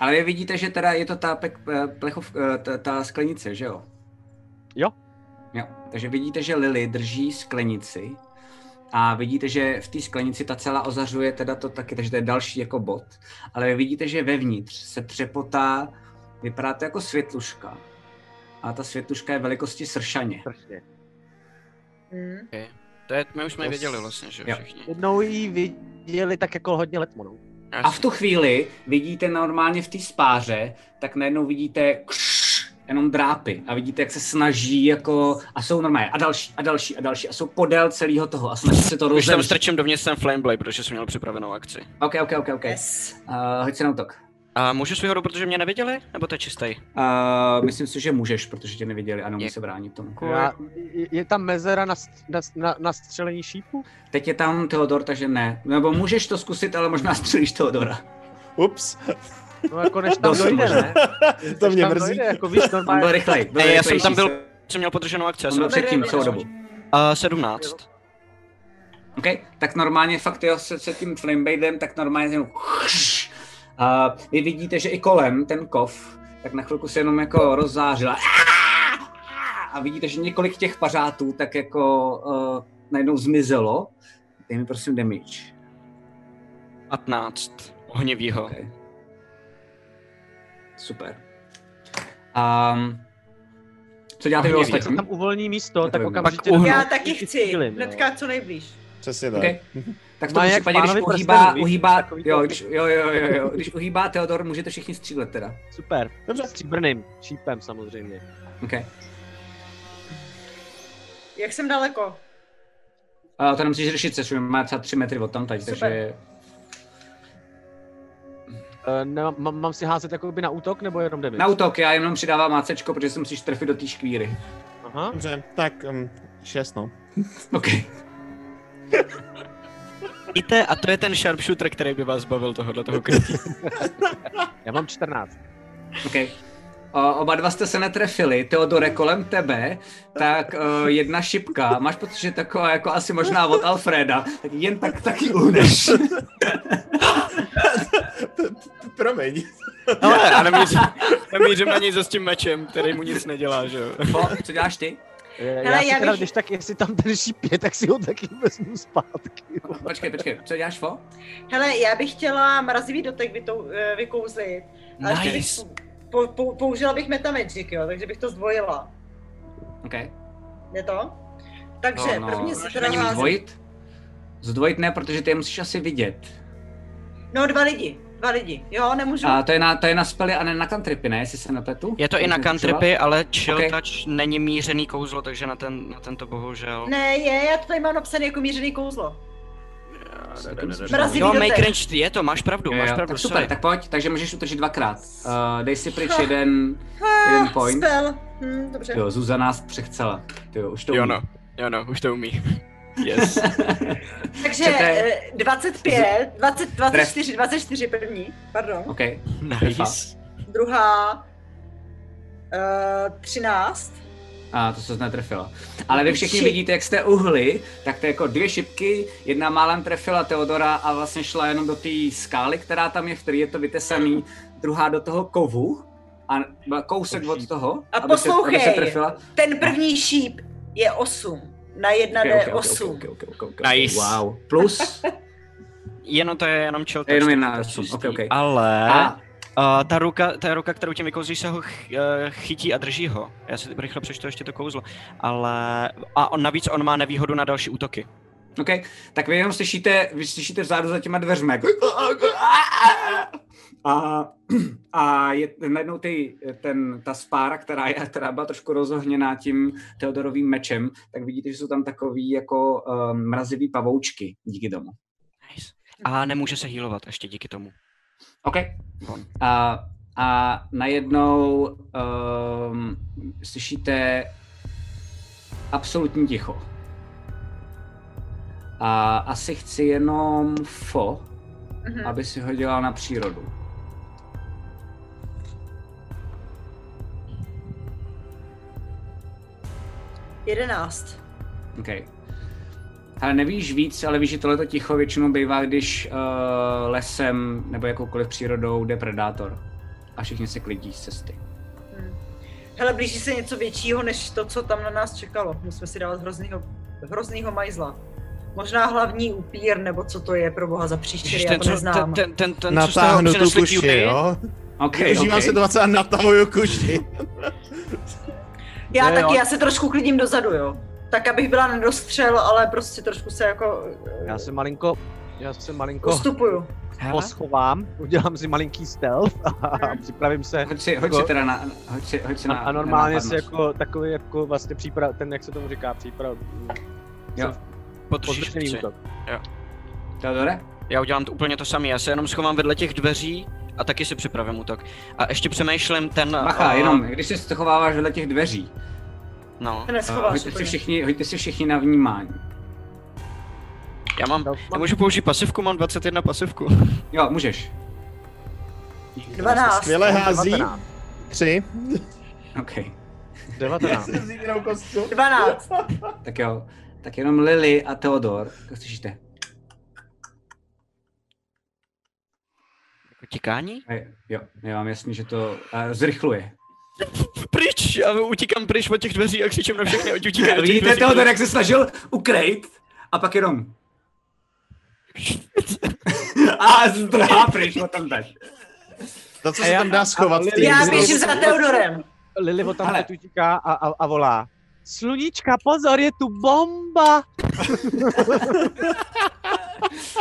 Ale vy vidíte, že teda je to ta pek, eh, plechov, ta, ta sklenice, že jo? Jo. Jo, takže vidíte, že Lily drží sklenici a vidíte, že v té sklenici ta celá ozařuje teda to taky, takže to je další jako bod. Ale vy vidíte, že vevnitř se třepotá, vypadá to jako světluška. A ta světluška je velikosti sršaně. Hmm. To je, my už jsme ji To věděli vlastně, že jo. všichni. Jednou ji viděli tak jako hodně letmonou. A v tu chvíli vidíte normálně v té spáře, tak najednou vidíte kš, jenom drápy a vidíte, jak se snaží jako, a jsou normálně a další a další a další a jsou podél celého toho a snaží se to Už tam rozevřít. strčím dovnitř ten Flameblade, protože jsem měl připravenou akci. Ok, ok, ok, ok. Yes. Uh, hoď se na útok. A můžu svýho hodu, protože mě neviděli? Nebo to je čistý? Uh, myslím si, že můžeš, protože tě neviděli a neumí se bránit tomu. Já, je, je tam mezera na, na, na, na střelení šípu? Teď je tam Theodor, takže ne. Nebo můžeš to zkusit, ale možná střelíš Theodora. Ups, No jako než tam dojde, ne? To mě mrzí. Dojde, jako víš, byl normálně. rychlej. Byl Ne, já jsem tam byl, jsem měl podrženou akci. Já jsem byl předtím celou dobu. Uh, 17. OK, tak normálně fakt jo, se, se tím flamebladem, tak normálně jenom a vy vidíte, že i kolem ten kov, tak na chvilku se jenom jako rozzářila. A vidíte, že několik těch pařátů tak jako uh, najednou zmizelo. Dej mi prosím damage. 15. Ohnivýho. Okay. Super. Um, co děláte vy ostatní? tam uvolní místo, to tak okamžitě... Já taky chci. cílim, jo. Hnedka co nejblíž. přesně tak. Okay. Tak v tom Má jak případě, když uhýbá, uhýbá, jo, když, jo, jo, jo, jo, když uhýbá Theodor, můžete všichni střílet teda. Super. Dobře. Stříbrným šípem samozřejmě. Okay. Jak jsem daleko? A to nemusíš řešit, což má třeba 3 metry od tam, takže Super. Uh, ne, mám, mám si házet jakoby na útok, nebo jenom damage? na útok, já jenom přidávám mácečko, protože se musíš trefit do té škvíry. Aha. Dobře, tak um, šest no. OK. Víte, a to je ten sharpshooter, který by vás bavil tohohle toho krytí. Já mám 14. OK. O, oba dva jste se netrefili, Teodore kolem tebe, tak o, jedna šipka, máš pocit, že taková jako asi možná od Alfreda, tak jen tak taky uhneš. Promiň. Ale, a nemířím, nemířím na něj za s tím mečem, který mu nic nedělá, že jo. Po, co děláš ty? Já, Hele, já si já teda, bych- když tak, jestli tam ten šíp je, tak si ho taky vezmu zpátky. Počkej, počkej, co děláš, Fo? Hele, já bych chtěla mrazivý dotek vytou, eh, vykouzlit. Nice. bych, po, po, použila bych Metamagic, jo, takže bych to zdvojila. OK. Je to? Takže No, no, první si teda zdvojit? Zdvojit ne, protože ty je musíš asi vidět. No dva lidi, dva lidi, jo, nemůžu. A to je na, to je na spely a ne na cantripy, ne? Jestli se nepletu? Je to i na cantripy, ale chill Ok. touch není mířený kouzlo, takže na, ten, na tento bohužel. Ne, je, já to tady mám napsané jako mířený kouzlo. Jo, make range, je to, máš pravdu, Jo, máš jo, pravdu, tak super, tak pojď, takže můžeš utočit dvakrát. Uh, dej si pryč jeden, jeden point. Spell. Hm, dobře. Jo, Zuzana nás přechcela. Jo, už to Jo umí. no, jo no, už to umí. Yes. Takže eh, 25, 20, 24, 24 první, pardon. OK, nice. Druhá uh, 13. a to se netrefilo. Ale vy všichni vidíte, jak jste uhli, tak to je jako dvě šipky, jedna málem trefila Teodora a vlastně šla jenom do té skály, která tam je, v který je to vytesaný, druhá do toho kovu a kousek od toho, A aby se, aby se poslouchej. trefila. Ten první šíp je 8. Na 1 Okay, okay, okay, 8. okay, okay, okay, okay. Nice. Wow. Plus Jenom to je jenom chill Je jenom jedna to je osm, čistý. ok, ok. Ale a uh, ta, ruka, ta ruka, kterou tím vykouzlíš, se ho ch, uh, chytí a drží ho. Já si rychle přečtu ještě to kouzlo. Ale a on navíc on má nevýhodu na další útoky. OK, tak vy jenom slyšíte, vy slyšíte vzadu za těma dveřmi, jako... A, a je najednou ty, ten, ta spára, která, je, která byla trošku rozohněná tím Teodorovým mečem, tak vidíte, že jsou tam takový jako um, mrazivý pavoučky díky tomu. Nice. A nemůže se healovat ještě díky tomu. OK. A, a najednou um, slyšíte absolutní ticho. A asi chci jenom fo, Mhm. aby si hodila na přírodu. Jedenáct. OK. Ale nevíš víc, ale víš, že tohleto ticho většinou bývá, když uh, lesem nebo jakoukoliv přírodou jde predátor. A všichni se klidí z cesty. Hele, blíží se něco většího, než to, co tam na nás čekalo. Musíme si dávat hroznýho, hroznýho majzla. Možná hlavní upír, nebo co to je pro boha za příštěry, já ten, to neznám. ten, ten, ten, ten Natáhnu tu kuši, jo? OK, Využívám OK. se to a natahuju kuši. Já Ne, taky, jo. já se trošku klidím dozadu, jo. Tak, abych byla nedostřel, ale prostě trošku se jako Já se malinko, já se malinko ustupuju. Hele, poschovám, udělám si malinký stealth a připravím se Hoď si, hoď si teda na, hoď si, hoď si a, na, a normálně si napadnout. jako takový jako vlastně příprav, ten jak se tomu říká, příprav, Jo. si. útok. Teodore? Já udělám to úplně to samé, já se jenom schovám vedle těch dveří a taky si připravím útok. A ještě přemýšlím ten... Bacha, eh, jenom, když se schováváš vedle těch dveří, No, Ty uh, neschováš hoďte si, všichni, hoďte si všichni na vnímání. já mám... Já můžu použít pasivku, mám 21 pasivku. Jo, můžeš. 12. Skvěle hází. 19. Tři. OK. 19. vzít jenom kostku. 12. Tak jo. Tak jenom Lily a Theodor, jak slyšíte? Je- Jo, je vám jasný, že to uh, zrychluje. Pryč! Já utíkám pryč od těch dveří a křičím na všechny, ať utíkají Vidíte. Theodor, jak se snažil ukrejt a pak jenom... a zdrhá pryč o tam teď. To, co se já- tam dá schovat. ty Já běžím za Teodorem. Lily o tam utíká a, a, a volá. Sluníčka, pozor, je tu bomba!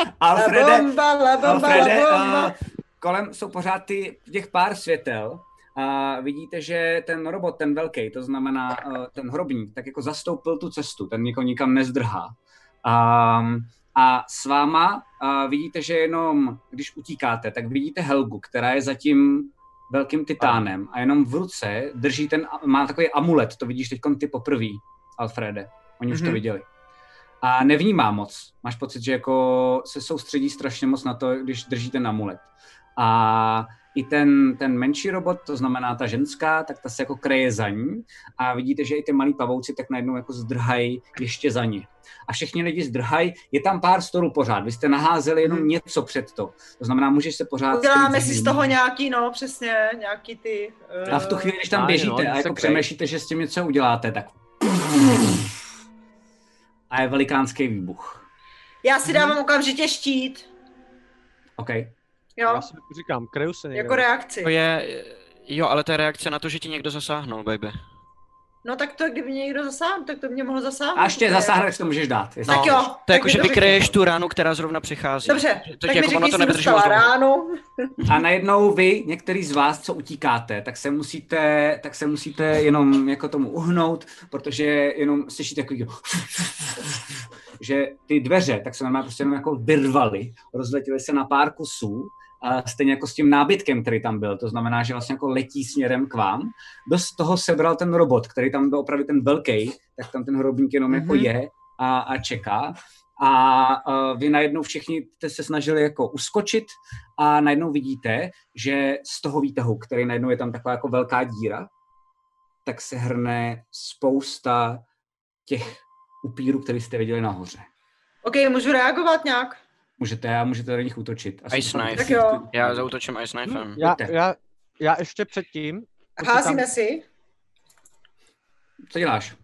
La Alfrede, bomba, la bomba, Alfrede, la bomba. Kolem jsou pořád ty, těch pár světel a vidíte, že ten robot, ten velký, to znamená uh, ten hrobník, tak jako zastoupil tu cestu, ten jako nikam nezdrhá. Um, a s váma uh, vidíte, že jenom, když utíkáte, tak vidíte Helgu, která je zatím velkým titánem a jenom v ruce drží ten, má takový amulet, to vidíš teď ty poprvý, Alfrede, oni už to Mhm. viděli. A nevnímá moc. Máš pocit, že jako se soustředí strašně moc na to, když drží ten amulet. A i ten, ten menší robot, to znamená ta ženská, tak ta se jako kreje za ní a vidíte, že i ty malí pavouci tak najednou jako zdrhají ještě za ní. A všichni lidi zdrhají, je tam pár stolů pořád, vy jste naházeli jenom něco před to. To znamená, můžeš se pořád... Uděláme si z toho nějaký, no přesně, nějaký ty... Uh, A v tu chvíli, když tam běžíte no, a jako přemýšlíte, že s tím něco uděláte, tak... A je velikánský výbuch. Já si dávám okamžitě štít, OK. Jo, Já si říkám, kryju se někde. jako reakci. To je... Jo, ale to je reakce na to, že ti někdo zasáhnul, baby. No tak to, kdyby mě někdo zasáhl, tak to mě mohl zasáhnout. A ještě je- zasáhneš, to můžeš dát. jestli Tak jo. To je tak jako, mi že vykryješ tu ránu, která zrovna přichází. Dobře, To tak mi jako ono řekni, to dostala ránu. A najednou vy, některý z vás, co utíkáte, tak se musíte, tak se musíte jenom jako tomu uhnout, protože jenom slyšíte takový, že ty dveře, tak se normálně prostě jenom jako vyrvaly, rozletěly se na pár kusů, stejně jako s tím nábytkem, který tam byl. To znamená, že vlastně jako letí směrem k vám. Dost toho sebral ten robot, který tam byl opravdu ten velký, tak tam ten hrobník jenom jako Mhm. je a, a čeká. A uh, vy najednou všichni jste se snažili jako uskočit a najednou vidíte, že z toho výtahu, který najednou je tam taková jako velká díra, tak se hrne spousta těch upírů, které jste viděli nahoře. OK, můžu reagovat nějak? Můžete a můžete na nich útočit. Asi Ice knife. Tak jo. Já zautočím Ice Knifem. Já, já, já ještě předtím, Házíme si. Co děláš,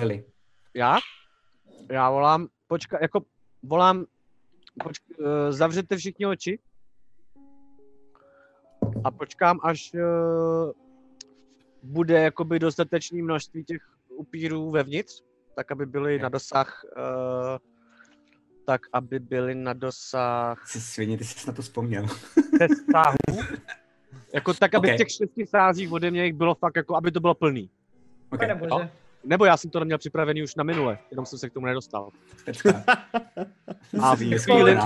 Lily? já, já volám, počka, jako volám, počk, uh, zavřete všichni oči a počkám, až uh, bude jakoby dostatečné množství těch upírů vevnitř, tak aby byly na dosah uh, tak, aby byly na dosah Jsi svině, ty jsi na to vzpomněl. sáhu. Jako tak, aby Ok. v těch šesti sázích ode mě jich bylo fakt jako, aby to bylo plný. Okay. Pane bože. Nebo já jsem to neměl připravený už na minule, jenom jsem se k tomu nedostal. A chvíli-.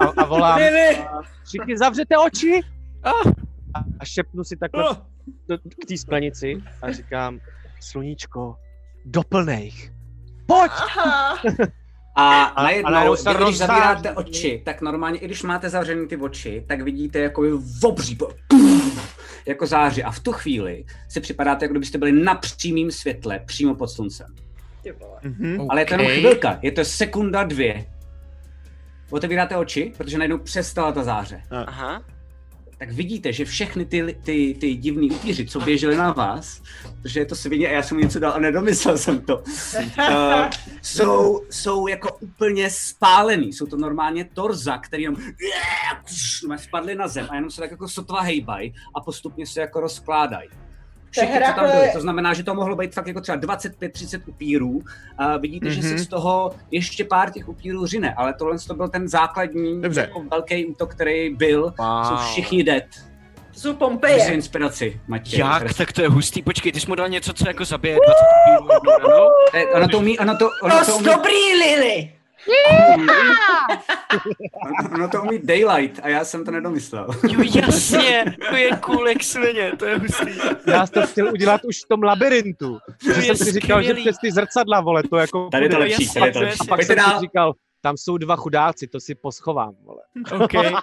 A, a volám, a všichni zavřete oči a, a šepnu si takhle do, k té sklenici a říkám, sluníčko, doplnej. Pojď! A, a najednou, najednou se vy, když zavíráte oči, tak normálně, i když máte zavřený ty oči, tak vidíte jako obří, jako záři. A v tu chvíli si připadáte, jako kdybyste byli na přímém světle, přímo pod sluncem. Mhm. Ale je to jenom chvilka, je to sekunda dvě. Otevíráte oči, protože najednou přestala ta záře. Aha. Tak vidíte, že všechny ty, ty, ty divný upíři, co běžely na vás, protože je to svině a já jsem mu něco dal a nedomyslel jsem to, uh, jsou, jsou jako úplně spálený. Jsou to normálně torza, který jenom spadly na zem a jenom se tak jako sotva hejbají a postupně se jako rozkládají. Všichni, co tam byli. To znamená, že to mohlo být fakt jako třeba 25-30 upírů. A vidíte, mm-hmm. že se Mhm. z toho ještě pár těch upírů řine, ale tohle to byl ten základní Dobře. jako velký útok, který byl. Wow. Jsou všichni dead. To jsou Pompeje. inspiraci, Matěj. Jak? Tak to je hustý. Počkej, ty jsi mu dal něco, co jako zabije 20 upírů? Eh, Ono to umí, ono to, ono to umí, dobrý, Lily. Ono to umí Daylight a já jsem to nedomyslel. Jo, jasně, to je cool jak svině, to je hustý. Já jsem to chtěl udělat už v tom labirintu. Že je jsem si říkal, že skvělý. přes ty zrcadla, vole, to jako... Tady je to lepší, tady je to to lepší. jasně. Pak jsem si říkal, tam jsou dva chudáci, to si poschovám, vole. OK.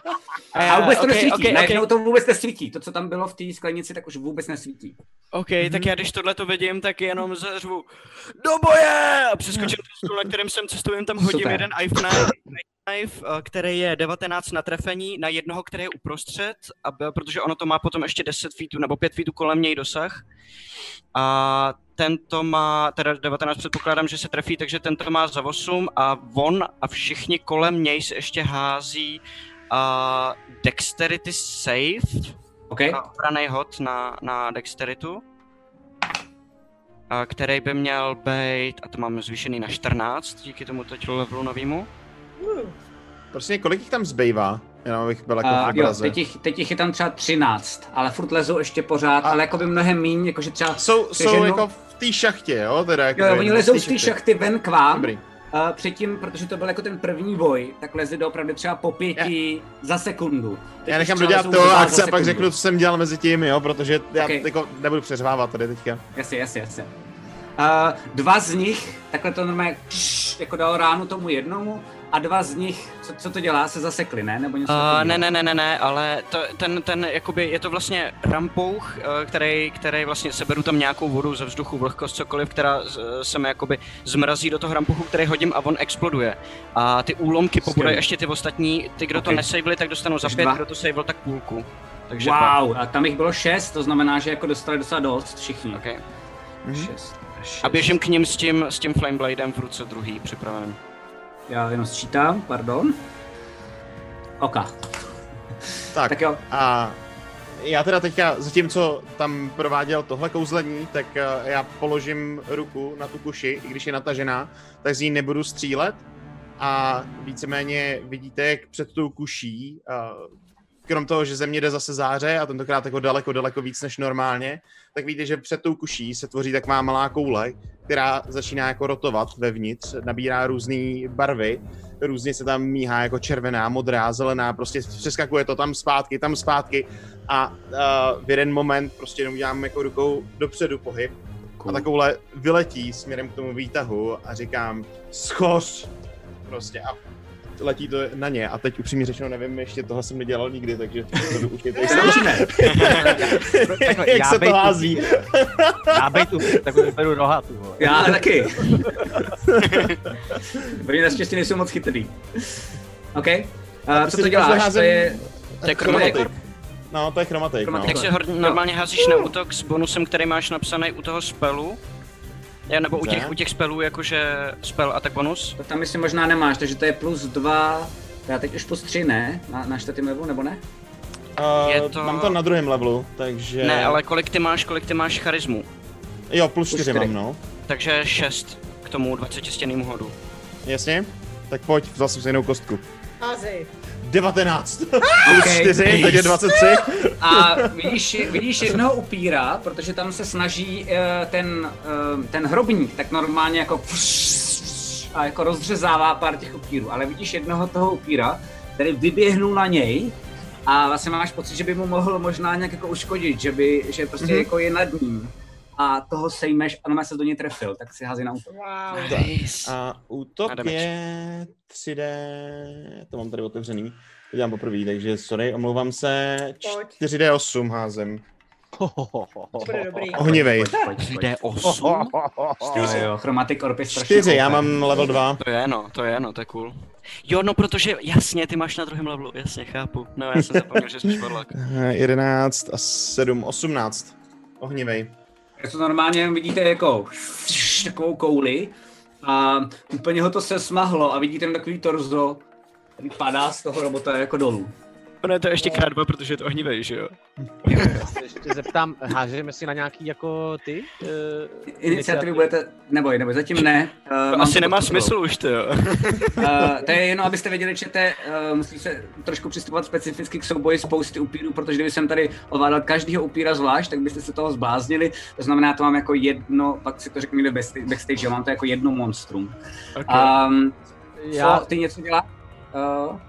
A vůbec to okay, nesvítí, okay, najednou okay. to vůbec nesvítí. To, co tam bylo v té sklenici, tak už vůbec nesvítí. OK, tak já když tohle to vidím, tak jenom zařvu do boje! A přeskočím ten stůl, na kterém jsem cestujem, tam hodím Super. jeden eh, který je 19 na trefení, na jednoho, který je uprostřed, aby, protože ono to má potom ještě 10 feetů nebo 5 feetů kolem něj dosah. A tento má, teda 19 předpokládám, že se trefí, takže tento má za 8 a on a všichni kolem něj se ještě hází a dexterity save, OK? a obraný hod na, na dexteritu, a který by měl být, a to máme zvýšený na 14, díky tomu teď levelu novýmu. Prostě kolik jich tam zbývá? Jenom abych byl jako Uh, v jo, teď jich, teď jich je tam třeba 13, ale furt lezou ještě pořád, A- ale jako by mnohem míň, jakože třeba... Jsou, jsou no- jako v té šachtě, jo? Teda jako Jo, jo, oni lezou z té šachty ven k vám, Dobrý. uh, předtím, protože to byl jako ten první boj, tak lezli doopravdy třeba po pěti za sekundu. Teď Já nechám dodělat to akce za a pak řeknu, co jsem dělal mezi tím, jo? Protože já Ok. jako nebudu přeřvávat tady teďka. Jasně, jasně, jasně. Uh, dva z nich, takhle to normálně kš, jako dalo ránu tomu jednomu a dva z nich, co, co to dělá, se zasekli, ne? Nebo něco Uh, ne, ne, ne, ne, ne, ale to, ten, ten, jakoby, je to vlastně rampouch, eh, který, který vlastně seberu tam nějakou vodu ze vzduchu, vlhkost, cokoliv, která z- se mi jakoby zmrazí do toho rampouchu, který hodím a on exploduje. A ty úlomky pobudají ještě ty ostatní, ty, kdo to Ok. nesavili, tak dostanou za pět, dva. kdo to savil, tak půlku. Takže. Wow, a tam jich bylo šest, to znamená, že jako dostali docela dost všichni. Okay. Mhm. Šest. šest. A běžím k ním s tím, s tím Flamebladem v ruce druhý připraven. Já jenom sčítám, pardon. Oka. Tak, Tak jo, a já teda teďka, zatímco tam prováděl tohle kouzlení, tak eh, já položím ruku na tu kuši, i když je natažená, tak z ní nebudu střílet a víceméně vidíte, jak před tou kuší, eh, krom toho, že ze mě jde zase záře a tentokrát jako daleko, daleko víc než normálně, tak vidíte, že před tou kuší se tvoří taková malá koule, která začíná jako rotovat vevnitř, nabírá různé barvy, různě se tam míhá jako červená, modrá, zelená, prostě přeskakuje to tam zpátky, tam zpátky a uh, v jeden moment prostě jenom udělám jako rukou dopředu pohyb a takovouhle vyletí směrem k tomu výtahu a říkám schoř! Prostě a letí to na ně a teď upřímně řečeno nevím, ještě tohle jsem nedělal nikdy, takže to už je Naučíme. Takhle, jak já se to hází. Já bejt tu, tak vyberu roha, tu vole. Já taky. Oni naštěstí nejsou moc chytrý. OK. Uh, co prostě to děláš? To je... To je chromatic. No, to je chromatik, no. Chromatik. Tak si hor- normálně házíš na útok s bonusem, který máš napsaný u toho spelu. Já, nebo u těch, u těch spelů, jakože spell a tak bonus. To tam myslím možná nemáš, takže to je plus dva... Já teď už plus tři, ne? Na, na čtvrtém levelu, nebo ne? Uh, Je to- Mám to na druhém levelu, takže... Ne, ale kolik ty máš, kolik ty máš charismu? Jo, plus Plus 4 čtyři. mám, no. Takže 6 k tomu 20 stěnému hodu. Jasně? Tak pojď, vzal jsem si jinou kostku. Házej. 19. Plus Okay. 4, takže 23. A vidíš, vidíš jednoho upíra, protože tam se snaží eh, ten, eh, ten hrobník tak normálně jako a jako rozřezává pár těch upírů, ale vidíš jednoho toho upíra, který vyběhnul na něj a vlastně máš pocit, že by mu mohl možná nějak jako uškodit, že by, že prostě mm-hmm. jako je nad ním a toho sejmeš a normálně se do něj trefil, tak si hází na útok. Wow. Nice. A útok A je 3D, to mám tady otevřený. To dělám poprvé, takže sorry, omlouvám se. Pojď. 4D8 házem. Ohnivej. Pojď, pojď, pojď. Jde 8? Jo, Chromatic Orb je strašně 4, já mám level 2. To je no, to je no, to je cool. Jo, no protože, jasně, ty máš na druhém levelu, jasně, chápu. No, já jsem zapomněl, že jsi špadlák. Eh, 11 a 7, 18. Ohnivej. To normálně, vidíte jako takovou kouli a úplně ho to se smahlo a vidíte tam takový torzo, který padá z toho robota jako dolů. Ono je to ještě krát dva, protože je to ohnivej, že jo? Já se ještě zeptám, hážeme si na nějaký jako ty? Uh, Iniciativy budete, neboj, neboj, zatím ne. Uh, To asi nemá smysl už, to jo. Uh, to je jenom, abyste věděli, že te, uh, musí se trošku přistupovat specificky k souboji spousty upírů, protože kdyby jsem tady ovládal každýho upíra zvlášť, tak byste se toho zbláznili. To znamená, to mám jako jedno, pak si to řeknu někde backstage, že mám to jako jedno monstrum. Okay. Um, já, co, ty něco dělá? Uh,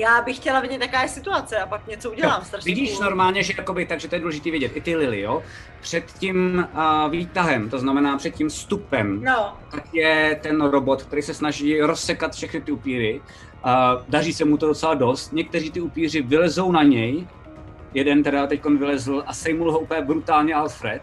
Já bych chtěla vidět, jaká je situace a pak něco udělám. Strašně Vidíš cool. normálně, že jakoby, takže to je důležité vidět, i ty lily, jo? Před tím uh, výtahem, to znamená před tím stupem, No, tak je ten robot, který se snaží rozsekat všechny ty upíry. Uh, daří se mu to docela dost. Někteří ty upíři vylezou na něj, jeden teda teď vylezl a sejmul ho úplně brutálně Alfred.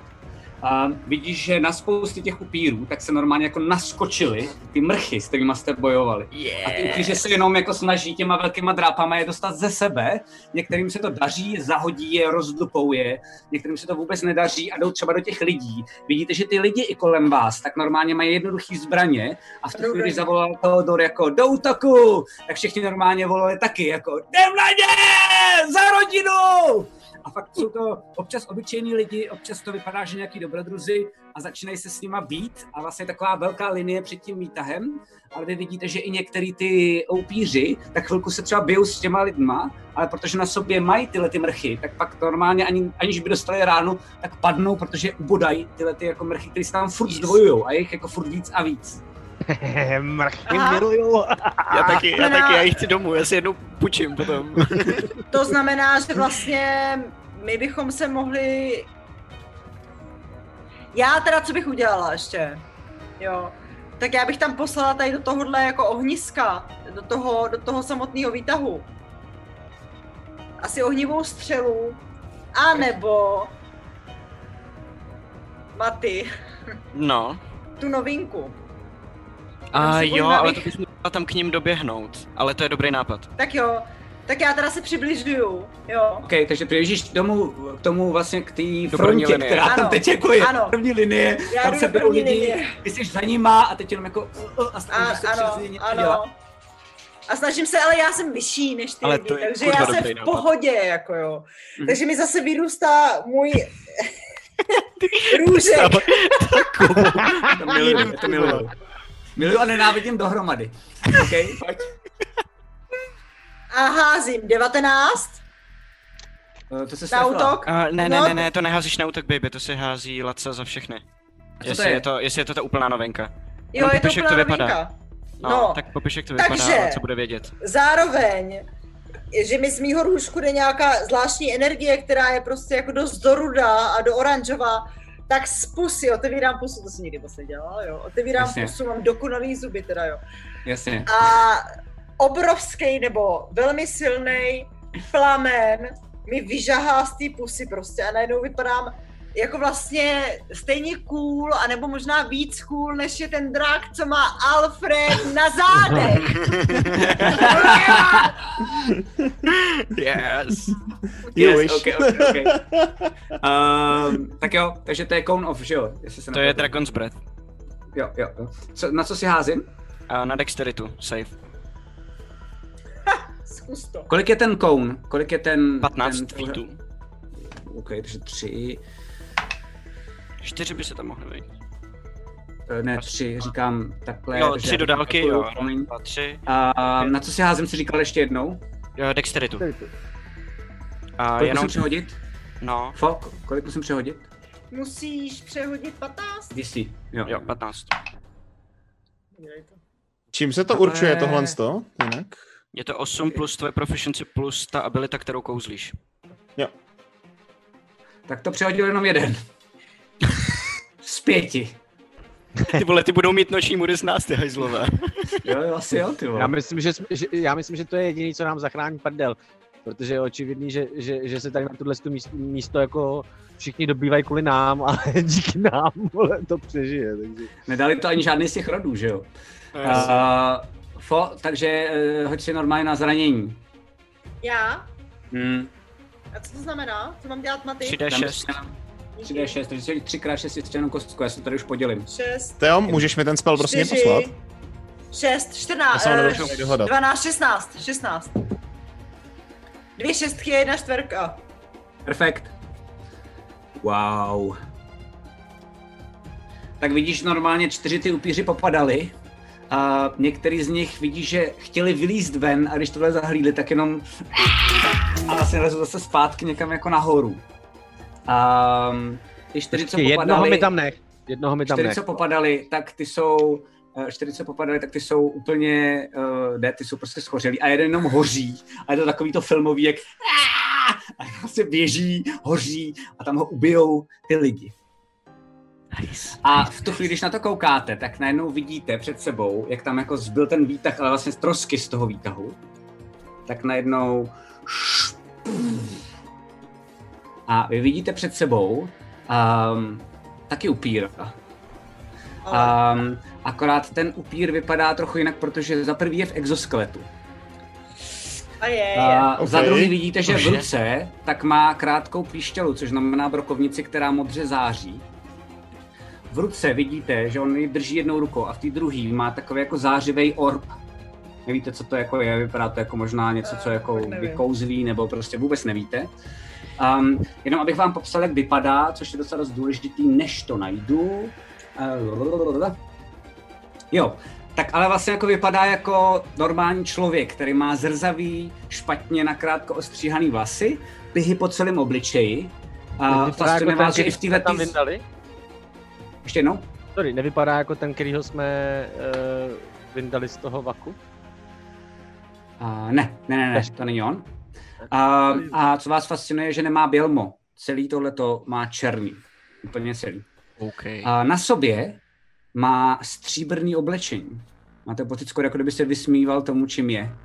A vidíš, že na spoustě těch upírů tak se normálně jako naskočili ty mrchy, s kterými jste bojovali. A ty upíři se jenom jako snaží těma velkýma drápama je dostat ze sebe. Některým se to daří, zahodí je, rozdupou je. Některým se to vůbec nedaří a jdou třeba do těch lidí. Vidíte, že ty lidi i kolem vás tak normálně mají jednoduché zbraně a v tu chvíli zavolal Teodor jako do útoku, tak všichni normálně volali taky jako jdem na ně, za rodinu! A fakt jsou to občas obyčejní lidi, občas to vypadá, že nějaký dobrodruzi a začínají se s nima být a vlastně taková velká linie před tím výtahem, ale vy vidíte, že i některý ty upíři tak chvilku se třeba bijou s těma lidma, ale protože na sobě mají tyhle ty mrchy, tak pak normálně ani, aniž by dostali ránu, tak padnou, protože ubodají tyhle ty jako mrchy, které se tam furt zdvojujou a je jich jako furt víc a víc. mrchy miluju. Já taky, já taky, já jich chci domů, já si jednou půjčím potom. to znamená, že vlastně my bychom se mohli... Já teda, co bych udělala ještě? Jo. Tak já bych tam poslala tady do tohohle jako ohniska, do toho, do toho samotného výtahu. Asi ohnivou střelu, a nebo Maty, No. tu novinku. A jo, ale to bys měla tam k ním doběhnout. Ale to je dobrý nápad. Tak jo, tak já teda se přibližuju, jo. OK, takže přijíždíš k tomu, k tomu vlastně k té frontě, linie. která tam Ano, teď jako je, ano. první linie, Já tam se berou první lidi, linie. ty jsi za nima a teď jenom jako uh, uh, a A, snažíš se ano, něco dělat. ano. A snažím se, ale já jsem vyšší než ty Ale lidi, to je takže já jsem v nápad. pohodě, jako jo. Mhm. Takže mi zase vyrůstá můj růžek. To miluju, to miluju. Miluju a nenávidím dohromady. OK, pojď. A házím 19 Uh, to se na útok. Uh, ne, ne, No. ne, ne, to neházíš na útok, baby, to se hází Laca za všechny. A co to Jestli je? je to, jestli je to ta úplná novinka. Jo, Jenom je to popiš, jak úplná to vypadá. novinka. No, No, tak popiš, jak to takže- vypadá a co bude vědět. zároveň, že mi z mýho růžku jde nějaká zvláštní energie, která je prostě jako dost do ruda a do oranžová, tak z pusy, otevírám pusu, to jsem nikdy moc nedělala, jo, otevírám Jasně. pusu, mám dokonalý zuby teda, jo. Jasně. a obrovský nebo velmi silný plamen mi vyžahá z té pusy prostě a najednou vypadám jako vlastně stejně cool, anebo možná víc cool, než je ten drak, co má Alfred na zádech. Yes. Yes, wish. okay, okay, okay. Um, tak jo, takže to je Cone of, že jo? Jestli se To je. Dragon's Breath. Jo, jo, jo. Co, na co si házím? A na Dexteritu, save. Zkus to. Kolik je ten cone? Kolik je ten... 15 ten, feetů. OK, takže tři. Čtyři by se tam mohly vejít. eh, ne tři, říkám takhle. Jo, že- tři do dálky, jo, promiň. dva, tři. A na co si házím, si říkal ještě jednou? Jo, dexteritu. A Kolik jenom, musím přehodit? no, Fok, kolik musím přehodit? Musíš přehodit 15? DC, jo. jo, 15. Dělej to. Čím se to Ale- určuje tohle z toho? Jinak? Je to 8 plus tvoje proficiency plus ta abilita, kterou kouzlíš. Tak to přehodil jenom jeden. Z pěti. Ty vole, ty budou mít noční mury z nás, ty hajzlové. Jo, jo, asi jo, ty Já vole. myslím, že, jsme- že, já myslím, že to je jediný, co nám zachrání prdel. Protože je očividný, že, že, že se tady na tohle místo, místo jako všichni dobývají kvůli nám, ale díky nám vole, to přežije. Takže. Nedali to ani žádný z těch rodů, že jo? Uh, fo, takže uh, hoď si normálně na zranění. Já? Hmm. A co to znamená? Co mám dělat maty? 3D6. 3D6, takže si 3x6 je stejnou kostku, já to tady už podělím. 6, Teo, můžeš mi ten spell prostě 4, poslat? 6, Já 14, jsem ho eh, nedošel nejde hledat. 12, 16, 16. Dvě šestky a jedna čtverka. Perfekt. Wow. Tak vidíš, normálně čtyři ty upíři popadaly. A některý z nich vidí, že chtěli vylízt ven a když tohle zahlídli, tak jenom a vlastně lezou zase zpátky někam jako nahoru. A ty čtyři, co Jednoho popadaly, mi tam nech. Jednoho mi tam čtyři, nech. co popadaly, tak ty jsou eh, čtyři, co popadaly, tak ty jsou úplně, uh, ne, ty jsou prostě schořelí a jeden jenom hoří. A je to takový to filmový, jak a vlastně běží, hoří a tam ho ubijou ty lidi. A v tu chvíli, když na to koukáte, tak najednou vidíte před sebou, jak tam jako zbyl ten výtah, ale vlastně z trosky z toho výtahu. Tak najednou a vy vidíte před sebou um, taky upír. Um, akorát ten upír vypadá trochu jinak, protože za prvý je v exoskeletu. a je, je. A za Ok. druhý vidíte, že v ruce tak má krátkou píšťalu, což znamená brokovnici, která modře září. V ruce vidíte, že on ji drží jednou rukou a v té druhé má takový jako zářivý orb. Nevíte, co to jako je, vypadá to jako možná něco, co Eh, jako vykouzlí, nebo prostě vůbec nevíte. Um, jenom abych vám popsal, jak vypadá, což je docela dost důležitý, než to najdu. Uh, jo, tak ale vlastně jako vypadá jako normální člověk, který má zrzavý, špatně nakrátko ostříhaný vlasy, pihy po celém obličeji. A fascinuje jako vás, že i v téhle... tam vyndali? Ještě jednou? Sorry, nevypadá jako ten, kterýho jsme uh, vyndali z toho vaku? Uh, ne, ne, ne, ne, to není on. Uh, a co vás fascinuje, že nemá bělmo. Celý tohleto má černý. Úplně celý. OK. A na sobě má stříbrný oblečení. Máte pocit skoro, jako kdyby se vysmíval tomu, čím je.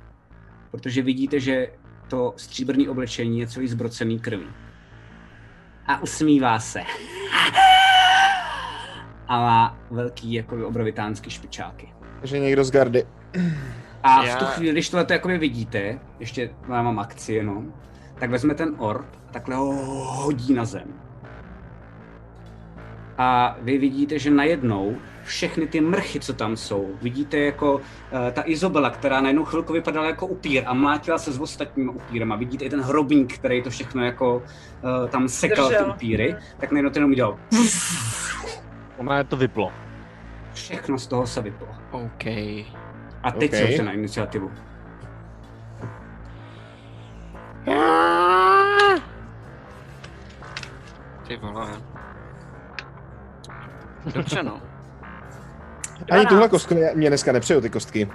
Protože vidíte, že to stříbrný oblečení je celý zbrocený krví. A usmívá se. A má velký, jako obrovitánský špičáky. Že někdo z gardy. A v Já- tu chvíli, když tohle jakoby vidíte, ještě já mám akci jenom, tak vezme ten orb a takhle ho hodí na zem. A vy vidíte, že najednou všechny ty mrchy, co tam jsou, vidíte jako uh, ta Izobela, která na jednu chvilku vypadala jako upír a mlátila se s ostatními upírem a vidíte i ten hrobník, který to všechno jako uh, tam sekal ty Držel. upíry, tak najednou ten jenom udělal. Ona to vyplo. Všechno z toho se vyplo. OK. A teď Ok. okay. se na iniciativu. Ty vole. Dobře no. Ani tuhle kostku mě- mě dneska nepřeju ty kostky.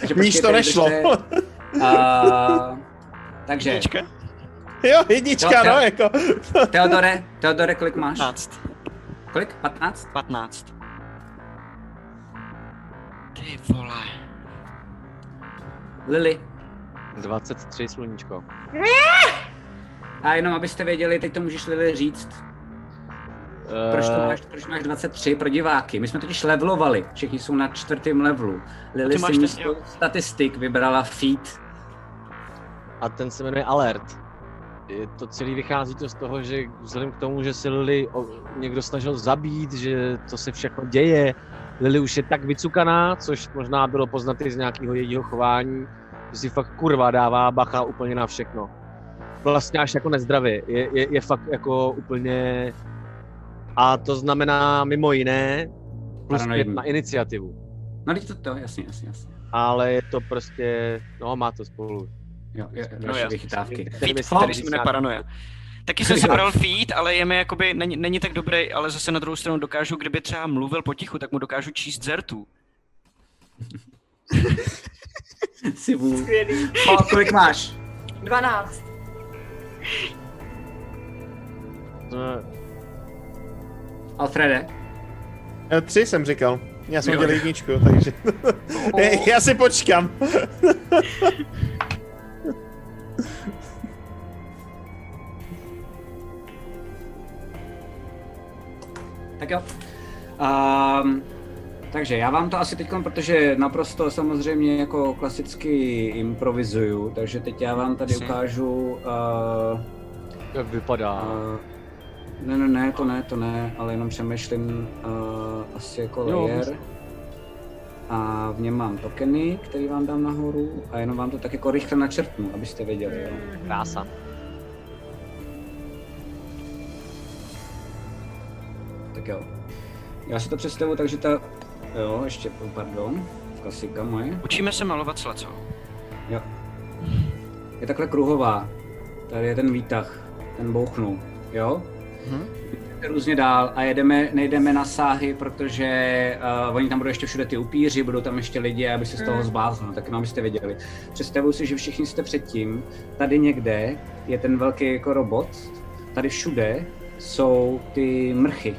Takže Níž to nešlo. Uh, takže, Jednička? jo, jednička, Jo, jo. no, jako. Teodore, Teodore, kolik máš? 15. Kolik? 15? 15. Ty vole. Lily. 23 sluníčko. A jenom abyste věděli, teď to můžeš Lily říct. Proč to Eh, máš, proč máš 23 pro diváky? My jsme totiž levelovali, všichni jsou na čtvrtém levelu. Lily si místo statistik vybrala feed. A ten se jmenuje Alert. Je to celý vychází to z toho, že vzhledem k tomu, že se Lily někdo snažil zabít, že to se všechno děje, Lily už je tak vycukaná, což možná bylo poznat i z nějakého jejího chování, že si fakt kurva dává bacha úplně na všechno. Vlastně až jako nezdravě. Je, je, je fakt jako úplně A to znamená mimo jiné plus pět na iniciativu. No teď to, to, jasně, jasně, jasně. Ale je to prostě, no má to spolu. Jo, jo, No vychytávky. Myslí, Fox tady se jmenuje nějak- paranoja. Taky jsem si bral feed, ale je mi jakoby, není, není tak dobrý, ale zase na druhou stranu dokážu, kdyby třeba mluvil potichu, tak mu dokážu číst zertu. Si vůl. Skvělý. O, kolik máš? 12. No, Alfrede? Eh, Tři jsem říkal. Já jsem Jo. dělal jedničku, takže... já si počkám. Tak jo. Um, takže já vám to asi teď, protože naprosto samozřejmě jako klasicky improvizuju, takže teď já vám tady ukážu uh, jak vypadá. uh, ne, ne, ne, to ne, to ne, ale jenom přemýšlím uh, asi jako layer. A v něm mám tokeny, který vám dám nahoru a jenom vám to tak jako rychle načrtnu, abyste věděli. Jo. Krása. Tak jo. Já si to představuji tak, že ta... Jo, ještě, pardon, klasika moje. Učíme se malovat sleco. Jo. Je takhle kruhová. Tady je ten výtah, ten bouchnu, jo? Mhm. Jdeme Různě dál a jedeme, nejdeme na sáhy, protože uh, oni tam budou ještě všude ty upíři, budou tam ještě lidi, aby se z toho zbláznil, tak jenom abyste věděli. Představuji si, že všichni jste předtím, tady někde je ten velký jako robot, tady všude jsou ty mrchy.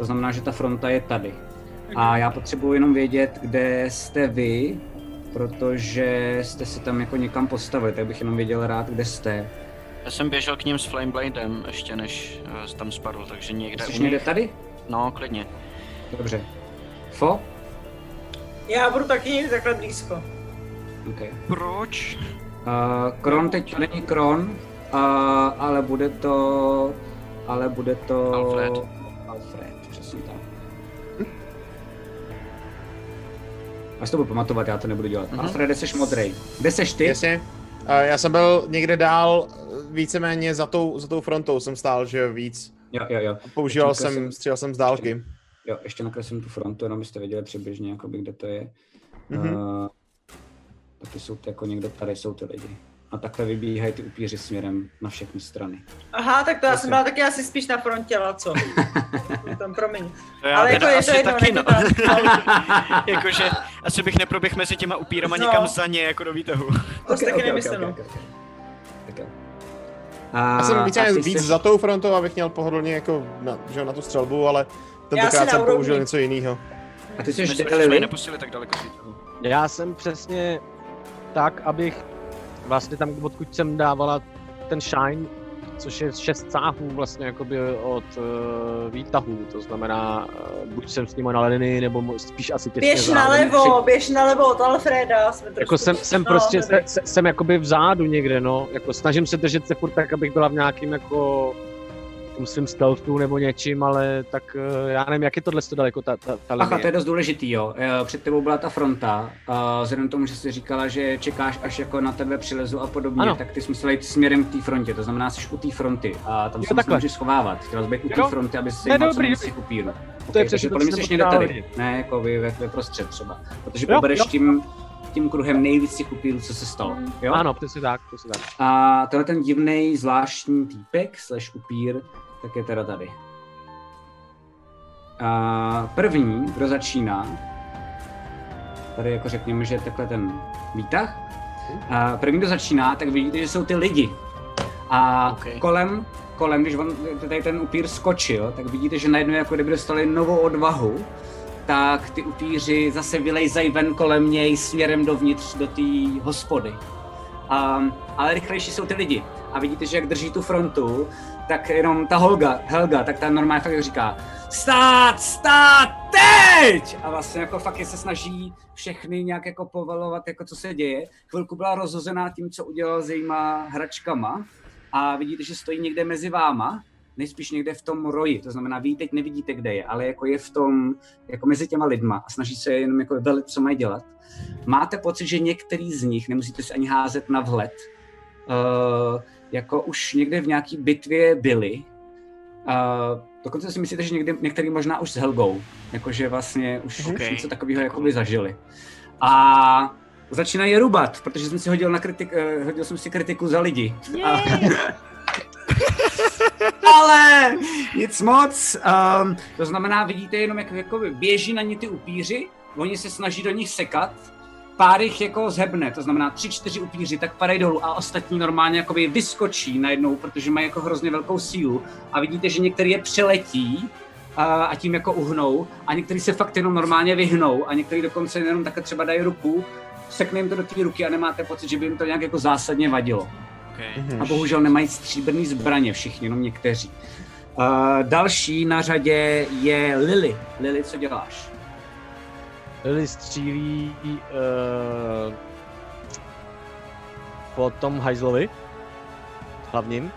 To znamená, že ta fronta je tady. A já potřebuji jenom vědět, kde jste vy, protože jste se tam jako někam postavili, tak bych jenom věděl rád, kde jste. Já jsem běžel k ním s Flamebladem ještě než uh, tam spadl, takže někde Jsi u někde nich. tady? No, klidně. Dobře. Fo? Já budu taky někdy takhle blízko. Okay. Proč? Uh, Kron teď to není Kron, uh, ale bude to... Ale bude to... Alfred. Alfred, Až to budu pamatovat, já to nebudu dělat. Mhm. Alfrede, jsi modrej. Kde seš ty? Jasně. Já jsem byl někde dál, víceméně za tou, za tou frontou jsem stál, že jo, víc. Jo, jo, jo. Používal jsem, nakreslím- střílel jsem z dálky. Jo, ještě nakreslím tu frontu, jenom byste věděli přibližně, jakoby, kde to je. Mhm. Uh, taky jsou to jako někde tady jsou ty lidi. A takhle vybíhají ty upíři směrem na všechny strany. Aha, tak to já jsem byla taky asi spíš na frontě, Laco. Tam, promiň. To já Ale jako je to jedno, taky, no. Jakože asi bych neproběh mezi těma upírama No. někam za ně, jako do výtahu. To jsi taky nemyslel. Tak jo. A, Já jsem a víceméně ty víc jsi- za tou frontou, abych měl pohodlně jako na, že na tu střelbu, ale tentokrát jsem použil něco jiného. A ty jsi ještě tak daleko z výtahu. Já jsem přesně tak, abych vlastně tam, odkud jsem dávala ten shine, což je šest sáhů vlastně jakoby od uh, výtahů, to znamená, uh, buď jsem s nimi na linii, nebo spíš asi těsně Běž za- nalevo, běž nalevo od Alfreda. Jsme Jako jsem, jsem no, prostě, se, dobrý. se, jsem jakoby vzadu někde, no, jako snažím se držet se furt tak, abych byla v nějakým jako svým stealthu nebo něčím, ale tak eh, já nevím, jak je tohle daleko, ta, ta, ta Aha, to je dost důležitý, jo. Eh, Před tebou byla ta fronta, a vzhledem tomu, že jsi říkala, že čekáš, až jako na tebe přilezu a podobně, Ano. tak ty jsi musela jít směrem k té frontě, to znamená, jsi u té fronty a tam Jo, se takhle. můžeš schovávat. Chtěla jsi být u té fronty, aby se Ne, jim dobrý, z těch upírů. To je přesně to, podle mě jsi někde tady, ne jako vy ve, ve prostřed třeba, protože Jo, pobereš jo. tím, tím kruhem nejvíc těch upírů, co se stalo. Jo? Ano, přesně tak, přesně tak. A tenhle ten divný zvláštní týpek, slash upír, tak je teda tady. A první, kdo začíná, tady jako řekněme, že je takhle ten výtah. A první, kdo začíná, tak vidíte, že jsou ty lidi. A Ok. kolem, kolem, když on, tady ten upír skočil, tak vidíte, že najednou jako kdyby dostali novou odvahu, tak ty upíři zase vylejzají ven kolem něj směrem dovnitř do té hospody. Um, ale rychlejší jsou ty lidi. A vidíte, že jak drží tu frontu, tak jenom ta Holga, Helga, tak ta normálně fakt říká stát, stát, teď! A vlastně jako fakt je se snaží všechny nějak jako povalovat, jako co se děje. Chvilku byla rozhozená tím, co udělal s jejíma hračkama a vidíte, že stojí někde mezi váma, nejspíš někde v tom roji, to znamená, vy teď nevidíte, kde je, ale jako je v tom, jako mezi těma lidma a snaží se jenom jako velit, co mají dělat. Máte pocit, že některý z nich, nemusíte si ani házet na vhled, uh, jako už někde v nějaký bitvě byli, uh, Dokonce si myslíte, že někdy, některý možná už s Helgou, jakože vlastně už, okay. už Okay. něco takového jakoby zažili. A začínají je rubat, protože jsem si hodil, na kritik, eh, hodil jsem si kritiku za lidi. A, ale nic moc. Um, to znamená, vidíte jenom, jak jakoby běží na ně ty upíři, oni se snaží do nich sekat, pár jich jako zhebne, to znamená tři, čtyři upíři, tak padají dolů a ostatní normálně jakoby vyskočí najednou, protože mají jako hrozně velkou sílu a vidíte, že některý je přeletí a, a tím jako uhnou a některý se fakt jenom normálně vyhnou a některý dokonce jenom takhle třeba dají ruku, sekne jim to do té ruky a nemáte pocit, že by jim to nějak jako zásadně vadilo. Okay. A bohužel nemají stříbrný zbraně všichni, jenom někteří. Uh, další na řadě je Lily. Lily, co děláš? Lily střílí uh, po tom hajzlovi, hlavním.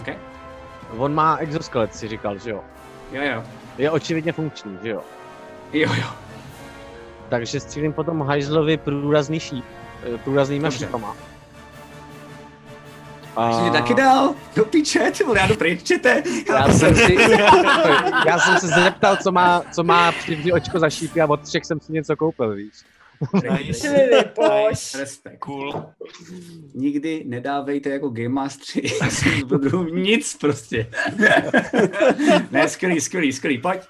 Okay. On má exoskelet, si říkal, že jo? Jo, jo. Je očividně funkční, že jo? Jo, jo. Takže střílím po tom hajzlovi průrazný šíp, eh, průraznýma Dobře. šípama. A... Jsi taky dal? Do piče, ty vole, já jdu pryč, čete. Já jsem, si, já jsem se zeptal, co má, co má přivři očko za šípy a od třech jsem si něco koupil, víš. Nice. Pojď. Respekt. Cool. Nikdy nedávejte jako Game Mastery nic prostě. ne, skvělý, skvělý, skvělý, pojď.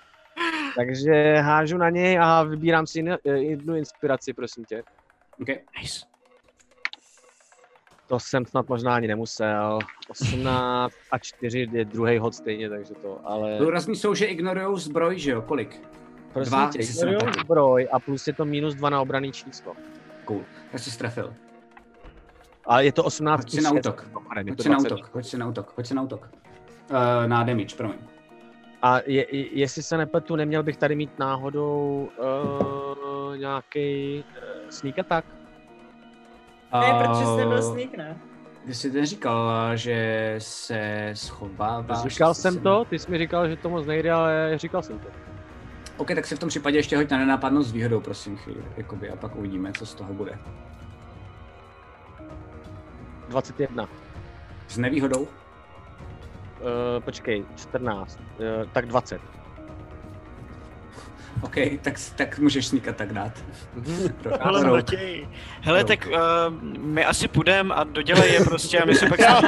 Takže hážu na něj a vybírám si jednu- jednu inspiraci, prosím tě. Okay. Nice. To jsem snad možná ani nemusel. 18 a 4 je druhý hod stejně, takže to, ale... Důrazný jsou, že ignorujou zbroj, že jo, kolik? Prosím dva, tě, nepletu. zbroj a plus je to minus 2 na obraný číslo. Cool, já jsi strefil. A je to 18 Hoď si na 6, útok. Hoď si na 20. útok, hoď si na útok, hoď si na útok. Uh, na damage, promiň. A je, je, jestli se nepletu, neměl bych tady mít náhodou uh, nějaký uh, sneak attack? Ne, protože jsi Eh, nebyl sneak, ne? Ty jsi neříkal, že se schováváš. Říkal jsem se- to, ty jsi mi říkal, že to moc nejde, ale říkal jsem to. OK, tak si v tom případě ještě hoď na nenápadnost s výhodou, prosím, chvíli, jakoby, a pak uvidíme, co z toho bude. 21. S nevýhodou? Uh, počkej, 14. Uh, tak 20. OK, tak, tak můžeš sníkat tak dát. Hele, Matěj. Hele, Rouk. tak uh, my asi půjdem a dodělej je prostě a my si pak... Já,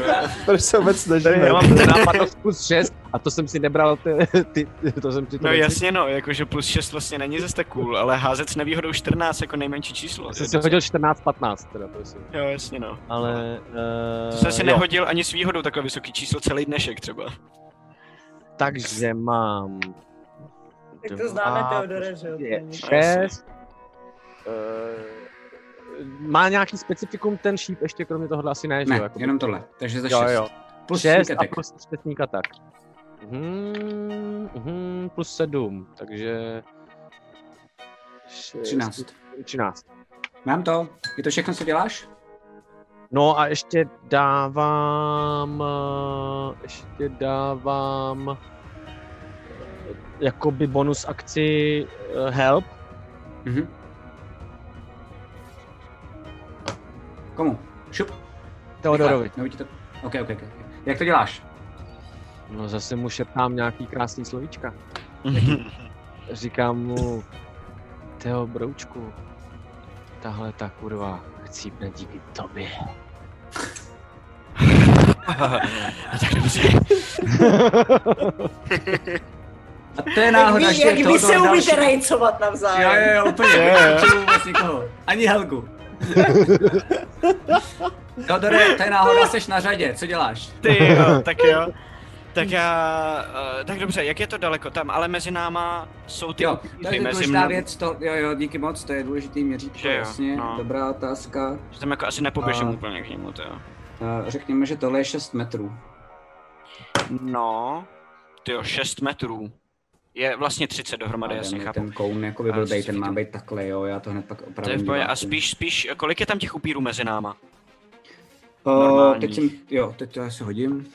proč se vůbec snažíme? já mám nápadnost plus 6 a to jsem si nebral, ty, ty, ty to jsem si to No nepři- jasně no, jakože plus 6 vlastně není zase tak cool, ale házet s nevýhodou 14 jako nejmenší číslo. Já jsem si hodil 14-15 teda, prosím. Jo, jasně no. Ale... Uh, To jsem si nehodil ani s výhodou takové vysoký číslo celý dnešek třeba. Takže mám... Tak to známe Teodore, že jo? Šest. Uh, má nějaký specifikum ten šíp ještě kromě tohohle asi ne, že Ne, jo? Jako- jenom tohle, takže za jo, 6. jo. Plus 6 sneak a plus šestníka tak. Mhm, mhm, plus 7, takže... šest- 13. 13. Mám to. Je to všechno, co děláš? No a ještě dávám, eh, ještě dávám eh, jakoby bonus akci eh, help. Mhm. Komu? Šup. Teodorovi. Ti to... OK, OK, OK. Jak to děláš? No zase mu šeptám nějaký krásný slovíčka. Říkám mu, Teo broučku, tahle ta kurva chcípne díky tobě. tak dobře. A to je náhoda, Jak že jak vy se umíte rejcovat Jo, navzájem. jo, jo, úplně. Jo, jo. Vůbec nikoho. Ani Helgu. Teodore, to je náhoda, jsi na řadě, co děláš? Ty jo, tak jo. Tak já, uh, tak dobře, jak je to daleko tam, ale mezi náma jsou ty Jo, to je mezi důležitá mnou. věc, to, jo, jo, díky moc, to je důležitý měřítko, Že jo, jasně, no. dobrá otázka. Že tam jako asi nepoběžím A- úplně k němu, to jo. Uh, řekněme, že tohle je 6 metrů. No, ty jo, 6 metrů. Je vlastně 30 dohromady, A jasně chápu. ten koun jako by co ten má být takhle, jo, já to hned pak opravdu To je. A spíš, spíš, kolik je tam těch upírů mezi náma? Uh, teď jsem, jo, teď to asi hodím.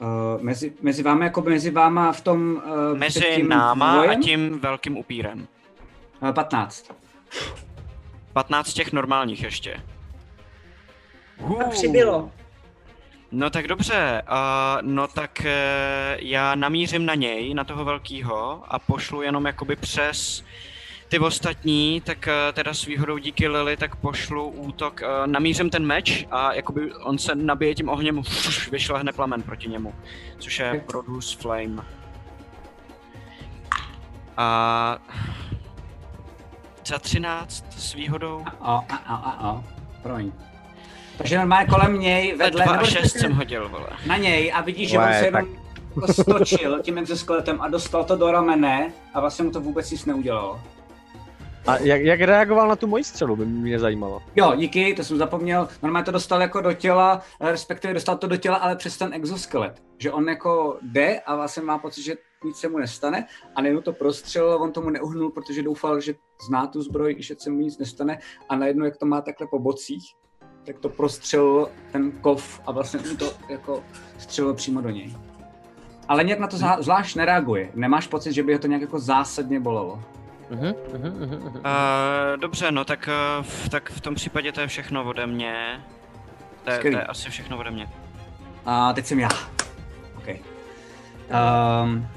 Uh, mezi, mezi vámi, jako mezi váma v tom... Uh, Mezi náma vojem? a tím velkým upírem. Uh, 15. 15 těch normálních ještě. A přibylo. No tak dobře, uh, no tak uh, já namířím na něj, na toho velkýho a pošlu jenom jakoby přes ty ostatní, tak uh, teda s výhodou díky Lily, tak pošlu útok, uh, namířím ten meč a jakoby on se nabije tím ohněm, fuš, vyšlehne plamen proti němu, což je Produce Flame. A za 13 s výhodou. A, a, a, a, a. Promiň. Takže normálně kolem něj vedle, 2 a nebo 6 respektive jsem hodil, vole. na něj a vidíš, že on se jenom jako stočil tím exoskeletem a dostal to do ramene a vlastně mu to vůbec nic neudělalo. A jak, jak reagoval na tu moji střelu, by mě zajímalo. Jo, díky, to jsem zapomněl. Normálně to dostal jako do těla, eh, respektive dostal to do těla, ale přes ten exoskelet. Že on jako jde a vlastně má pocit, že nic se mu nestane a najednou to prostřelil a on tomu neuhnul, protože doufal, že zná tu zbroj, že se mu nic nestane a najednou, jak to má takhle po bocích, tak to prostřelil ten kov a vlastně mu to jako střelilo přímo do něj. Ale nějak na to zá- zvlášť nereaguje. Nemáš pocit, že by ho to nějak jako zásadně bolelo. Uh-huh, uh-huh, uh-huh. Uh, dobře, no tak, uh, v, tak v tom případě to je všechno ode mě. To je, to je asi všechno ode mě. A teď jsem já. OK. Um,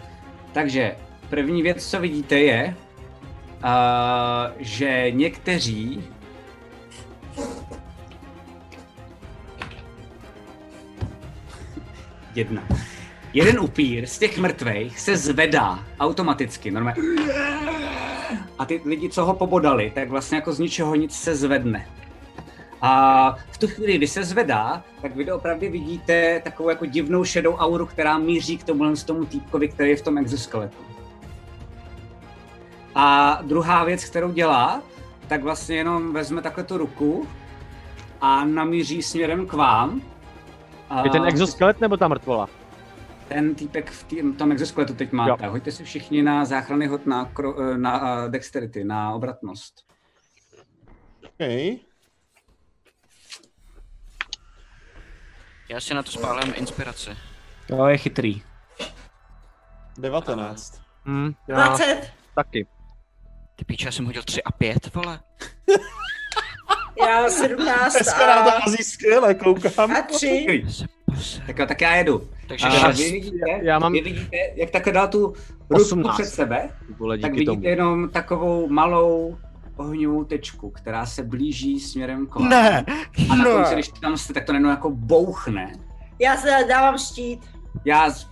takže první věc, co vidíte, je, uh, že někteří jedna. Jeden upír z těch mrtvejch se zvedá automaticky, normálně. A ty lidi, co ho pobodali, tak vlastně jako z ničeho nic se zvedne. A v tu chvíli, kdy se zvedá, tak vy opravdu vidíte takovou jako divnou šedou auru, která míří k tomu, tomu týpkovi, který je v tom exoskeletu. A druhá věc, kterou dělá, tak vlastně jenom vezme takhle tu ruku a namíří směrem k vám. A Je ten exoskelet nebo ta mrtvola? ten týpek v tým, tom exoskeletu teď máte. Jo. Hoďte si všichni na záchranný hod na, kro, eh, na uh, dexterity, na obratnost. Okay. Já si na to spálím inspiraci. To je chytrý. 19. Hm, já 20. taky. Ty píče, já jsem hodil 3 a 5, vole. Já 17 Dneska nám to a, hází skvěle, koukám. a 3. Chytrý. Se pose. Tak jo, tak já jedu. Takže A vy vidíte, Já mám vy vidíte, jak takhle dal tu ruku 18. před sebe, vole tak díky tomu. vidíte jenom takovou malou ohňovou tečku, která se blíží směrem k vám. Ne, A na konci, když tam jste, tak to najednou jako bouchne. Já se dávám štít. Já z-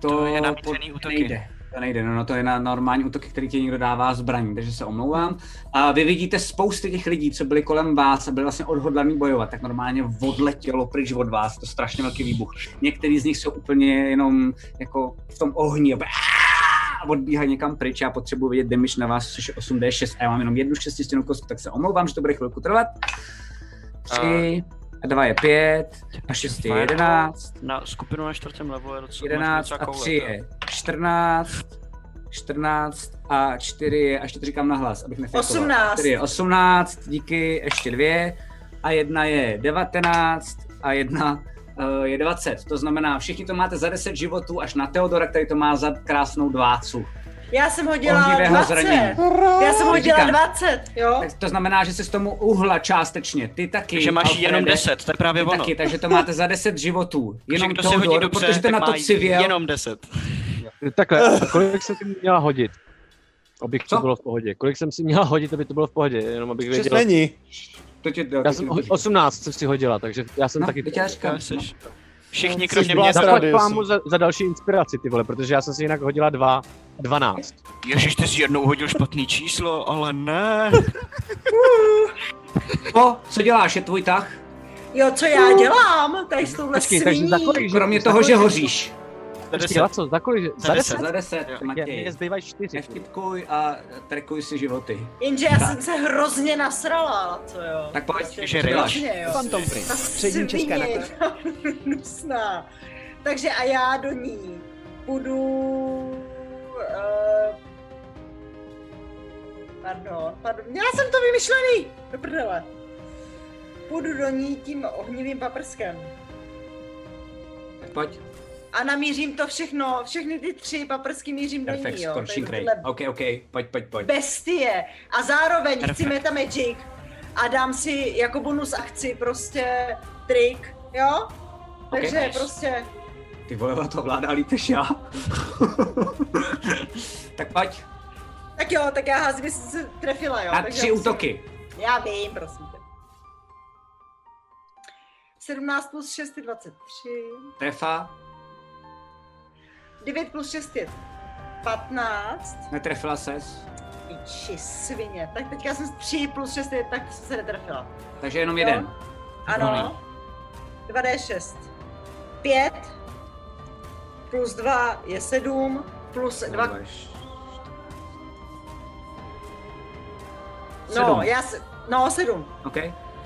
to, To je namířený pod- útoky. nejde. To nejde, no, no to je na normální útoky, který ti někdo dává zbraní, takže se omlouvám. A vy vidíte spousty těch lidí, co byli kolem vás a byli vlastně odhodlaní bojovat, tak normálně odletělo pryč od vás, to strašně velký výbuch. Některý z nich jsou úplně jenom jako v tom ohni, a odbíhají někam pryč, já potřebuji vidět damage na vás, což je 8d6 a já mám jenom jednu šestistěnou kostku, tak se omlouvám, že to bude chvilku trvat. 3, a 2 je 5, a 6 je 11, Na skupinu na čtvrtém levelu je docela 11 máš a něco 3 jako je 14, 14 a 4 je, až to říkám nahlas, abych nefilkoval. 18. 4 je 18, díky, ještě 2 a 1 je 19 a 1 uh, je 20. To znamená, všichni to máte za 10 životů, až na Teodora, který to má za krásnou dvácu. Já jsem hodila Ohnivého 20. zranění. Já jsem hodila Říkám. 20, jo? Tak to znamená, že se z tomu uhla částečně. Ty taky. Takže máš Alfrede, jenom 10, to je právě ono. taky, takže to máte za 10 životů. Jenom si hodí dobře, protože to na to má civěl. jenom 10. Takhle, kolik jsem si měla hodit? Abych Co? to bylo v pohodě. Kolik jsem si měla hodit, aby to bylo v pohodě, jenom abych věděl. není. To tě, to Já jsem nedrží. 18 jsem si hodila, takže já jsem No, taky... teď já říkám. Všichni kromě byla mě. Zaplať pámu za, za další inspiraci, ty vole, protože já jsem si jinak hodila 2, 12. Ježiš, ty jsi jednou hodil špatný číslo, ale ne. O, co děláš, je tvůj tah? Jo, co já dělám? Tady s touhle Počkej, takže za sviní. kolik, že- Kromě toho, že hoříš. Za Počkej, 10. za co, za kolik? Za Za 10. 10? Za 10, Jo. Matěj. mě zbývají 4. Nevtipkuj a trekuj si životy. Jenže já jsem se hrozně nasrala, co jo? Tak pojď, Prostě že hrozně, jo. Phantom Print, střední česká svině, naklad. hnusná. Takže a já do ní půjdu... Uh, pardon, pardon, měla jsem to vymyšlený, do prdele. Půjdu do ní tím ohnivým paprskem. Tak pojď. A namířím to všechno, všechny ty tři paprsky mířím do Perfect, ní, jo. ray. tyhle OK, OK, pojď, pojď, pojď. bestie. A zároveň Perfect. chci meta magic a dám si jako bonus akci prostě trik, jo? Takže nice. prostě Ty vole, to vládá líp než já. tak pojď, Tak jo, tak já házím, se trefila, jo. na takže tři já musím- útoky. Já vím, prosím tě. 17 plus 6 je 23. Trefa, 9 plus 6 je 15. netrefila ses, Piči, svině. Tak teďka jsem 3 plus 6 je, tak jsem se netrefila. takže jenom Jo. jeden. Ano. 2D6. 5 plus 2 je 7 plus 2. No, Sedm. já se, no 7. OK.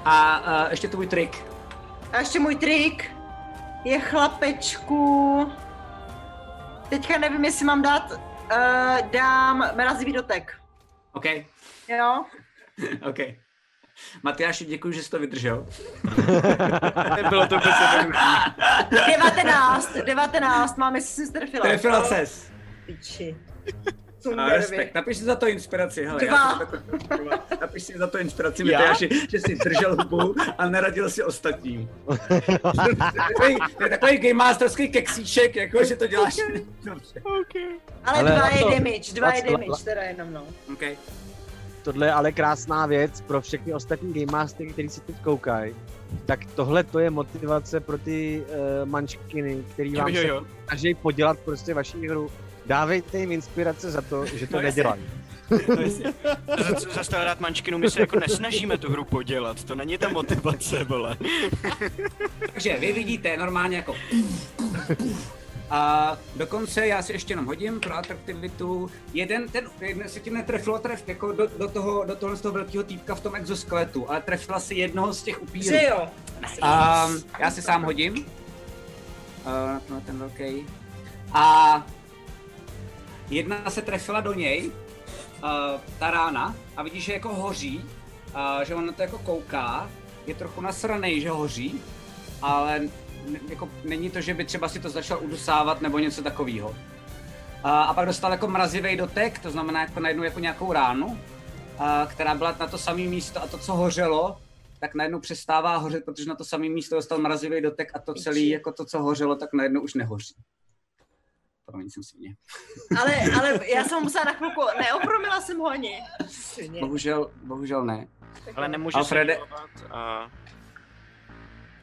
A uh, ještě tvůj trik. A ještě můj trik je chlapečku. Teďka nevím, jestli mám dát, uh, dám mrazivý dotek. OK, Jo? OK. Matyáši, děkuji, že jsi to vydržel. Bylo to vůbec jednoduché. 19, 19, mám, jestli jsi strefila. Trefila ses. Piči. A Sunderovi. respekt. Napiš si za to inspiraci. Hele, Dva. Já to Napiš si za to inspiraci, Já? Matyáši, že jsi držel hubu a neradil si ostatním. to, je, to je takový game masterský keksíček, jako že to děláš dobře. Ale, Ale dva je to- damage, dva je damage, teda jenom no. Okay. Tohle je ale krásná věc pro všechny ostatní Game Mastery, kteří si teď koukají. Tak tohle to je motivace pro ty uh, mančkiny, který vám Jo, se jo, jo. snaží podělat prostě vaši hru. Dávejte jim inspirace za to, že to No, nedělají. No, jasně. Za, za rád mančkinu, my se jako nesnažíme tu hru podělat, to není ta motivace, vole. Takže vy vidíte normálně jako a dokonce já si ještě jenom hodím pro atraktivitu. Jeden, ten, jeden se tím netrefilo tref jako do, do, toho, do tohle z toho velkého týpka v tom exoskeletu, ale trefila si jednoho z těch upírů. Že jo? A já si sám hodím. Uh, na tenhle ten velký. A jedna se trefila do něj, uh, ta rána, a vidíš, že jako hoří, uh, že on na to jako kouká, je trochu nasranej, že hoří, ale jako není to, že by třeba si to začal udusávat nebo něco takového. A, a pak dostal jako mrazivý dotek, to znamená jako najednou jako nějakou ránu, a, která byla na to samé místo a to, co hořelo, tak najednou přestává hořet, protože na to samé místo dostal mrazivý dotek a to celé, jako to, co hořelo, tak najednou už nehoří. Promiň, jsem svině. Ale, ale já jsem musela na chvilku, neopromila jsem ho ani. Svině. Bohužel, bohužel ne. Ale jo. nemůže Alfrede- se a...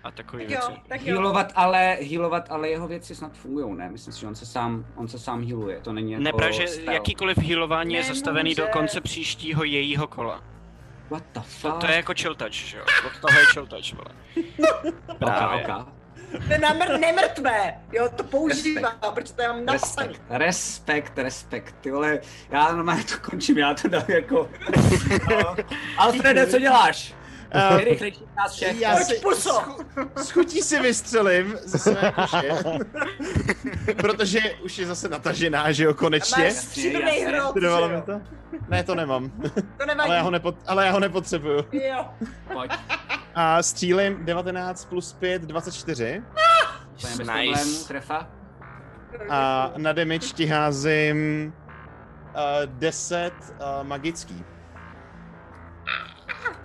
A takový Tak věci. jo, tak jo. Healovat ale, healovat ale jeho věci snad fungují, ne? Myslím si, že on se sám, on se sám healuje, to není jako že spell. jakýkoliv healování je zastavený do konce příštího jejího kola. What the To, fuck? to je jako chill touch, že jo? Od toho je chill touch, vole. Právě. Okay, okay. Je namr- nemrtvé, jo, to používá, protože to já mám napsaný. Respekt, respekt, respekt, ty vole, já normálně to končím, já to dám jako... No. Alfrede, co děláš? Uh, nás všech. já si, puso! s chutí si vystřelím ze své kuše. Protože už je zase natažená, že jo, konečně. Máš stříbrný hrot, Trvalo mi to? Ne, to nemám. To nevadí. Ale já ho, nepot- ale já ho nepotřebuju. Jo. Pojď, A střílím 19 plus 5, 24. to je bez Nice. trefa. A na damage ti házím uh, 10 uh, magický.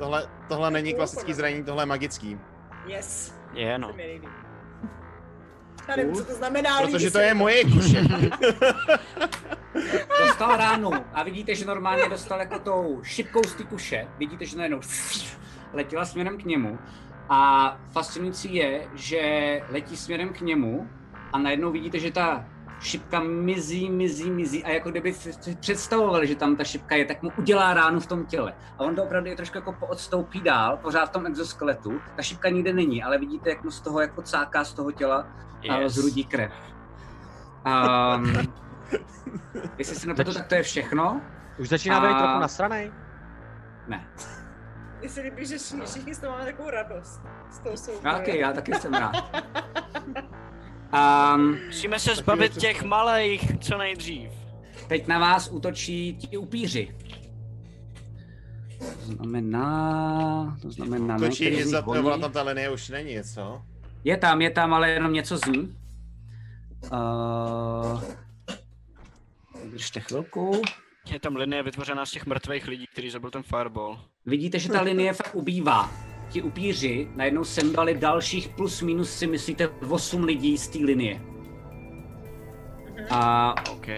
Tohle, tohle není klasický zranění, tohle je magický. Yes. Je, no. Já nevím, co to znamená, ale Protože to je moje kuše. Dostal ránu a vidíte, že normálně dostal jako tou šipkou z té kuše. Vidíte, že najednou letěla směrem k němu. A fascinující je, že letí směrem k němu a najednou vidíte, že ta šipka mizí, mizí, mizí a jako kdyby si představovali, že tam ta šipka je, tak mu udělá ránu v tom těle. A on to opravdu je trošku jako poodstoupí dál, pořád v tom exoskeletu. Ta šipka nikde není, ale vidíte, jak mu z toho jako cáká z toho těla a Yes. zrudí krev. Um, jestli se nepletu, tak to je všechno. Už začíná být A- trochu nasranej. Ne. Mně se líbí, že všichni, z toho máme takovou radost. Z toho souboje. Já taky, já taky jsem rád. Um, Musíme se zbavit těch malých co nejdřív. teď na vás útočí ti upíři. To znamená, to znamená, ne, který Točí z nich za ona tam ta linie už není, co? Je tam, je tam, ale jenom něco zní. Uh, Držte chvilku. Je tam linie vytvořená z těch mrtvých lidí, který zabil ten fireball. Vidíte, že ta linie fakt ubývá. Ti upíři najednou sembali dalších plus minus si myslíte 8 lidí z té linie. A, OK.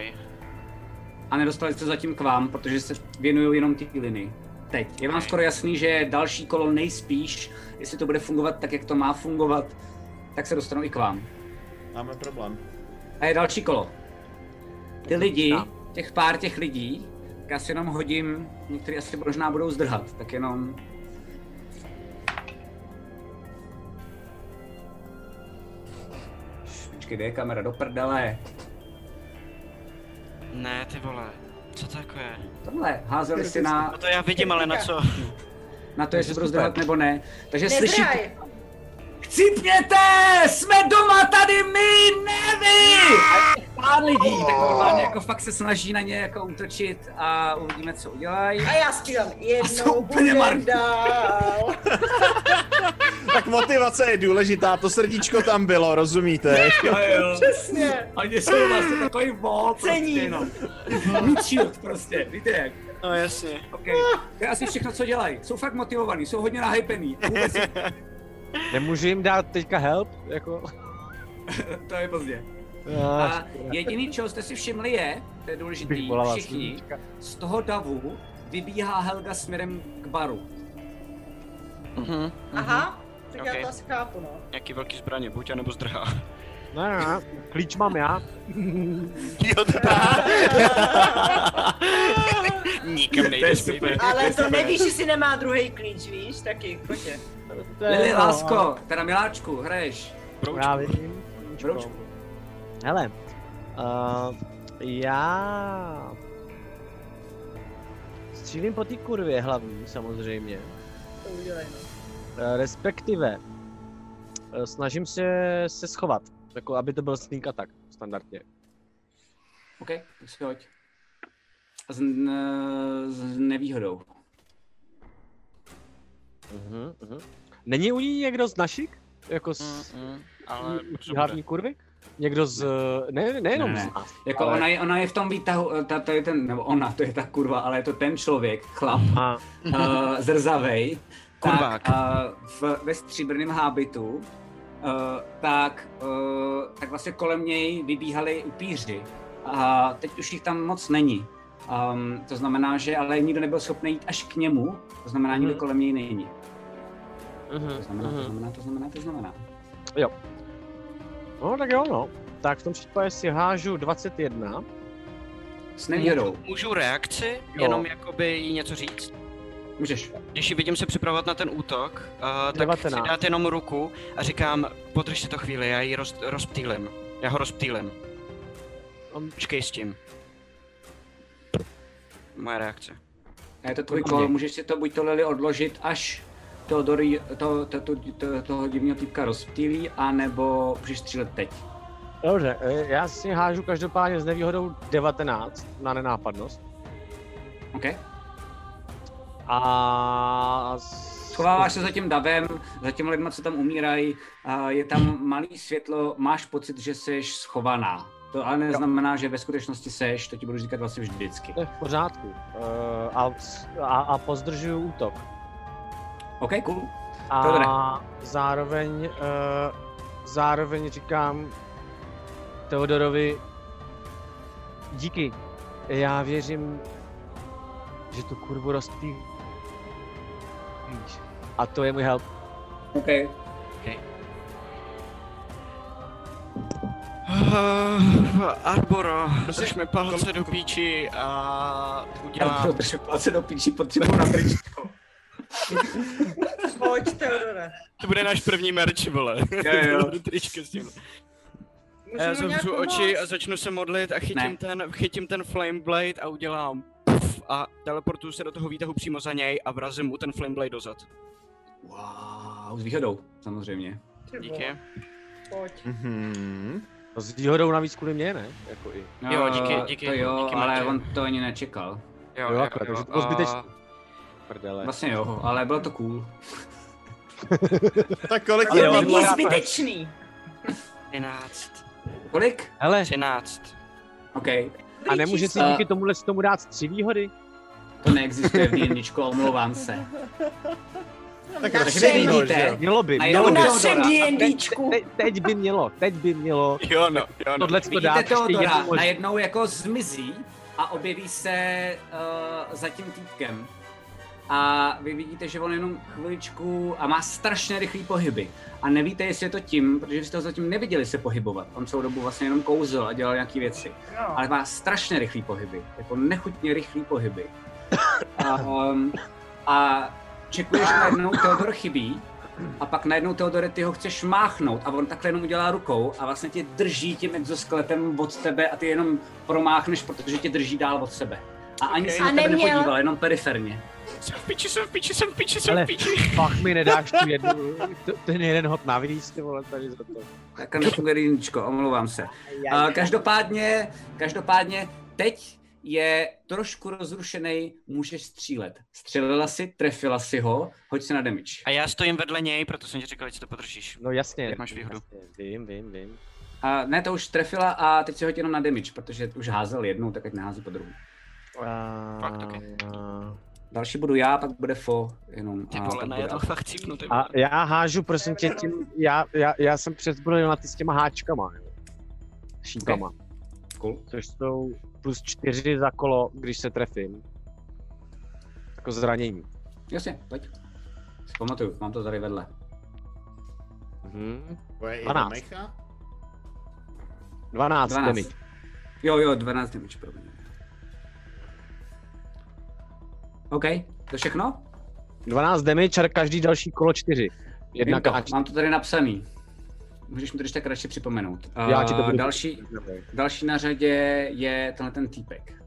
a nedostali se zatím k vám, protože se věnují jenom té linii. Teď. Je vám skoro jasný, že další kolo nejspíš, jestli to bude fungovat tak, jak to má fungovat, tak se dostanou i k vám. Máme problém. A je další kolo. Ty lidi, těch pár těch lidí, tak já si jenom hodím, někteří asi možná budou zdrhat, tak jenom... Počkej, kde je kamera? Do prdele. Ne, ty vole. Co to jako je? Tohle, házeli si na, No to já vidím, ale na co? na to, jestli budou zdrhat nebo ne. Takže Nedraj! slyšíte... Chcípněte! Jsme doma tady my, ne vy! Pár lidí, tak normálně jako fakt se snaží na ně jako útočit a uvidíme, co udělají. A já jsou jednou úplně budem dál. Tak motivace je důležitá, to srdíčko tam bylo, rozumíte? Jo, jo. Přesně. Oni jsou vlastně takový vol, prostě, Cení. no. Shield prostě, víte jak. No jasně. OK, to je asi všechno, co dělají. Jsou fakt motivovaní, jsou hodně nahypený. Vůbec Nemůžu jim dát teďka help? Jako... to je pozdě. A, A jediný, čeho jste si všimli je, to je důležitý, všichni, z toho davu vybíhá Helga směrem k baru. Mhm. Aha, tak Ok. já to asi chápu, no. Nějaký velký zbraně, buď anebo zdrhá. Ne, ne, ne, klíč mám já. Jo, to Nikam nejde super. Ale to nevíš, jestli nemá druhý klíč, víš, taky, je- Lili, lásko, teda miláčku, hraješ. Já vím. Broučku. Hele, uh, já střílím po té kurvě hlavní, samozřejmě. To udělej, no. Uh, respektive uh, snažím se se schovat, jako aby to byl sneak attack, standardně. OK, tak si hoď. S, n- s nevýhodou. Uh-huh, uh-huh. Není u ní někdo z našich? Jako z Mm, mm, ale hlavní kurvy? Někdo z... Ne, nejenom Ne, ne. z nás. Jako ale- ona, je, ona je v tom výtahu, ta, to je ten, nebo ona, to je ta kurva, ale je to ten člověk, chlap, A, uh, zrzavej, Kurvák. tak uh, v, ve stříbrném hábitu, tak, uh, tak vlastně kolem něj vybíhali upíři. A teď už jich tam moc není. Um, to znamená, že ale nikdo nebyl schopný jít až k němu, to znamená, nikdo Mhm. kolem něj není. uh-huh, To znamená, to uh-huh. znamená, to znamená, to znamená. No tak jo, no. Tak v tom případě si hážu 21. S nevýhodou. Můžu, můžu reakci, Jo. jenom jakoby jí něco říct? Můžeš. Když ji vidím se připravovat na ten útok, uh, tak 19. chci dát jenom ruku a říkám, podrž si to chvíli, já ji roz, rozptýlím. Já ho rozptýlím. On- Počkej s tím. Moje reakce. A je to tvůj kol, můžeš si to buď to Lily odložit, až Teodory, to, to, to, to, toho divného týpka rozptýlí, anebo můžeš střílet teď. Dobře, eh, já si hážu každopádně s nevýhodou 19 na nenápadnost. OK? A... Schováváš se za tím davem, za těmi lidmi, co tam umírají, a je tam malý světlo, máš pocit, že jsi schovaná. To ale neznamená, že ve skutečnosti seš, to ti budu říkat vlastně vždycky. To je v pořádku. Uh, a, a, a pozdržuju útok. OK, cool. A Dobré. zároveň, uh, zároveň říkám Teodorovi, díky, já věřím, že tu kurvu rozptýlíš. A to je můj help. OK. Uh, Arboro, drž mi palce do píči a udělám... protože palce do píči potřebuji na tričko. Pojď, Teodore. To bude náš první merch, vole. Jo, jo. Do trička s tím. Já zavřu oči a začnu se modlit a chytím Ne. ten, chytím ten flame blade a udělám puf a teleportuju se do toho výtahu přímo za něj a vrazím mu ten flame blade dozad. Wow, s výhodou, samozřejmě. Díky. Pojď. Mhm. S výhodou navíc kvůli mě, ne? Jako i. Jo, díky, díky, To jo, díky, ale on to ani nečekal. Jo, Jo, takhle, takže to bylo a- zbytečný. Prdele. Vlastně jo, ale bylo to cool. Tak kolik Ale je Není zbytečný. 13. Kolik? Hele, 13. OK, a nemůže si díky tomuhle tomu dát tři výhody? to neexistuje v D&Dčku, omlouvám se. Tak Na Takže všem- vy vidíte, Mělo by, A mělo by. Na Teodora. všem Teď, D&Dčku. teď, teď by mělo, teď by mělo. Jo no, jo no. Tohle to dát vidíte Teodora najednou jako zmizí a objeví se uh, za tím týpkem. A vy vidíte, že on jenom chviličku a má strašně rychlý pohyby. A nevíte, jestli je to tím, protože jste ho zatím neviděli se pohybovat. On celou dobu vlastně jenom kouzl a dělal nějaké věci. Ale má strašně rychlý pohyby. Jako nechutně rychlý pohyby. A, um, a čekuješ, že najednou Teodor chybí. A pak najednou Teodore, ty ho chceš máchnout a on takhle jenom udělá rukou a vlastně tě drží tím exoskeletem od tebe a ty jenom promáchneš, protože tě drží dál od sebe. A ani Okay. se na tebe neměl- nepodíval, jenom periferně. Jsem v piči, jsem v piči, jsem v piči, jsem Ale v piči. fakt mi nedáš tu jednu, ten jeden hod navíc, ty vole, tady za to. Tak nefunguje jedničko, omlouvám se. Uh, každopádně, každopádně teď je trošku rozrušený, můžeš střílet. Střelila si, trefila si ho, hoď se na damage. A já stojím vedle něj, proto jsem ti říkal, že to podržíš. No jasně. Jak máš výhodu? Jasně, vím, vím, vím. A ne, to už trefila a teď si hoď jenom na damage, protože už házel jednou, tak ať nehází po druhou. Fakt. A, Další budu já, pak bude fo, jenom. Ty a vole, ne, já to fakt cípnu, ty a já hážu, prosím tě, tím, já, já, já jsem přezbrojil na ty s těma háčkama, jo. Šípama, Cool. což jsou plus čtyři za kolo, když se trefím. Jako zranění. Jasně, pojď. Si pamatuju, mám to tady vedle. Mhm. Bude i 12. Mecha? 12, 12. damage. Jo, jo, 12 damage, promiň. OK, to všechno? 12 damage a každý další kolo 4. Jedna to, káč. mám to tady napsaný. Můžeš mi to když tak radši připomenout. Já ti to Uh, budu další, další na řadě je tenhle ten týpek.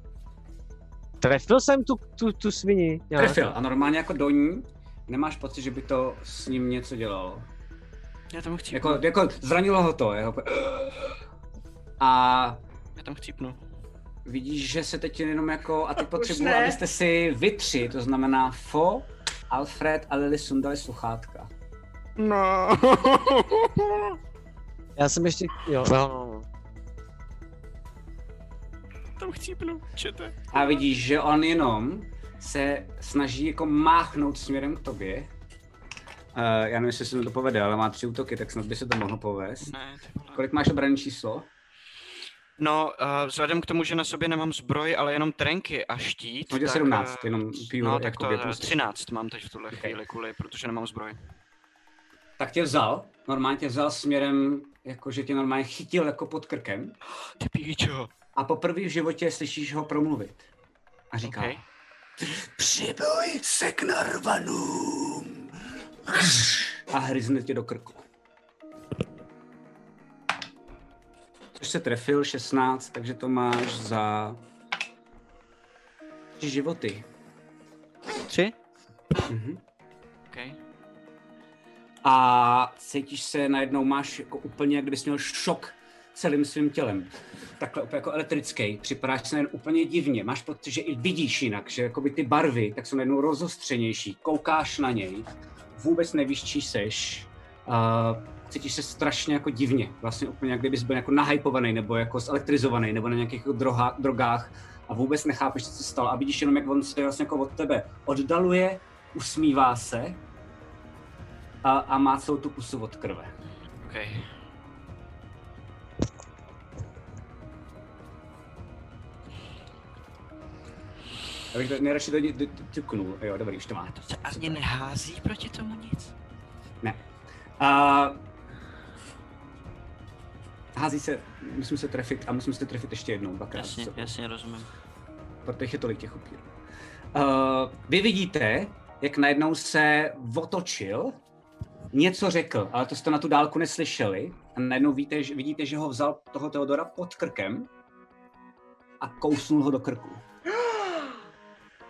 Trefil jsem tu, tu, tu svini. nějak? Trefil a normálně jako do ní nemáš pocit, že by to s ním něco dělalo. Já tam chci Jako, jako zranilo ho to, jeho. A Já tam chcípnu. Vidíš, že se teď jenom jako, a teď potřebuji, ne. abyste si vy tři, to znamená Fo, Alfred a Lily sundali sluchátka. No. Já jsem ještě, jo, no, no, no. tam chcípnu, čete. A vidíš, že on jenom se snaží jako máchnout směrem k tobě. Uh, já nevím, jestli se mi to povede, ale má tři útoky, tak snad by se to mohlo povést. Ne, ty. Kolik máš obranné číslo? No, uh, vzhledem k tomu, že na sobě nemám zbroj, ale jenom trenky a štít, Hodě tak, 17, eh, jenom pure, No, tak jako to plus. 13 mám teď v tuhle chvíli kvůli, protože nemám zbroj. Tak tě vzal, normálně tě vzal směrem, jako že tě normálně chytil jako pod krkem. Ty píčo. A poprvé v životě slyšíš ho promluvit. A říká, Okay. Přiboj se k narvanům. A hryzne tě do krku. Což se trefil 16, takže to máš za tři životy. Tři? Mhm. Okay. A cítíš se najednou, máš jako úplně, jak kdybys měl šok celým svým tělem. Takhle úplně jako elektrický, připadáš se jen úplně divně, máš pocit, že i vidíš jinak, že jakoby ty barvy tak jsou najednou rozostřenější, koukáš na něj, vůbec nevíš, čí seš, uh, cítíš se strašně jako divně, vlastně úplně jak kdybys byl jako nahypovaný, nebo jako zelektrizovaný, nebo na nějakých jako droha, drogách a vůbec nechápeš, co se stalo a vidíš jenom, jak on se vlastně jako od tebe oddaluje, usmívá se a, a má celou tu pusu od krve. Okay. Já bych to nejradši to ťuknul. Jo, dobrý, už to má. To se ani nehází proti tomu nic? A hází se, musím se trefit a musím se trefit ještě jednou, dvakrát. Jasně, Co- jasně, rozumím. protože je tolik těch upírů. Uh, vy vidíte, jak najednou se otočil, něco řekl, ale to jste na tu dálku neslyšeli. A najednou víte, že, vidíte, že ho vzal toho Teodora pod krkem a kousnul ho do krku.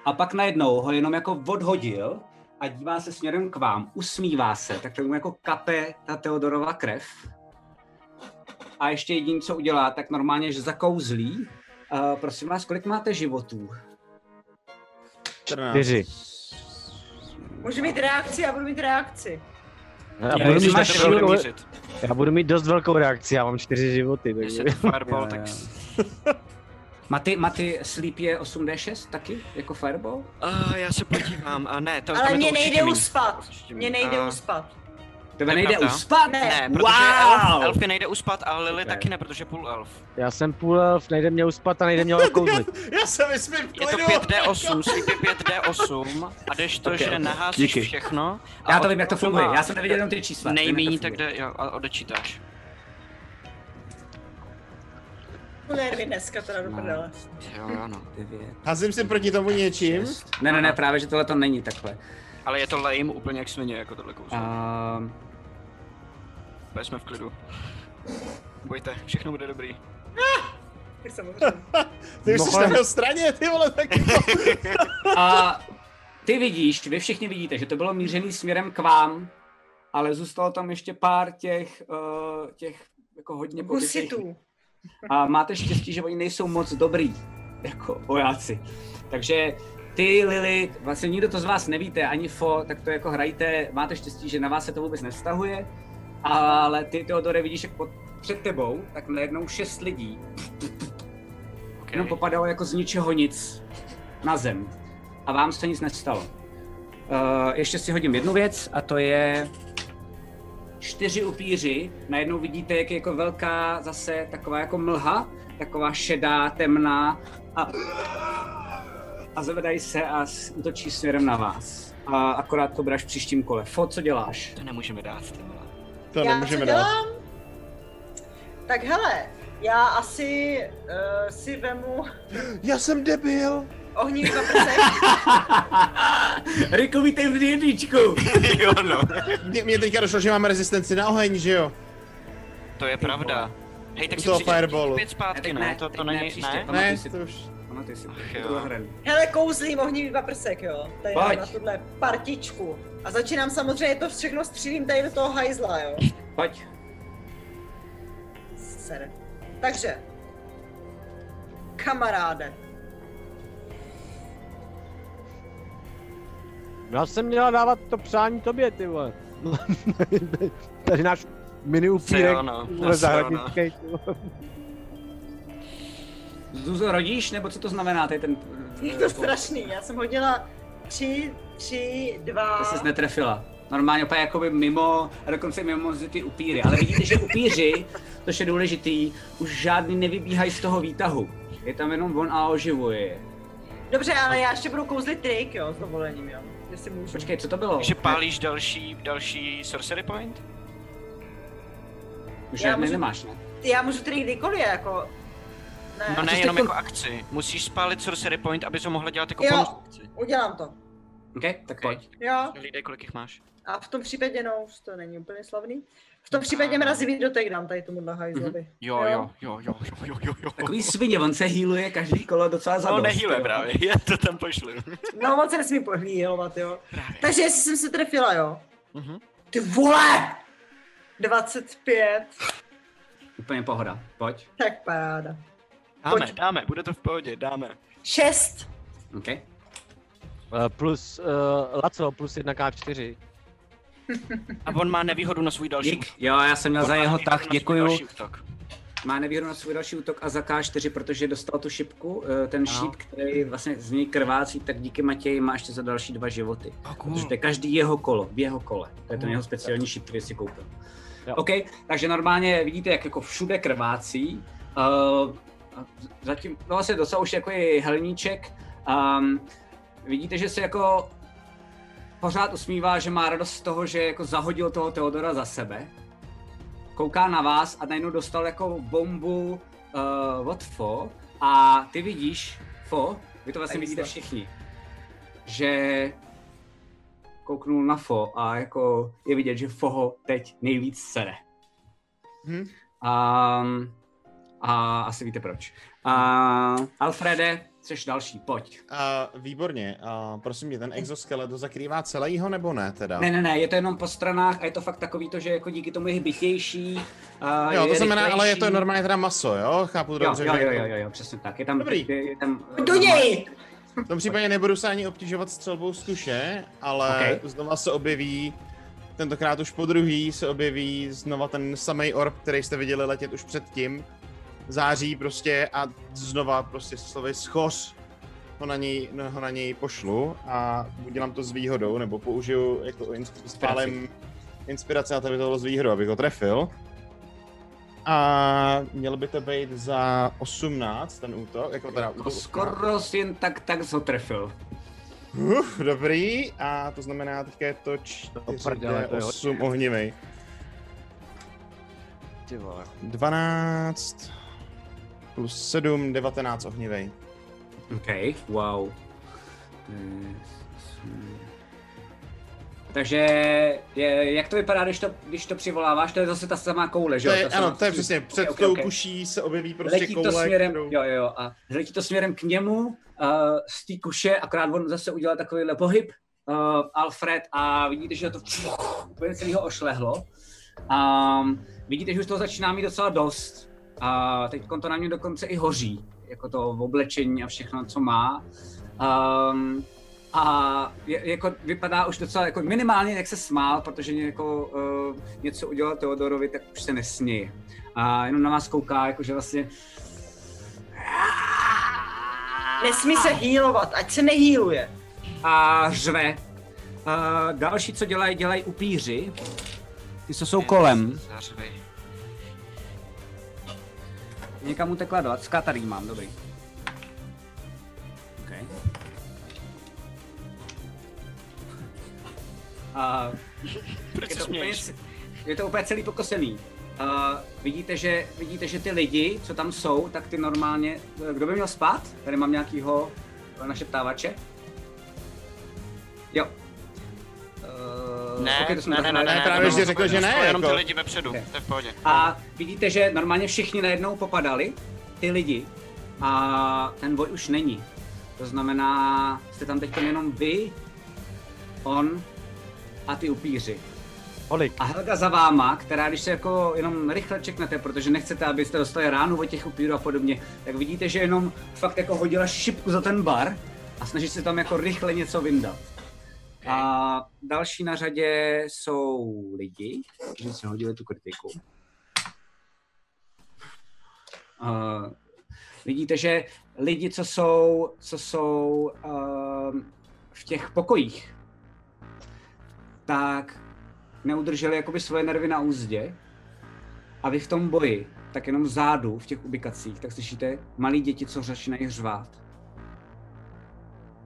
A pak najednou ho jenom jako odhodil a dívá se směrem k vám, usmívá se, tak tomu jako kape ta Teodorova krev. A ještě jediný, co udělá, tak normálně, že zakouzlí. Uh, prosím vás, kolik máte životů? 14. Čtyři. Můžu mít reakci, já budu mít reakci. Já Já budu, když mít máš dost shield, velkou, mířit. já budu mít dost velkou reakci, já mám čtyři životy, Když takže... je to fireball, tak... Maty, Maty Sleep je 8D6 taky, jako Fireball? Uh, já se podívám. Uh, ne, to, Ale mě nejde uspat. Mě nejde uspat. Tebe nejde pravda. uspat? Ne. Ne, protože Wow! elf, elfy nejde uspat, ale Lily Ok. taky ne, protože půl elf. Já jsem půl elf, nejde mě uspat a nejde mě okouzlit. Já se vyspím v Je to klidu. 5D8, sleep je 5D8 a jdeš to, Ok, že ok. naházíš Díky. všechno. a Já to vím, jak to funguje. Já jsem neviděl jenom ty čísla. Nejméně, tak jde, jo, a odečítáš. Nervy dneska teda do No. Jo, ano. Devět, Házím si proti tomu něčím. Ne, ne, ne, právě, že tohle to není takhle. Ale je to lame úplně jak svině, jako tohle kouzlo. Um, Uh... jsme v klidu. Bojte, všechno bude dobrý. Tak samozřejmě. Ty už jsi Mohla- na jeho straně, ty vole, taky to. a ty vidíš, vy všichni vidíte, že to bylo mířený směrem k vám, ale zůstalo tam ještě pár těch, uh, těch jako hodně. Husitů. A máte štěstí, že oni nejsou moc dobrý, jako vojáci. Takže ty, Lily, vlastně nikdo to z vás nevíte, ani Fo, tak to jako hrajte, máte štěstí, že na vás se to vůbec nevztahuje, ale ty, Teodore, vidíš, jak pod, před tebou, tak najednou šest lidí Okay. jenom popadalo jako z ničeho nic na zem. A vám se nic nestalo. Uh, ještě si hodím jednu věc a to je čtyři upíři. Najednou vidíte, jak je jako velká zase taková jako mlha, taková šedá, temná a, a zvedají se a útočí směrem na vás. A akorát to budeš příštím kole. Fo, co děláš? To nemůžeme dát, vole. To Já nemůžeme dát. dělám? Tak hele, já asi uh, si vemu Já jsem debil. ohnívý paprsek. Riku, vítej v jedničku! jo, no. Mě, mě teďka došlo, že máme rezistenci na oheň, že jo? To je pravda. Hej, tak U si toho fireballu. pět zpátky, ne? To, to není, příště, ne? pamatuj Ne, si to to. už... Pamatuj si to. Ach jo. Hele, kouzlím ohnívý paprsek, jo. Tady Pojď. na tuhle partičku. A začínám samozřejmě to všechno střílím tady do toho hajzla, jo. Pojď. Sere. Takže. Kamaráde. Já jsem měla dávat to přání tobě, ty vole. Tady náš mini upírek, zahradnický, ty vole. Zuzo, rodíš, nebo co to znamená, tady ten... Je to strašný, já jsem hodila tři, tři, dva... Ty jsi netrefila. Normálně úplně jakoby mimo, a dokonce mimo ty upíry. Ale vidíte, že upíři, což je důležitý, už žádný nevybíhají z toho výtahu. Je tam jenom on a oživuje je. Dobře, ale já ještě budu kouzlit trik, jo, s dovolením, jo. Jestli můžu. Počkej, co to bylo? Takže pálíš další, další sorcery point? Už Já žádný můžu- nemáš, ne? Já můžu trik kdykoliv, jako... Ne, No ne, jenom jako akci. Musíš spálit sorcery point, abys ho mohla dělat jako Jo. bonus akci. udělám to. OK, tak pojď. Jo, Hlídej, kolik jich máš. a v tom případě, no, už to není úplně slavný. V tom případě mrazivý dotek dám tady tomu hajzlovi. Jo, jo, jo, jo, jo, jo, jo, jo. Takový svině, on se healuje každý kolo docela za No nehýle jo. právě, já to tam pošlu. No, moc se nesmí pohlílovat, jo. Právě. Takže jestli jsem se trefila, jo. Mhm. Ty vole! 25, Úplně pohoda, pojď. tak paráda. Dáme, Pojď. dáme, bude to v pohodě, dáme. 6, OK. Eh, Plus, uh, Laco, plus 1k4. A on má nevýhodu na svůj další Dík. Jo, já jsem měl On za jeho tah, děkuju. útok. Má nevýhodu na svůj další útok a za K4, protože dostal tu šipku, eh, ten šíp, který vlastně z něj krvácí, tak díky Matěji má ještě za další dva životy. Oh, Protože to je každý jeho kolo, v jeho kole. To je ten Cool. jeho speciální šíp, který si koupil. Jo. OK, takže normálně vidíte, jak jako všude krvácí. Uh, zatím, no vlastně docela už jako je helníček. Um, vidíte, že se jako pořád usmívá, že má radost z toho, že jako zahodil toho Teodora za sebe. Kouká na vás a najednou dostal jako bombu uh, od Fo a ty vidíš, Fo, vy to vlastně vidíte všichni, že kouknul na Fo a jako je vidět, že Fo ho teď nejvíc sere. Hm? Um, a asi víte proč. Uh, Alfrede, jsi další, pojď. A výborně. A prosím mě, ten exoskelet to zakrývá celého nebo ne teda? Ne, ne, ne, je to jenom po stranách a je to fakt takový to, že jako díky tomu je bytější. Uh, Jo, to je znamená, ale je to rychlejší. normálně teda maso, jo? Chápu Jo, dobře, jo, že jo, jako- jo, jo, přesně tak. Je tam, Dobrý. Je, je tam, do něj! V tom případě nebudu se ani obtěžovat střelbou z kuše, ale Ok. znova se objeví, tentokrát už po druhý se objeví znova ten samý orb, který jste viděli letět už předtím. Září prostě a znova prostě slovy schoř ho na něj, ho na něj pošlu a udělám to s výhodou, nebo použiju jako spálem inspirace na to, aby to bylo s výhodou, abych ho trefil. A měl by to být za 18 ten útok, jako teda Jako útok skoro si jen tak, tak ho trefil. Uf, dobrý, a to znamená, teďka je to 4, prdele, to je 8 ohnivej. Ty vole. 12 plus 7, 19 ohnivej. OK, wow. Takže je, jak to vypadá, když to, když to přivoláváš? To je zase ta samá koule, že To jo? je, Ta ano, to je přesně, před Ok, tou ok. kuší se objeví prostě letí koule, to směrem, kterou... jo, jo, a letí to směrem k němu, uh, z té kuše, akorát on zase udělal takovýhle pohyb, uh, Alfred, a vidíte, že to úplně celý ho ošlehlo. Um, vidíte, že už to začíná mít docela dost. A teď to na mě dokonce i hoří, jako to oblečení a všechno, co má. Um, a je, jako vypadá už docela jako minimálně, jak se smál, protože jako, uh, něco udělal Teodorovi, tak už se nesměje. A jenom na vás kouká, jakože vlastně Nesmí se healovat, ať se nehýluje. a řve. A další, co dělají, dělají upíři. Ty, co jsou kolem. Zařvi. Někam utekla dvacka, tady ji mám, dobrý. Okay. A Proč je to, úplně, je to úplně celý pokosený. A vidíte, že, vidíte, že ty lidi, co tam jsou, tak ty normálně... Kdo by měl spát? Tady mám nějakýho našeptávače. Jo. Uh, Ne, ok, to jsme ne, ne, ne, ne, právě, že řekl, že ne, Jenom ty jako- lidi vepředu, Ok. to je v pohodě. A vidíte, že normálně všichni najednou popadali, ty lidi, a ten boj už není. To znamená, jste tam teď jenom vy, on a ty upíři. Kolik? A Helga za váma, která když se jako jenom rychle čeknete, protože nechcete, abyste dostali ránu od těch upírů a podobně, tak vidíte, že jenom fakt jako hodila šipku za ten bar a snaží se tam jako rychle něco vyndat. A další na řadě jsou lidi, kteří si hodili tu kritiku. Uh, vidíte, že lidi, co jsou, co jsou uh, v těch pokojích, tak neudrželi jakoby svoje nervy na úzdě a vy v tom boji, tak jenom zádu v těch ubikacích, tak slyšíte malí děti, co začínají řvát.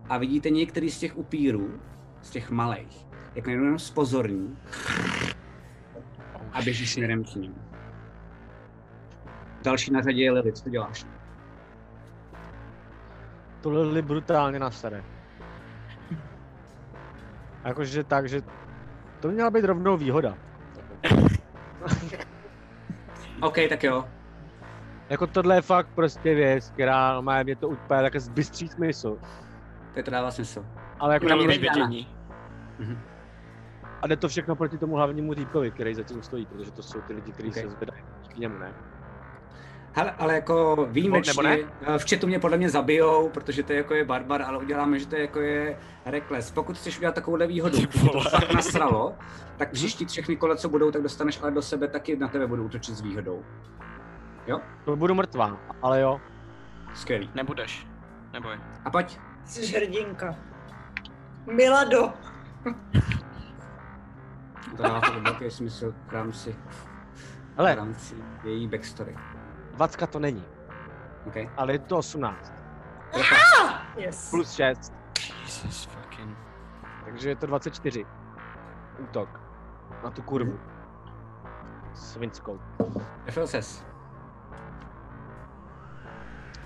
A vidíte některý z těch upírů, z těch malých, jak najednou jenom spozorní a běží směrem k ním. Další na řadě je Lily, co děláš? To Lily brutálně nasere. Jakože tak, že to by měla být rovnou výhoda. OK, tak jo. Jako tohle je fakt prostě věc, která má mě to úplně také zbystří smysl. Tak to dává smysl. Ale jako Tam na vidění. vidění. A jde to všechno proti tomu hlavnímu týpkovi, který zatím stojí, protože to jsou ty lidi, kteří Okay. se zvedají k němu, ne? Hele, ale jako výjimečně, Nebo ne? v chatu mě podle mě zabijou, protože to je jako je barbar, ale uděláme, že to je jako je rekles. Pokud chceš udělat takovouhle výhodu, když to fakt nasralo, tak příští všechny kole, co budou, tak dostaneš ale do sebe, taky na tebe budou útočit s výhodou. To budu mrtvá, ale jo. Skvělý. Nebudeš. Neboj. A pojď. Jsi hrdinka. Milado. To dává to velký smysl v rámci, v Hele, rámci její backstory. 20 to není, Okay. ale je to 18. Yes. Plus 6, Jesus fucking. takže je to 24. Útok. Na tu kurvu. Svinskou. Trefil ses.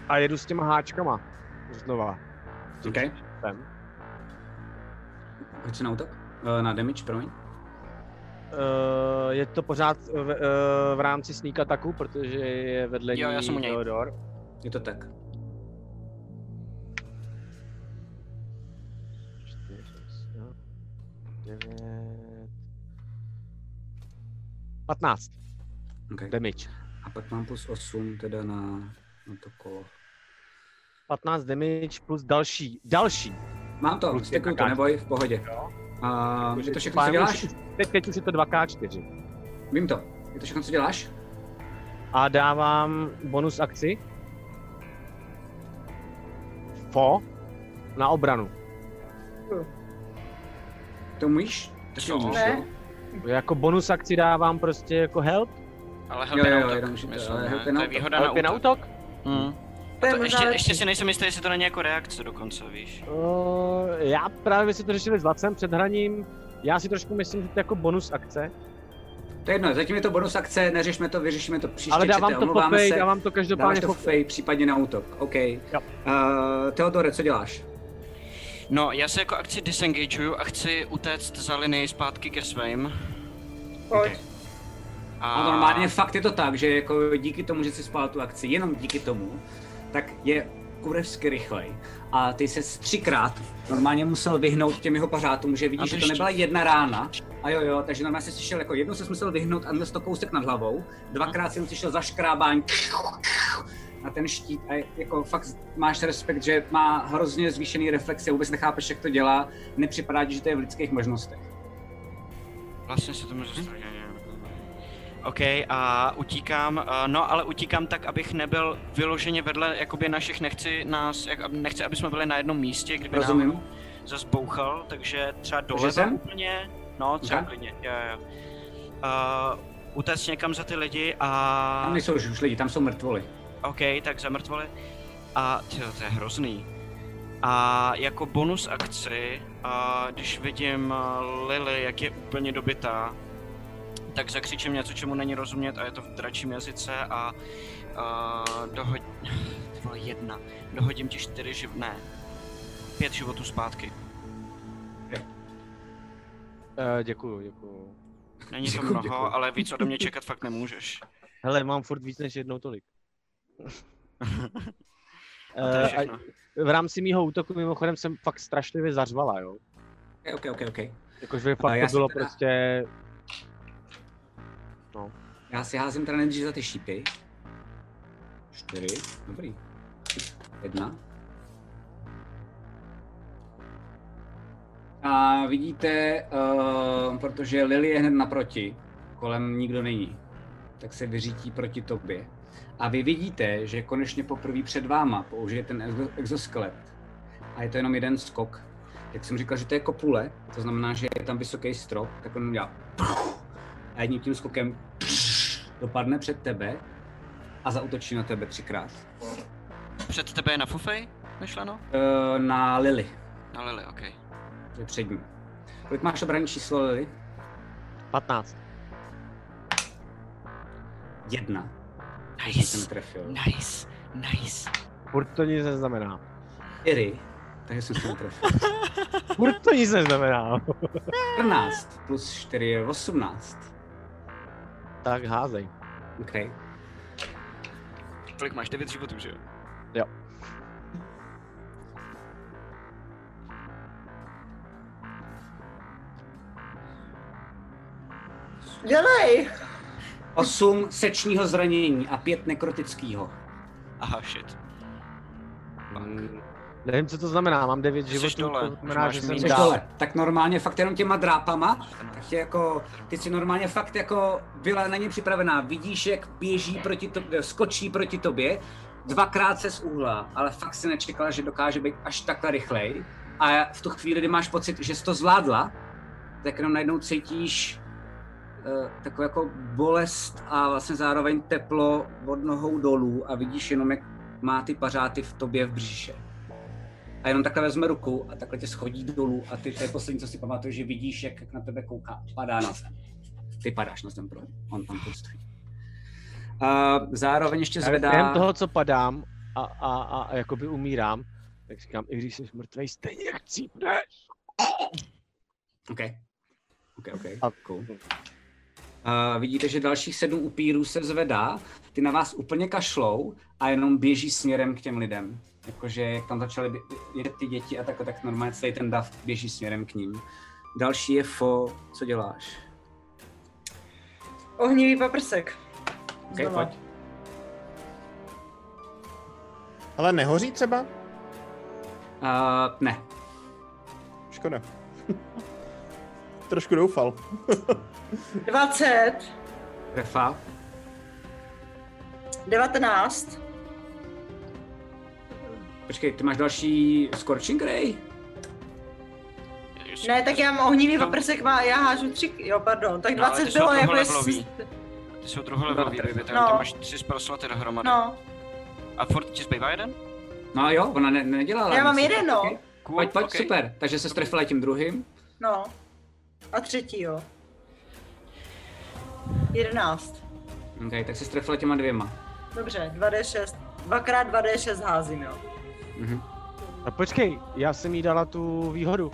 A jedu s těma háčkama. Znova. OK. Ten. Hoď se na útok. Eh, Na damage, promiň. Uh, je to pořád v, uh, v rámci sneak attacku, protože je vedle Jo, já jsem u něj. Theodor. Je to tak. 4, 6, 9, 15 Okay. damage. A pak mám plus 8 teda na, na to kolo. 15 damage plus další, další. Mám to, Plus stekuju to, neboj, v pohodě. A je to všechno, co děláš? Teď, teď už je to 2K4. Vím to. Je to všechno, co děláš? a dávám bonus akci. Fo na obranu. To umíš? To jsou umíš, Ne. jo? Jako bonus akci dávám prostě jako help. Ale Jo, help je jo, na útok, to- myslím, ale help je To na je útok. výhoda na Help je na útok. útok? To je To ještě, lepší. ještě si nejsem jistý, jestli to není jako reakce dokonce, víš. Uh, já právě si to řešili s Lacem před hraním. Já si trošku myslím, že to je jako bonus akce. To je jedno, zatím je to bonus akce, neřešme to, vyřešíme to příště. ale dávám čete, to fofej, se. dávám to Dáváš každopádně to fofej. fej, případně na útok. OK. Jo. Uh, Teodore, co děláš? No, já se jako akci disengageuju a chci utéct za linii zpátky ke svým. Pojď. A, A normálně fakt je to tak, že jako díky tomu, že jsi spál tu akci, jenom díky tomu, tak je kurevsky rychlej. A ty se třikrát normálně musel vyhnout těm jeho pařátům, že vidíš, to že to nebyla jedna rána. A jo, jo, takže normálně jsi slyšel, jako jednou se musel vyhnout a měl to kousek nad hlavou, dvakrát jsem slyšel zaškrábání na ten štít a jako fakt máš respekt, že má hrozně zvýšený reflexe, vůbec nechápeš, jak to dělá, nepřipadá ti, že to je v lidských možnostech. Vlastně se tomu zastavil. OK, a utíkám, no ale utíkám tak, abych nebyl vyloženě vedle, jakoby našich nechci nás, jak, nechci, aby jsme byli na jednom místě, kdyby Rozumím. nám zas bouchal, takže třeba doleva sem? úplně, no třeba Aha. klidně, jo jo. Uh, utéct někam za ty lidi a... Tam nejsou už lidi, tam jsou mrtvoly. OK, tak zamrtvoli. A tyjo, to je hrozný. A jako bonus akci, a když vidím a, Lily, jak je úplně dobitá, tak zakřičím něco, čemu není rozumět a je to v dračím jazyce a, a dohod... Vole, jedna. Dohodím ti čtyři živ... Ne. Pět životů zpátky. Uh, děkuju, děkuju. Není to Děkuju, mnoho, děkuju. ale víc ode mě čekat fakt nemůžeš. Hele, mám furt víc než jednou tolik. A to je Eh, všechno. v rámci mýho útoku mimochodem jsem fakt strašlivě zařvala, jo. Ok, ok, ok. Jakože fakt já to bylo teda- prostě... Já si házím teda nejdřív za ty šípy. Čtyři, dobrý. Jedna. A vidíte, uh, protože Lily je hned naproti, kolem nikdo není, tak se vyřítí proti tobě. A vy vidíte, že konečně poprvé před váma použije ten exo- exoskelet. A je to jenom jeden skok. Jak jsem říkal, že to je kopule, to znamená, že je tam vysoký strop, tak on udělá a jedním tím skokem dopadne před tebe a zautočí na tebe třikrát. Před tebe je na Fufej myšleno? Uh, na Lily, Na Lily, OK. je před ní. Kolik máš obranní číslo Lily? 15. Jedna. Jsem Nice, trefil. nice, nice. Furt to nic neznamená. Čtyři, takže jsem se netrefil. Furt to nic neznamená. 14 plus 4 je 18. tak házej. OK. Kolik máš? 9 životů, že jo? Jo. Dělej! 8 sečního zranění a 5 nekrotického. Aha, shit. Mm, nevím, co to znamená, mám 9 Jsi životů, dole, to znamená, že jsem dál. dole. Tak normálně fakt jenom těma drápama, tak tě jako, ty jsi normálně fakt jako byla na ně připravená. Vidíš, jak běží proti tobě, skočí proti tobě, dvakrát se z úhla, ale fakt si nečekala, že dokáže být až takhle rychlej. A v tu chvíli, kdy máš pocit, že jsi to zvládla, tak jenom najednou cítíš uh, takovou jako bolest a vlastně zároveň teplo od nohou dolů a vidíš jenom, jak má ty pařáty v tobě v břiše. A jenom takhle vezme ruku a takhle tě schodí dolů a ty, to je poslední, co si pamatuješ, že vidíš, jak, jak na tebe kouká, padá na zem. Ty padáš na zem, pro on tam stojí. A zároveň ještě zvedá... Během toho, co padám a, a, a, a jakoby umírám, tak říkám, i když jsi mrtvej, stejně chcípneš. OK. OK, OK. A- Cool. A vidíte, že dalších sedm upírů se zvedá, ty na vás úplně kašlou a jenom běží směrem k těm lidem. Jakože jak tam začaly jet ty děti a tak, tak normálně celý ten dav běží směrem k ním. Další je Fo, co děláš? Ohnivý paprsek. OK, Znova. pojď. Ale nehoří třeba? Uh, ne, Škoda. Trošku doufal. 20. Refa. 19. Počkej, ty máš další Scorching Ray? Ne, tak já mám ohnivý paprsek, má, já hážu tři, jo, pardon, tak No, ale 20 ty jsou bylo jako jestli... Ty jsou druholevelový, No, baby, tak no. ty máš tři spell sloty dohromady. No, A furt ti zbývá jeden? No jo, ona ne, nedělala. já mám jeden, no. Okay. Cool, Pojď, pojď, okay. super. Takže se strefila tím druhým. No. A třetí, jo. 11. Okay, tak se strefila těma dvěma. Dobře, 2D6. Dvakrát 2D6 házím, jo. Mhm. A počkej, já jsem jí dala tu výhodu.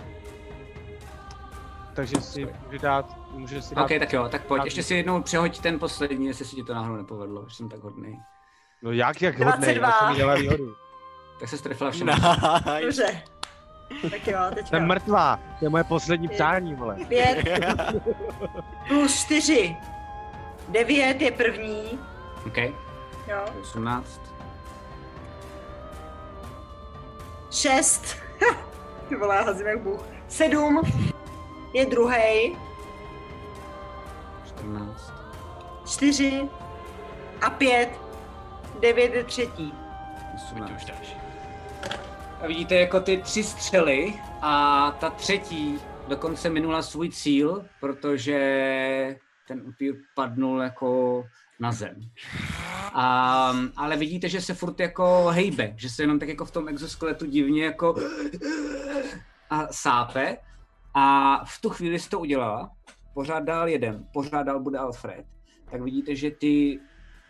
Takže si může dát, může si dát... OK, tak jo, tak pojď. dát- Ještě si jednou přehoď ten poslední, jestli se ti to náhodou nepovedlo, že jsem tak hodný. No jak, jak hodnej, 22. já jsem jí dala výhodu. Tak se strefila všem. Nice. Dobře. Tak jo, teďka. Jsem mrtvá, to je moje poslední přání, vole. 5 plus 4. 9 je první, OK, jo. 18. 6. Ty vole, já házím jak bůh. 7 je druhý, 14. 4 a 5. 9 je třetí. 18. už dáš. A vidíte jako ty tři střely a ta třetí dokonce minula svůj cíl, protože ten upír padnul jako na zem. A, ale vidíte, že se furt jako hejbe, že se jenom tak jako v tom exoskeletu divně jako a sápe. A v tu chvíli jsi to udělala, pořád dál jeden, pořád dál bude Alfred, tak vidíte, že ty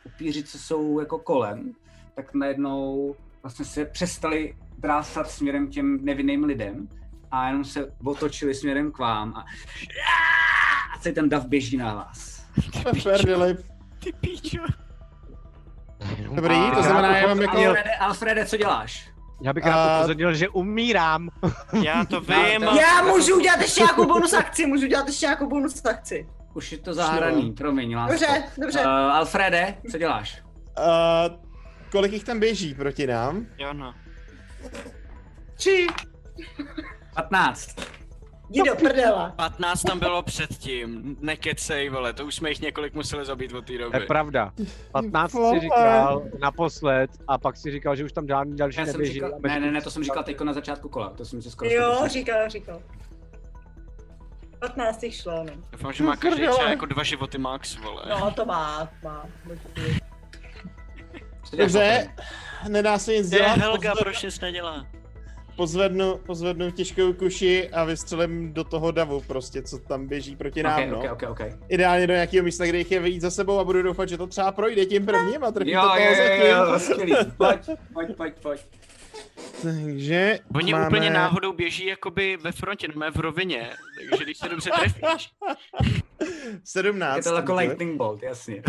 upíři, co jsou jako kolem, tak najednou vlastně se přestali drásat směrem těm nevinným lidem a jenom se otočili směrem k vám a, a celý ten dav běží na vás. Perdele. Ty píčo. Dobrý, A- to znamená, já mám jako... Alfrede, Alfrede, co děláš? Já bych rád A- upozornil, že umírám. Já to vím. Já- Já můžu udělat ještě nějakou bonus akci, můžu udělat ještě nějakou bonus akci. Už je to zahraný, promiň, lásko. Dobře, dobře. Uh, Alfrede, co děláš? Uh, kolik jich tam běží proti nám? Jo no. Tři. 15. Jdi do prdela. 15 tam bylo předtím, nekecej, vole, to už jsme jich několik museli zabít od té To doby. je pravda. 15 vole. si říkal naposled a pak si říkal, že už tam žádný další Já jsem neběží. říkal, ne, ne, ne, to jsem říkal teďko na začátku kola, to jsem si skoro Jo, skutečně- říkal, říkal. 15 jich šlo, no. Doufám, že má každý třeba jako dva životy max, vole. No, to má, má. Dobře, nedá se nic dělat. Helga, proč nic nedělá? Pozvednu, pozvednu těžkou kuši a vystřelím do toho davu prostě, co tam běží proti nám, Ok, no. ok, ok, ok. Ideálně do nějakého místa, kde jich je víc za sebou a budu doufat, že to třeba projde tím prvním a trefí Jo, to jo, toho jo, jo, zatím. skvělý. Pojď, pojď, pojď, pojď. Takže Oni máme... úplně náhodou běží jakoby ve frontě, no v rovině, takže když se dobře trefíš. 17. Je to jako lightning bolt, jasně.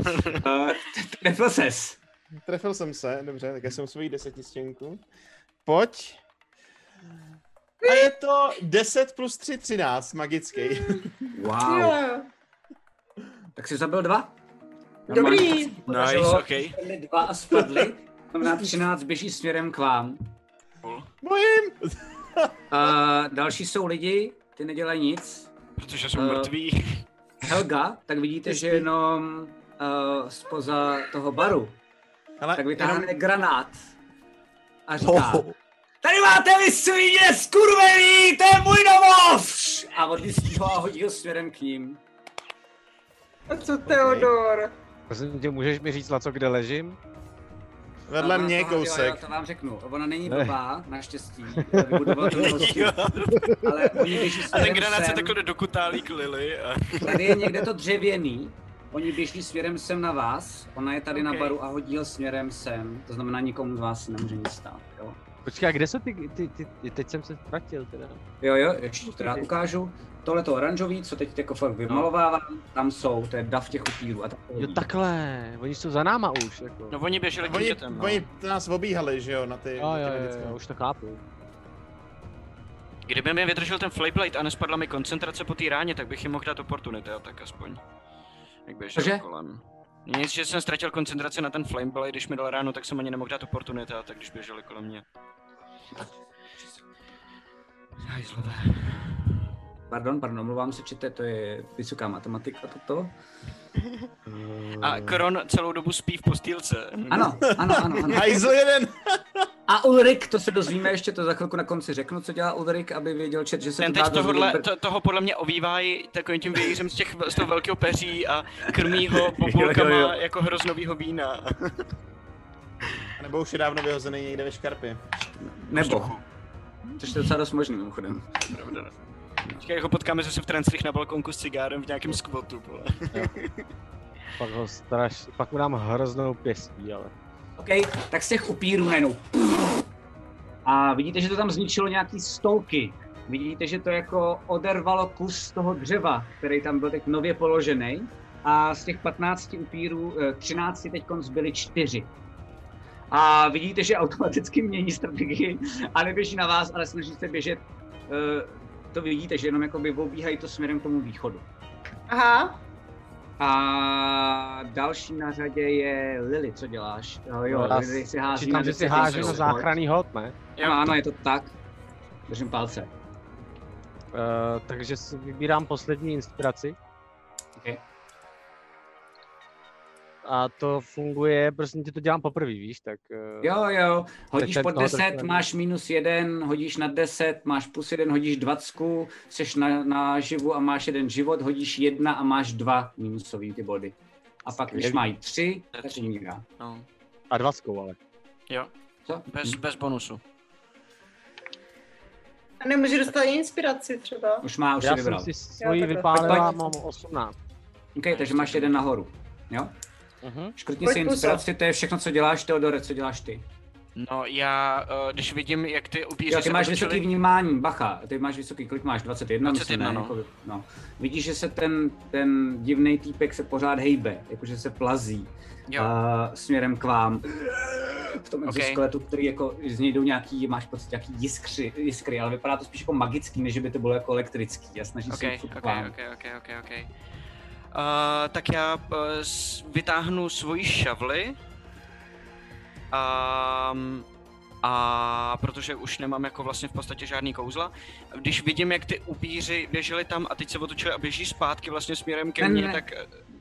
Uh, trefil ses. Trefil jsem se, dobře, tak já jsem svoji desetistěnku. Pojď. A je to 10 plus 3, 13, magický. Wow. Jo. Tak jsi zabil dva? Dobrý. Nice, ok. Spadli Dva a spadli. Znamená 13 běží směrem k vám. Bojím! Uh, další jsou lidi, ty nedělají nic. Protože jsou Eh, mrtví. Helga, tak vidíte, že jenom uh, spoza toho baru, Ale tak vytáhne jenom... granát a říká, tady máte vy svině skurvený, to je můj domov! A odlistí ho a hodí ho směrem k ním. A co Teodor? Prosím tě, můžeš mi říct, Laco, kde ležím? Vedle Ona- mě Jo, jo, kousek. to vám řeknu. Ona není Ne. blbá, naštěstí. Vybudovala to prostě. Ale oni běží A ten granát se takhle do kutálí k Lily a... Tady je někde to dřevěný. Oni běží směrem sem na vás. Ona je tady Ok. na baru a hodí ho směrem sem. To znamená, nikomu z vás se nemůže nic stát. Počkej, a kde jsou ty, ty, ty, ty teď jsem se ztratil teda. jo, jo ještě to rád ukážu. Tohle to oranžový, co teď jako fakt vymalovávám, tam jsou, to je dav těch upírů. A tak Jo, takhle, oni jsou za náma už, jako. No oni běželi tím Oni, dětem, no. oni nás obíhali, že jo, na ty... Jo, na ty jo, jo, už to chápu. Kdyby mi vydržel ten Flayblade a nespadla mi koncentrace po té ráně, tak bych jim mohl dát opportunity, jo, tak aspoň. Jak běžel kolem. Nic, že jsem ztratil koncentraci na ten Flameblade, když mi dal ráno, tak jsem ani nemohl dát opportunity, tak když běželi kolem mě. Hajzlové. pardon, pardon, omlouvám se, čete, to je vysoká matematika toto. A Kron celou dobu spí v postýlce. Ano, ano, ano, ano. Hajzl jeden! A Ulrik, to se dozvíme ještě, to za chvilku na konci řeknu, co dělá Ulrik, aby věděl čet, že se Ten to dá teď dozvědět. to, toho podle mě ovývají takovým tím vějířem z, těch, z toho velkého peří a krmí ho jo. jako hroznovýho vína. Nebo už je dávno vyhozený někde ve škarpě. Nebo. Což je docela dost možný, mimochodem. Pravda. Počkej, jak ho potkáme zase v transtrich na balkonku s cigárem v nějakém skvotu, vole. Pak ho straš, pak mu dám hroznou pěstí, ale. OK, tak z těch upírů najednou. A vidíte, že to tam zničilo nějaký stolky. Vidíte, že to jako odervalo kus toho dřeva, který tam byl teď nově položený. A z těch 15 upírů, eh, 13 teď zbyly 4. A vidíte, že automaticky mění strategii a neběží na vás, ale snaží se běžet. To vidíte, že jenom jakoby obíhají to směrem k tomu východu. Aha, A další na řadě je Lily, co děláš? Jo, jo, já Lily si hází Říkám, že si háže na záchranný hod, ne? Ano, ano, je to tak. Držím palce. Uh, takže si vybírám poslední inspiraci. A to funguje, prostě ti to dělám poprvé, víš, tak... Uh, Jo, jo, hodíš ten pod toho 10, trošku máš minus 1, hodíš na 10, máš plus 1, hodíš 20, jsi na, na živu a máš jeden život, hodíš 1 a máš 2 minusový ty body. A pak, když mají 3, To je tak umírá. No. A dvackou, ale. Jo, Co? bez, bez bonusu. a nemůže dostat inspiraci třeba. Už má, už si Já jsem vybral. si svoji vypálila, mám 18. OK, takže máš jeden nahoru. Jo? Mhm. Škrtni Pojď si inspiraci, to je všechno, co děláš, Teodore, co děláš ty. No já, eh, když vidím, jak ty upíři Jo, ty máš otočili- vysoký vnímání, bacha, ty máš vysoký, kolik máš, 21, 21, myslím, no. Jako, no. Vidíš, že se ten, ten divný týpek se pořád hejbe, jakože se plazí Jo. a, směrem k vám. V tom Ok. exoskeletu, který jako, z něj jdou nějaký, máš pocit, nějaký jiskry, jiskry, ale vypadá to spíš jako magický, než by to bylo jako elektrický a snaží OK, se furt k OK, vám. OK, OK, OK, OK. Tak já uh, vytáhnu svoji šavli. Um, a protože už nemám jako vlastně v podstatě žádný kouzla, když vidím, jak ty upíři běželi tam a teď se otočili a běží zpátky vlastně směrem ke mně, tak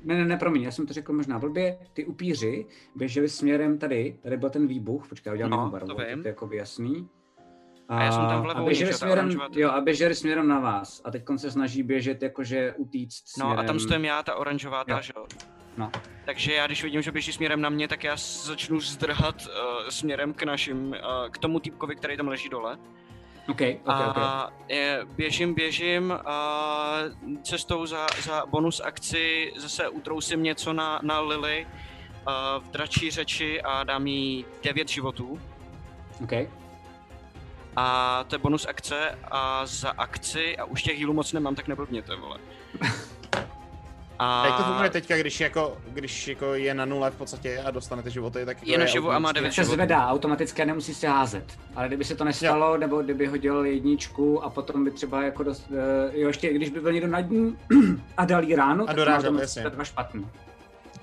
Ne, ne, ne, promiň, já jsem to řekl možná blbě. Ty upíři běželi směrem tady, tady byl ten výbuch, počkej, já udělám No, to barvu, vím. to je jako jasný. A já jsem tam vlevo a běželi směrem, oranžová jo, a běželi směrem na vás. A teď se snaží běžet jakože utíct směrem. no a tam stojím já, ta oranžová, ta, Jo. že jo. No. Takže já, když vidím, že běží směrem na mě, tak já začnu zdrhat uh, směrem k našim, uh, k tomu týpkovi, který tam leží dole. OK, OK, OK. A je, běžím, běžím a cestou za, za bonus akci zase utrousím něco na, na Lily a v dračí řeči a dám jí 9 životů. OK. A to je bonus akce a za akci, a už těch healů moc nemám, tak neblbněte, vole. A Jak to funguje teďka, když jako, když jako je na nule v podstatě a dostanete životy, tak Je naživu a má automaticky- devět Se životů. zvedá automaticky a nemusí se házet. Ale kdyby se to nestalo, nebo kdyby hodil jedničku a potom by třeba jako dost, uh, jo, ještě když by byl někdo nad ním a dal jí ránu, tak dorážel, to dva špatný.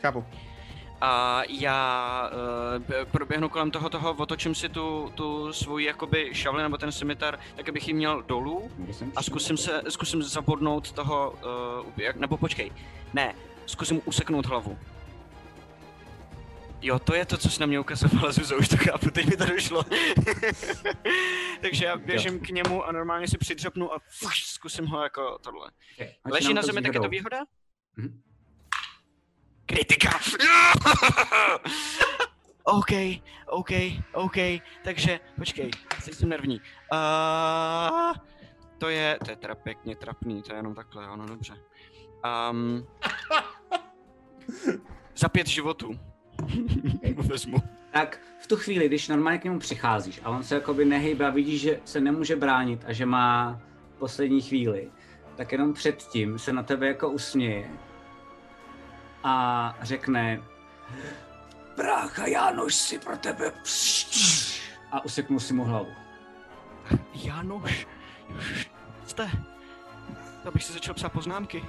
Chápu. A já uh, proběhnu kolem toho, toho, otočím si tu, tu svoji jakoby šavli nebo ten scimitar, tak abych ji měl dolů a zkusím se, zkusím zabodnout toho, uh, jak, nebo počkej, ne, zkusím useknout hlavu. Jo, to je to, co jsi na mě ukazovala, Zuzo, už to chápu, teď mi to došlo. Takže já běžím k němu a normálně si přidřepnu a fuš, zkusím ho jako tohle. Okay, Leží na zemi, tak je to výhoda? Mhm. Kritika! OK, OK, OK, takže počkej, teď jsem nervní. Uh, to je, to je teda pěkně trapný, to je jenom takhle, ano, dobře. Um, za pět životů. Vezmu. Tak v tu chvíli, když normálně k němu přicházíš a on se jakoby nehejbe a vidíš, že se nemůže bránit a že má poslední chvíli, tak jenom předtím se na tebe jako usměje a řekne Brácha Jánoš si pro tebe a useknu si mu hlavu. Jánoš, už jste. Abych si začal psát poznámky.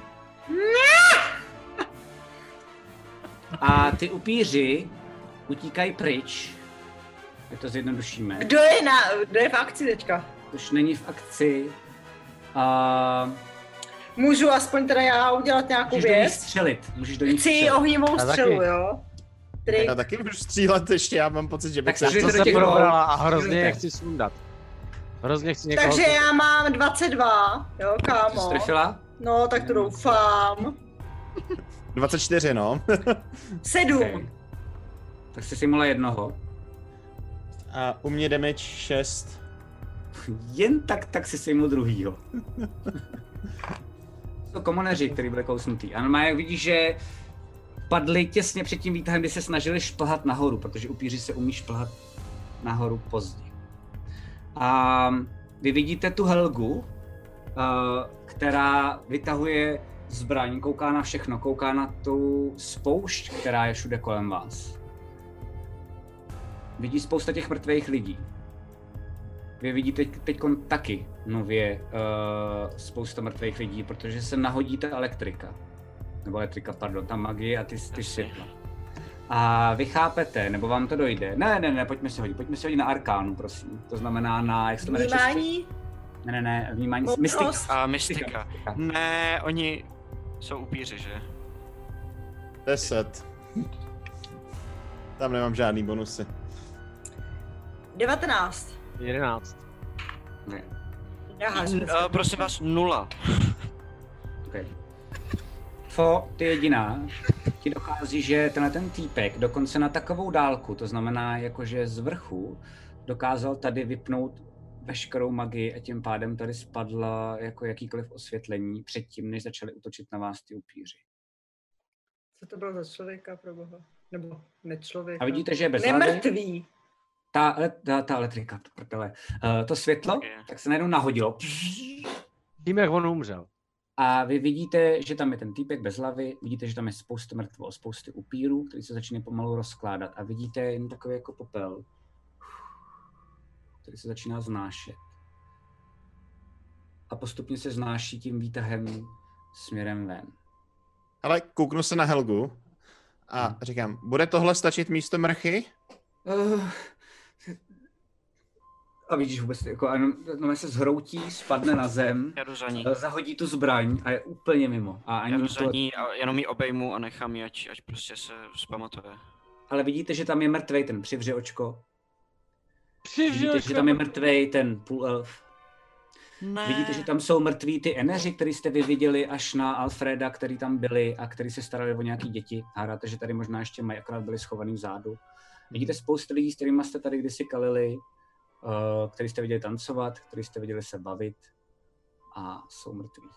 A ty upíři utíkají pryč. Jak to zjednodušíme. Kdo je, na, kdo je v akci teďka? Už není v akci. A Můžu aspoň teda já udělat nějakou Můžeš do ní věc? střelit. Můžeš do ní Chci střelit. ohnivou střelu, taky. jo? Trik. Já taky můžu střílet ještě, já mám pocit, že bych Tak se... dvou. probrala a hrozně je chci sundat. Hrozně chci někoho... Takže já mám 22, jo, Jsi kámo. strefila? No, tak to doufám. 24, no. 7. Okay. Tak jsi si mohla jednoho. A u mě damage 6. Jen tak, tak si sejmul druhýho. to komoneři, který byli kousnutý. A normálně vidíš, že padli těsně před tím výtahem, kdy se snažili šplhat nahoru, protože upíři se umí šplhat nahoru pozdě. A vy vidíte tu Helgu, eh, která vytahuje zbraň, kouká na všechno, kouká na tu spoušť, která je všude kolem vás. Vidí spousta těch mrtvých lidí. Vy vidíte teď taky nově uh, spousta mrtvých lidí, protože se nahodí ta elektrika. Nebo elektrika, pardon, ta magie a ty, ty světla. A vy chápete, nebo vám to dojde. Ne, ne, ne, pojďme si hodit, pojďme si hodit na arkánu, prosím. To znamená na, jak se to jmenuje? Vnímání? Ne, ne, ne, vnímání, mystika. A mystika. Ne, oni jsou upíři, že? 10. Tam nemám žádný bonusy. 19. 11. Ne, Já. Uh, prosím vás, nula. okay. Fo, ty jediná, ti dochází, že tenhle ten týpek dokonce na takovou dálku, to znamená jakože z vrchu, dokázal tady vypnout veškerou magii a tím pádem tady spadla jako jakýkoliv osvětlení předtím, než začali útočit na vás ty upíři. Co to bylo za člověka, pro boha? Nebo nečlověka? A vidíte, že je bez hlavy. Nemrtvý. Ta, ta, ta elektrika, to prdele. Uh, to světlo, Ok. tak se najednou nahodilo. Tím, jak on umřel. A vy vidíte, že tam je ten týpek bez hlavy, vidíte, že tam je spousta mrtvol, spousty upírů, který se začínají pomalu rozkládat. A vidíte jen takový jako popel, který se začíná znášet. A postupně se znáší tím výtahem směrem ven. Ale kouknu se na Helgu a Hmm. říkám, bude tohle stačit místo mrchy? Uh, a vidíš vůbec, jako, ano, no, se zhroutí, spadne na zem, Já jdu za ní. eh, zahodí tu zbraň a je úplně mimo. A Já ani jdu za to, ní a jenom ji obejmu a nechám ji, ať, ať prostě se zpamatuje. ale vidíte, že tam je mrtvej ten přivře očko. Vidíte, Přivřel že tam je mrtvej ten půl elf. Ne. Vidíte, že tam jsou mrtví ty eneři, který jste vy viděli až na Alfreda, který tam byli a který se starali o nějaký děti. Hádáte, že tady možná ještě mají, akorát byli schovaný vzadu. Vidíte spoustu lidí, s kterými jste tady kdysi kalili, který jste viděli tancovat, který jste viděli se bavit a jsou mrtví.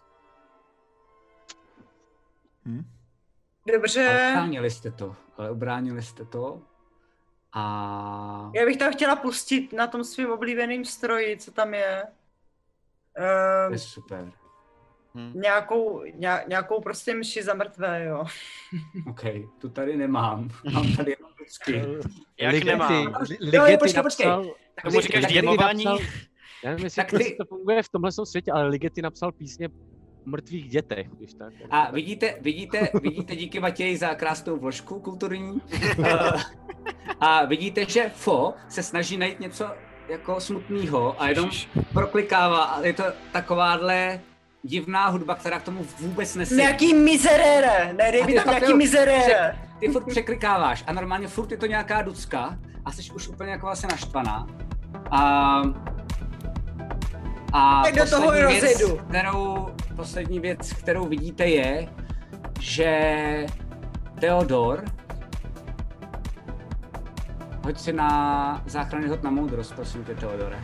Hm? Ale Dobře. ubránili jste to, ale ubránili jste to a Já bych tam chtěla pustit na tom svým oblíbeným stroji, co tam je. to Um, je super. Hm. nějakou, nějak, nějakou prostě mši za mrtvé, jo. OK, tu tady nemám. Mám tady jenom vždycky. Jak Ligety, nemám? Jo, Ligety počkej, počkej. napsal, Tak Tomu říkáš napsal- Já nevím, jestli, Tak ty- to funguje v tomhle světě, ale Ligety napsal písně o mrtvých dětech, když tak. A vidíte, vidíte, vidíte díky Matěji za krásnou vložku kulturní. Eh, a vidíte, že Fo se snaží najít něco jako smutného a jenom proklikává. A je to takováhle divná hudba, která k tomu vůbec nesedí. Nějaký mizerére, ne, dej mi tam nějaký jo, mizerére. Ty furt překlikáváš a normálně furt je to nějaká ducka a jsi už úplně jako vlastně naštvaná. A, a Tak do toho věc, rozjedu. kterou, poslední věc, kterou vidíte je, že Theodor Hoď si na záchranný hod na moudrost, prosím tě, Teodore.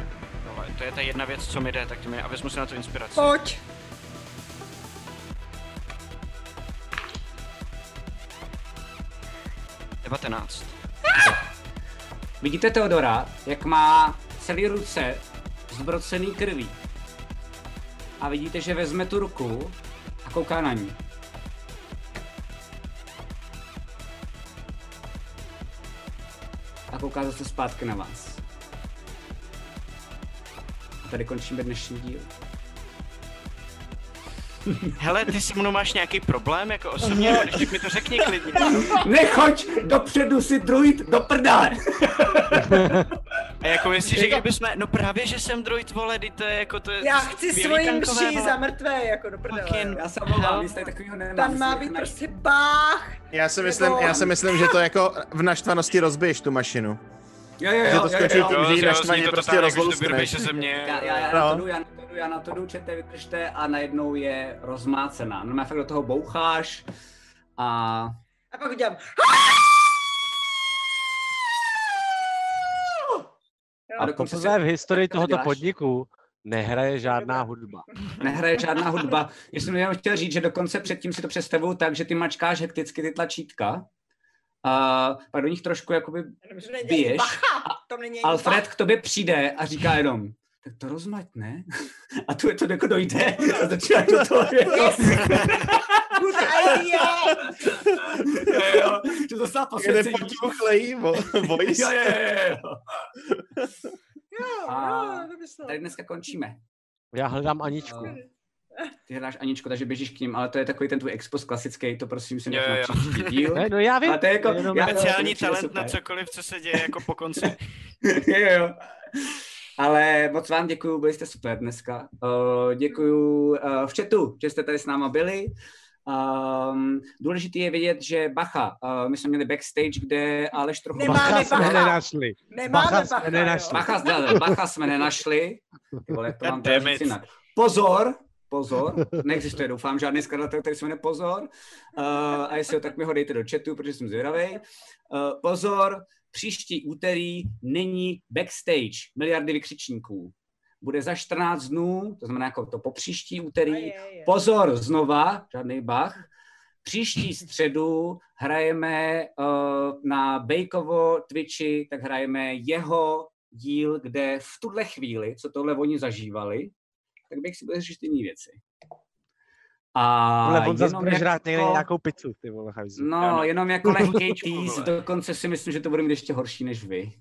Tohle, to je ta jedna věc, co mi jde, tak mi, a vezmu si na to inspiraci. Pojď. Devatenáct. Vidíte Teodora, jak má celý ruce zbrocený krví. A vidíte, že vezme tu ruku a kouká na ní. A kouká zase zpátky na vás. A tady končíme dnešní díl. Hele, ty se mnou máš nějaký problém, jako osobně, když mi to řekni klidně. Nechoď dopředu si druid do prdele! A jak jako myslíš, že kdyby jsme, no právě, že jsem droid, vole, ty to je jako to je Já chci svoji mší za mrtvé, jako do prdele. Fucking- Já se omlouvám, nic takového nemám. Tam má být jako prostě bách. Já si myslím, Nebo- já si myslím, že to jako v naštvanosti rozbiješ tu mašinu. Jo, jo, Že jo, to jo, skočí jo, tím, že ji naštvaně to prostě jako, že to rozlouskneš. vyrveš ze mě. Já, já, já, No. na to jdu, já na to jdu, já na to jdu, čete, vydržte a najednou je rozmácená. No, fakt do toho boucháš a A pak udělám. A dokonce Poprvé v historii to tohoto děláš? podniku nehraje žádná hudba. nehraje žádná hudba. Já jsem jenom chtěl říct, že dokonce předtím si to představuju tak, že ty mačkáš hekticky ty tlačítka a pak do nich trošku jakoby biješ bacha, není Alfred k tobě přijde a říká jenom, tak to rozmať, ne? A tu je to jako dojde a začíná do toho. Idea. Jo, že to Jede posvěcení. potuchlej vo- voice. Jo, jo, jo, jo. A dneska končíme. Já hledám Aničku. Ty hledáš Aničku, takže běžíš k ním, ale to je takový ten tvůj expos klasický, to prosím si nech Jo, na jo. příští díl. Ne, no já vím. Ale to je jako, Speciální je talent na cokoliv, co se děje jako po konci. jo, jo. Ale moc vám děkuju, byli jste super dneska. Uh, děkuju uh, v chatu, že jste tady s náma byli. Um, důležité je vědět, že Bacha, uh, my jsme měli backstage, kde Aleš trochu... Nemáme Bacha jsme bacha. nenašli. Nemáme Bacha bacha, jsme nenašli. Bacha, Bacha jsme nenašli. Ty vole, jak to mám jinak. Pozor, pozor, neexistuje, doufám, žádný skladatel, který se jmenuje Pozor. Uh, a jestli ho, tak mi ho dejte do chatu, protože jsem zvědavý. Uh, pozor, příští úterý není backstage miliardy vykřičníků. Bude za 14 dnů, to znamená jako to po příští úterý. Je, je, je. Pozor, znova, žádný bach. Příští středu hrajeme uh, na Bejkovo Twitchi, tak hrajeme jeho díl, kde v tuhle chvíli, co tohle oni zažívali, tak bych si bude řešit jiné věci. A Ale on zase bude žrát někde jako- nějakou pizzu, ty vole, hajzu. No, Ano. jenom jako lehký Čuku, tease, vole. dokonce si myslím, že to bude mít ještě horší než vy.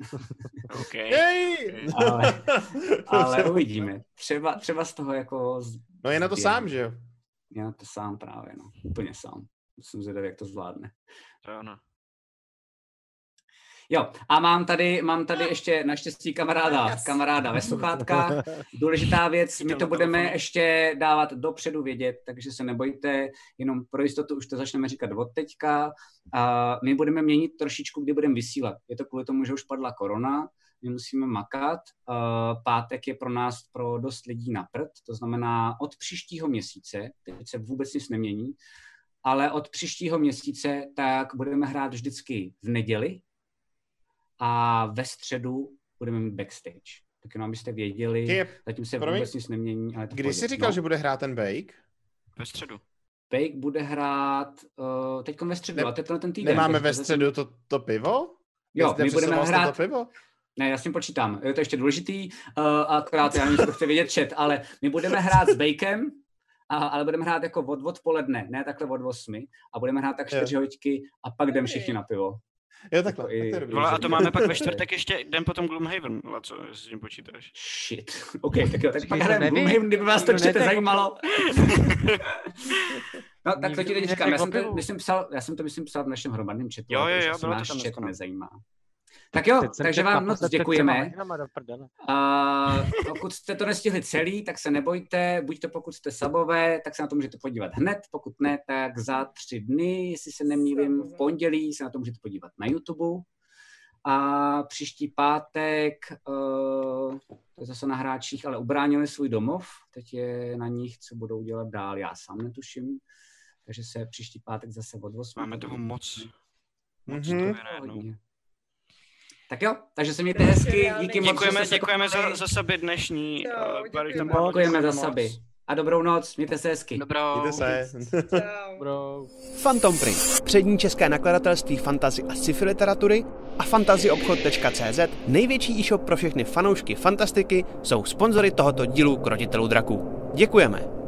OK. Jej! Ale, ale uvidíme. Třeba, třeba z toho jako... z- No je na to sám, že jo? Já to sám právě, no. Úplně sám. Jsem zvědavý, jak to zvládne. To je ono. Jo, a mám tady, mám tady ještě naštěstí kamaráda, Yes. kamaráda ve sluchátkách. Důležitá věc, my to budeme ještě dávat dopředu vědět, takže se nebojte, jenom pro jistotu už to začneme říkat od teďka. A my budeme měnit trošičku, kdy budeme vysílat. Je to kvůli tomu, že už padla korona, my musíme makat. A Pátek je pro nás pro dost lidí na prd, to znamená od příštího měsíce, teď se vůbec nic nemění, ale od příštího měsíce tak budeme hrát vždycky v neděli, a ve středu budeme mít backstage. Tak jenom abyste věděli, Je, zatím se promiň, vůbec nic nemění. Ale to kdy jsi říkal, no, že bude hrát ten Bake? Ve středu. Bake bude hrát uh, teď ve středu, Ne- a to je ten týden. Nemáme ve středu to, to pivo? Jo, my budeme jste hrát, to pivo? ne, já s tím počítám, je to ještě důležitý, uh, akorát já nevím, chce vědět chat, ale my budeme hrát s Bakem, a, ale budeme hrát jako od odpoledne, ne takhle od 8, a budeme hrát tak. 4 hoďky a pak jdeme všichni na pivo. Jo, takhle. Jako i- tak to je dobrý. A to máme pak ve čtvrtek ještě den potom Gloomhaven, vole, co, jestli s tím počítáš. Shit. OK, tak jo, tak Počkej, pak to hrajeme. Gloomhaven, kdyby vás to netek- zajímalo. No, tak to ti teď říkám, já jsem to, myslím, psal, já jsem to myslím psal v našem hromadném chatu, Jo, ale to jo, jo, asi bylo to náš tam chat no. nezajímá. Tak jo, takže vám moc děkujeme. A pokud jste to nestihli celý, tak se nebojte, buď to pokud jste sabové, tak se na to můžete podívat hned, pokud ne, tak za tři dny, jestli se nemýlím, v pondělí se na to můžete podívat na YouTube. A příští pátek, uh, to je zase na hráčích, ale ubránili svůj domov, teď je na nich, co budou dělat dál, já sám netuším. Takže se příští pátek zase od 8. Máme toho moc. Moc Mhm. toho je. Tak jo, takže se mějte hezky, díky moc, Děkujeme, děkujeme za, za saby dnešní. Jo, Barry děkujeme. Za saby. A dobrou noc, mějte se hezky. Dobrou. Mějte se. Čau. Phantom Print, přední české nakladatelství fantazy a sci-fi literatury a fantazyobchod.cz, největší e-shop pro všechny fanoušky fantastiky, jsou sponzory tohoto dílu Krotitelů draků. Děkujeme!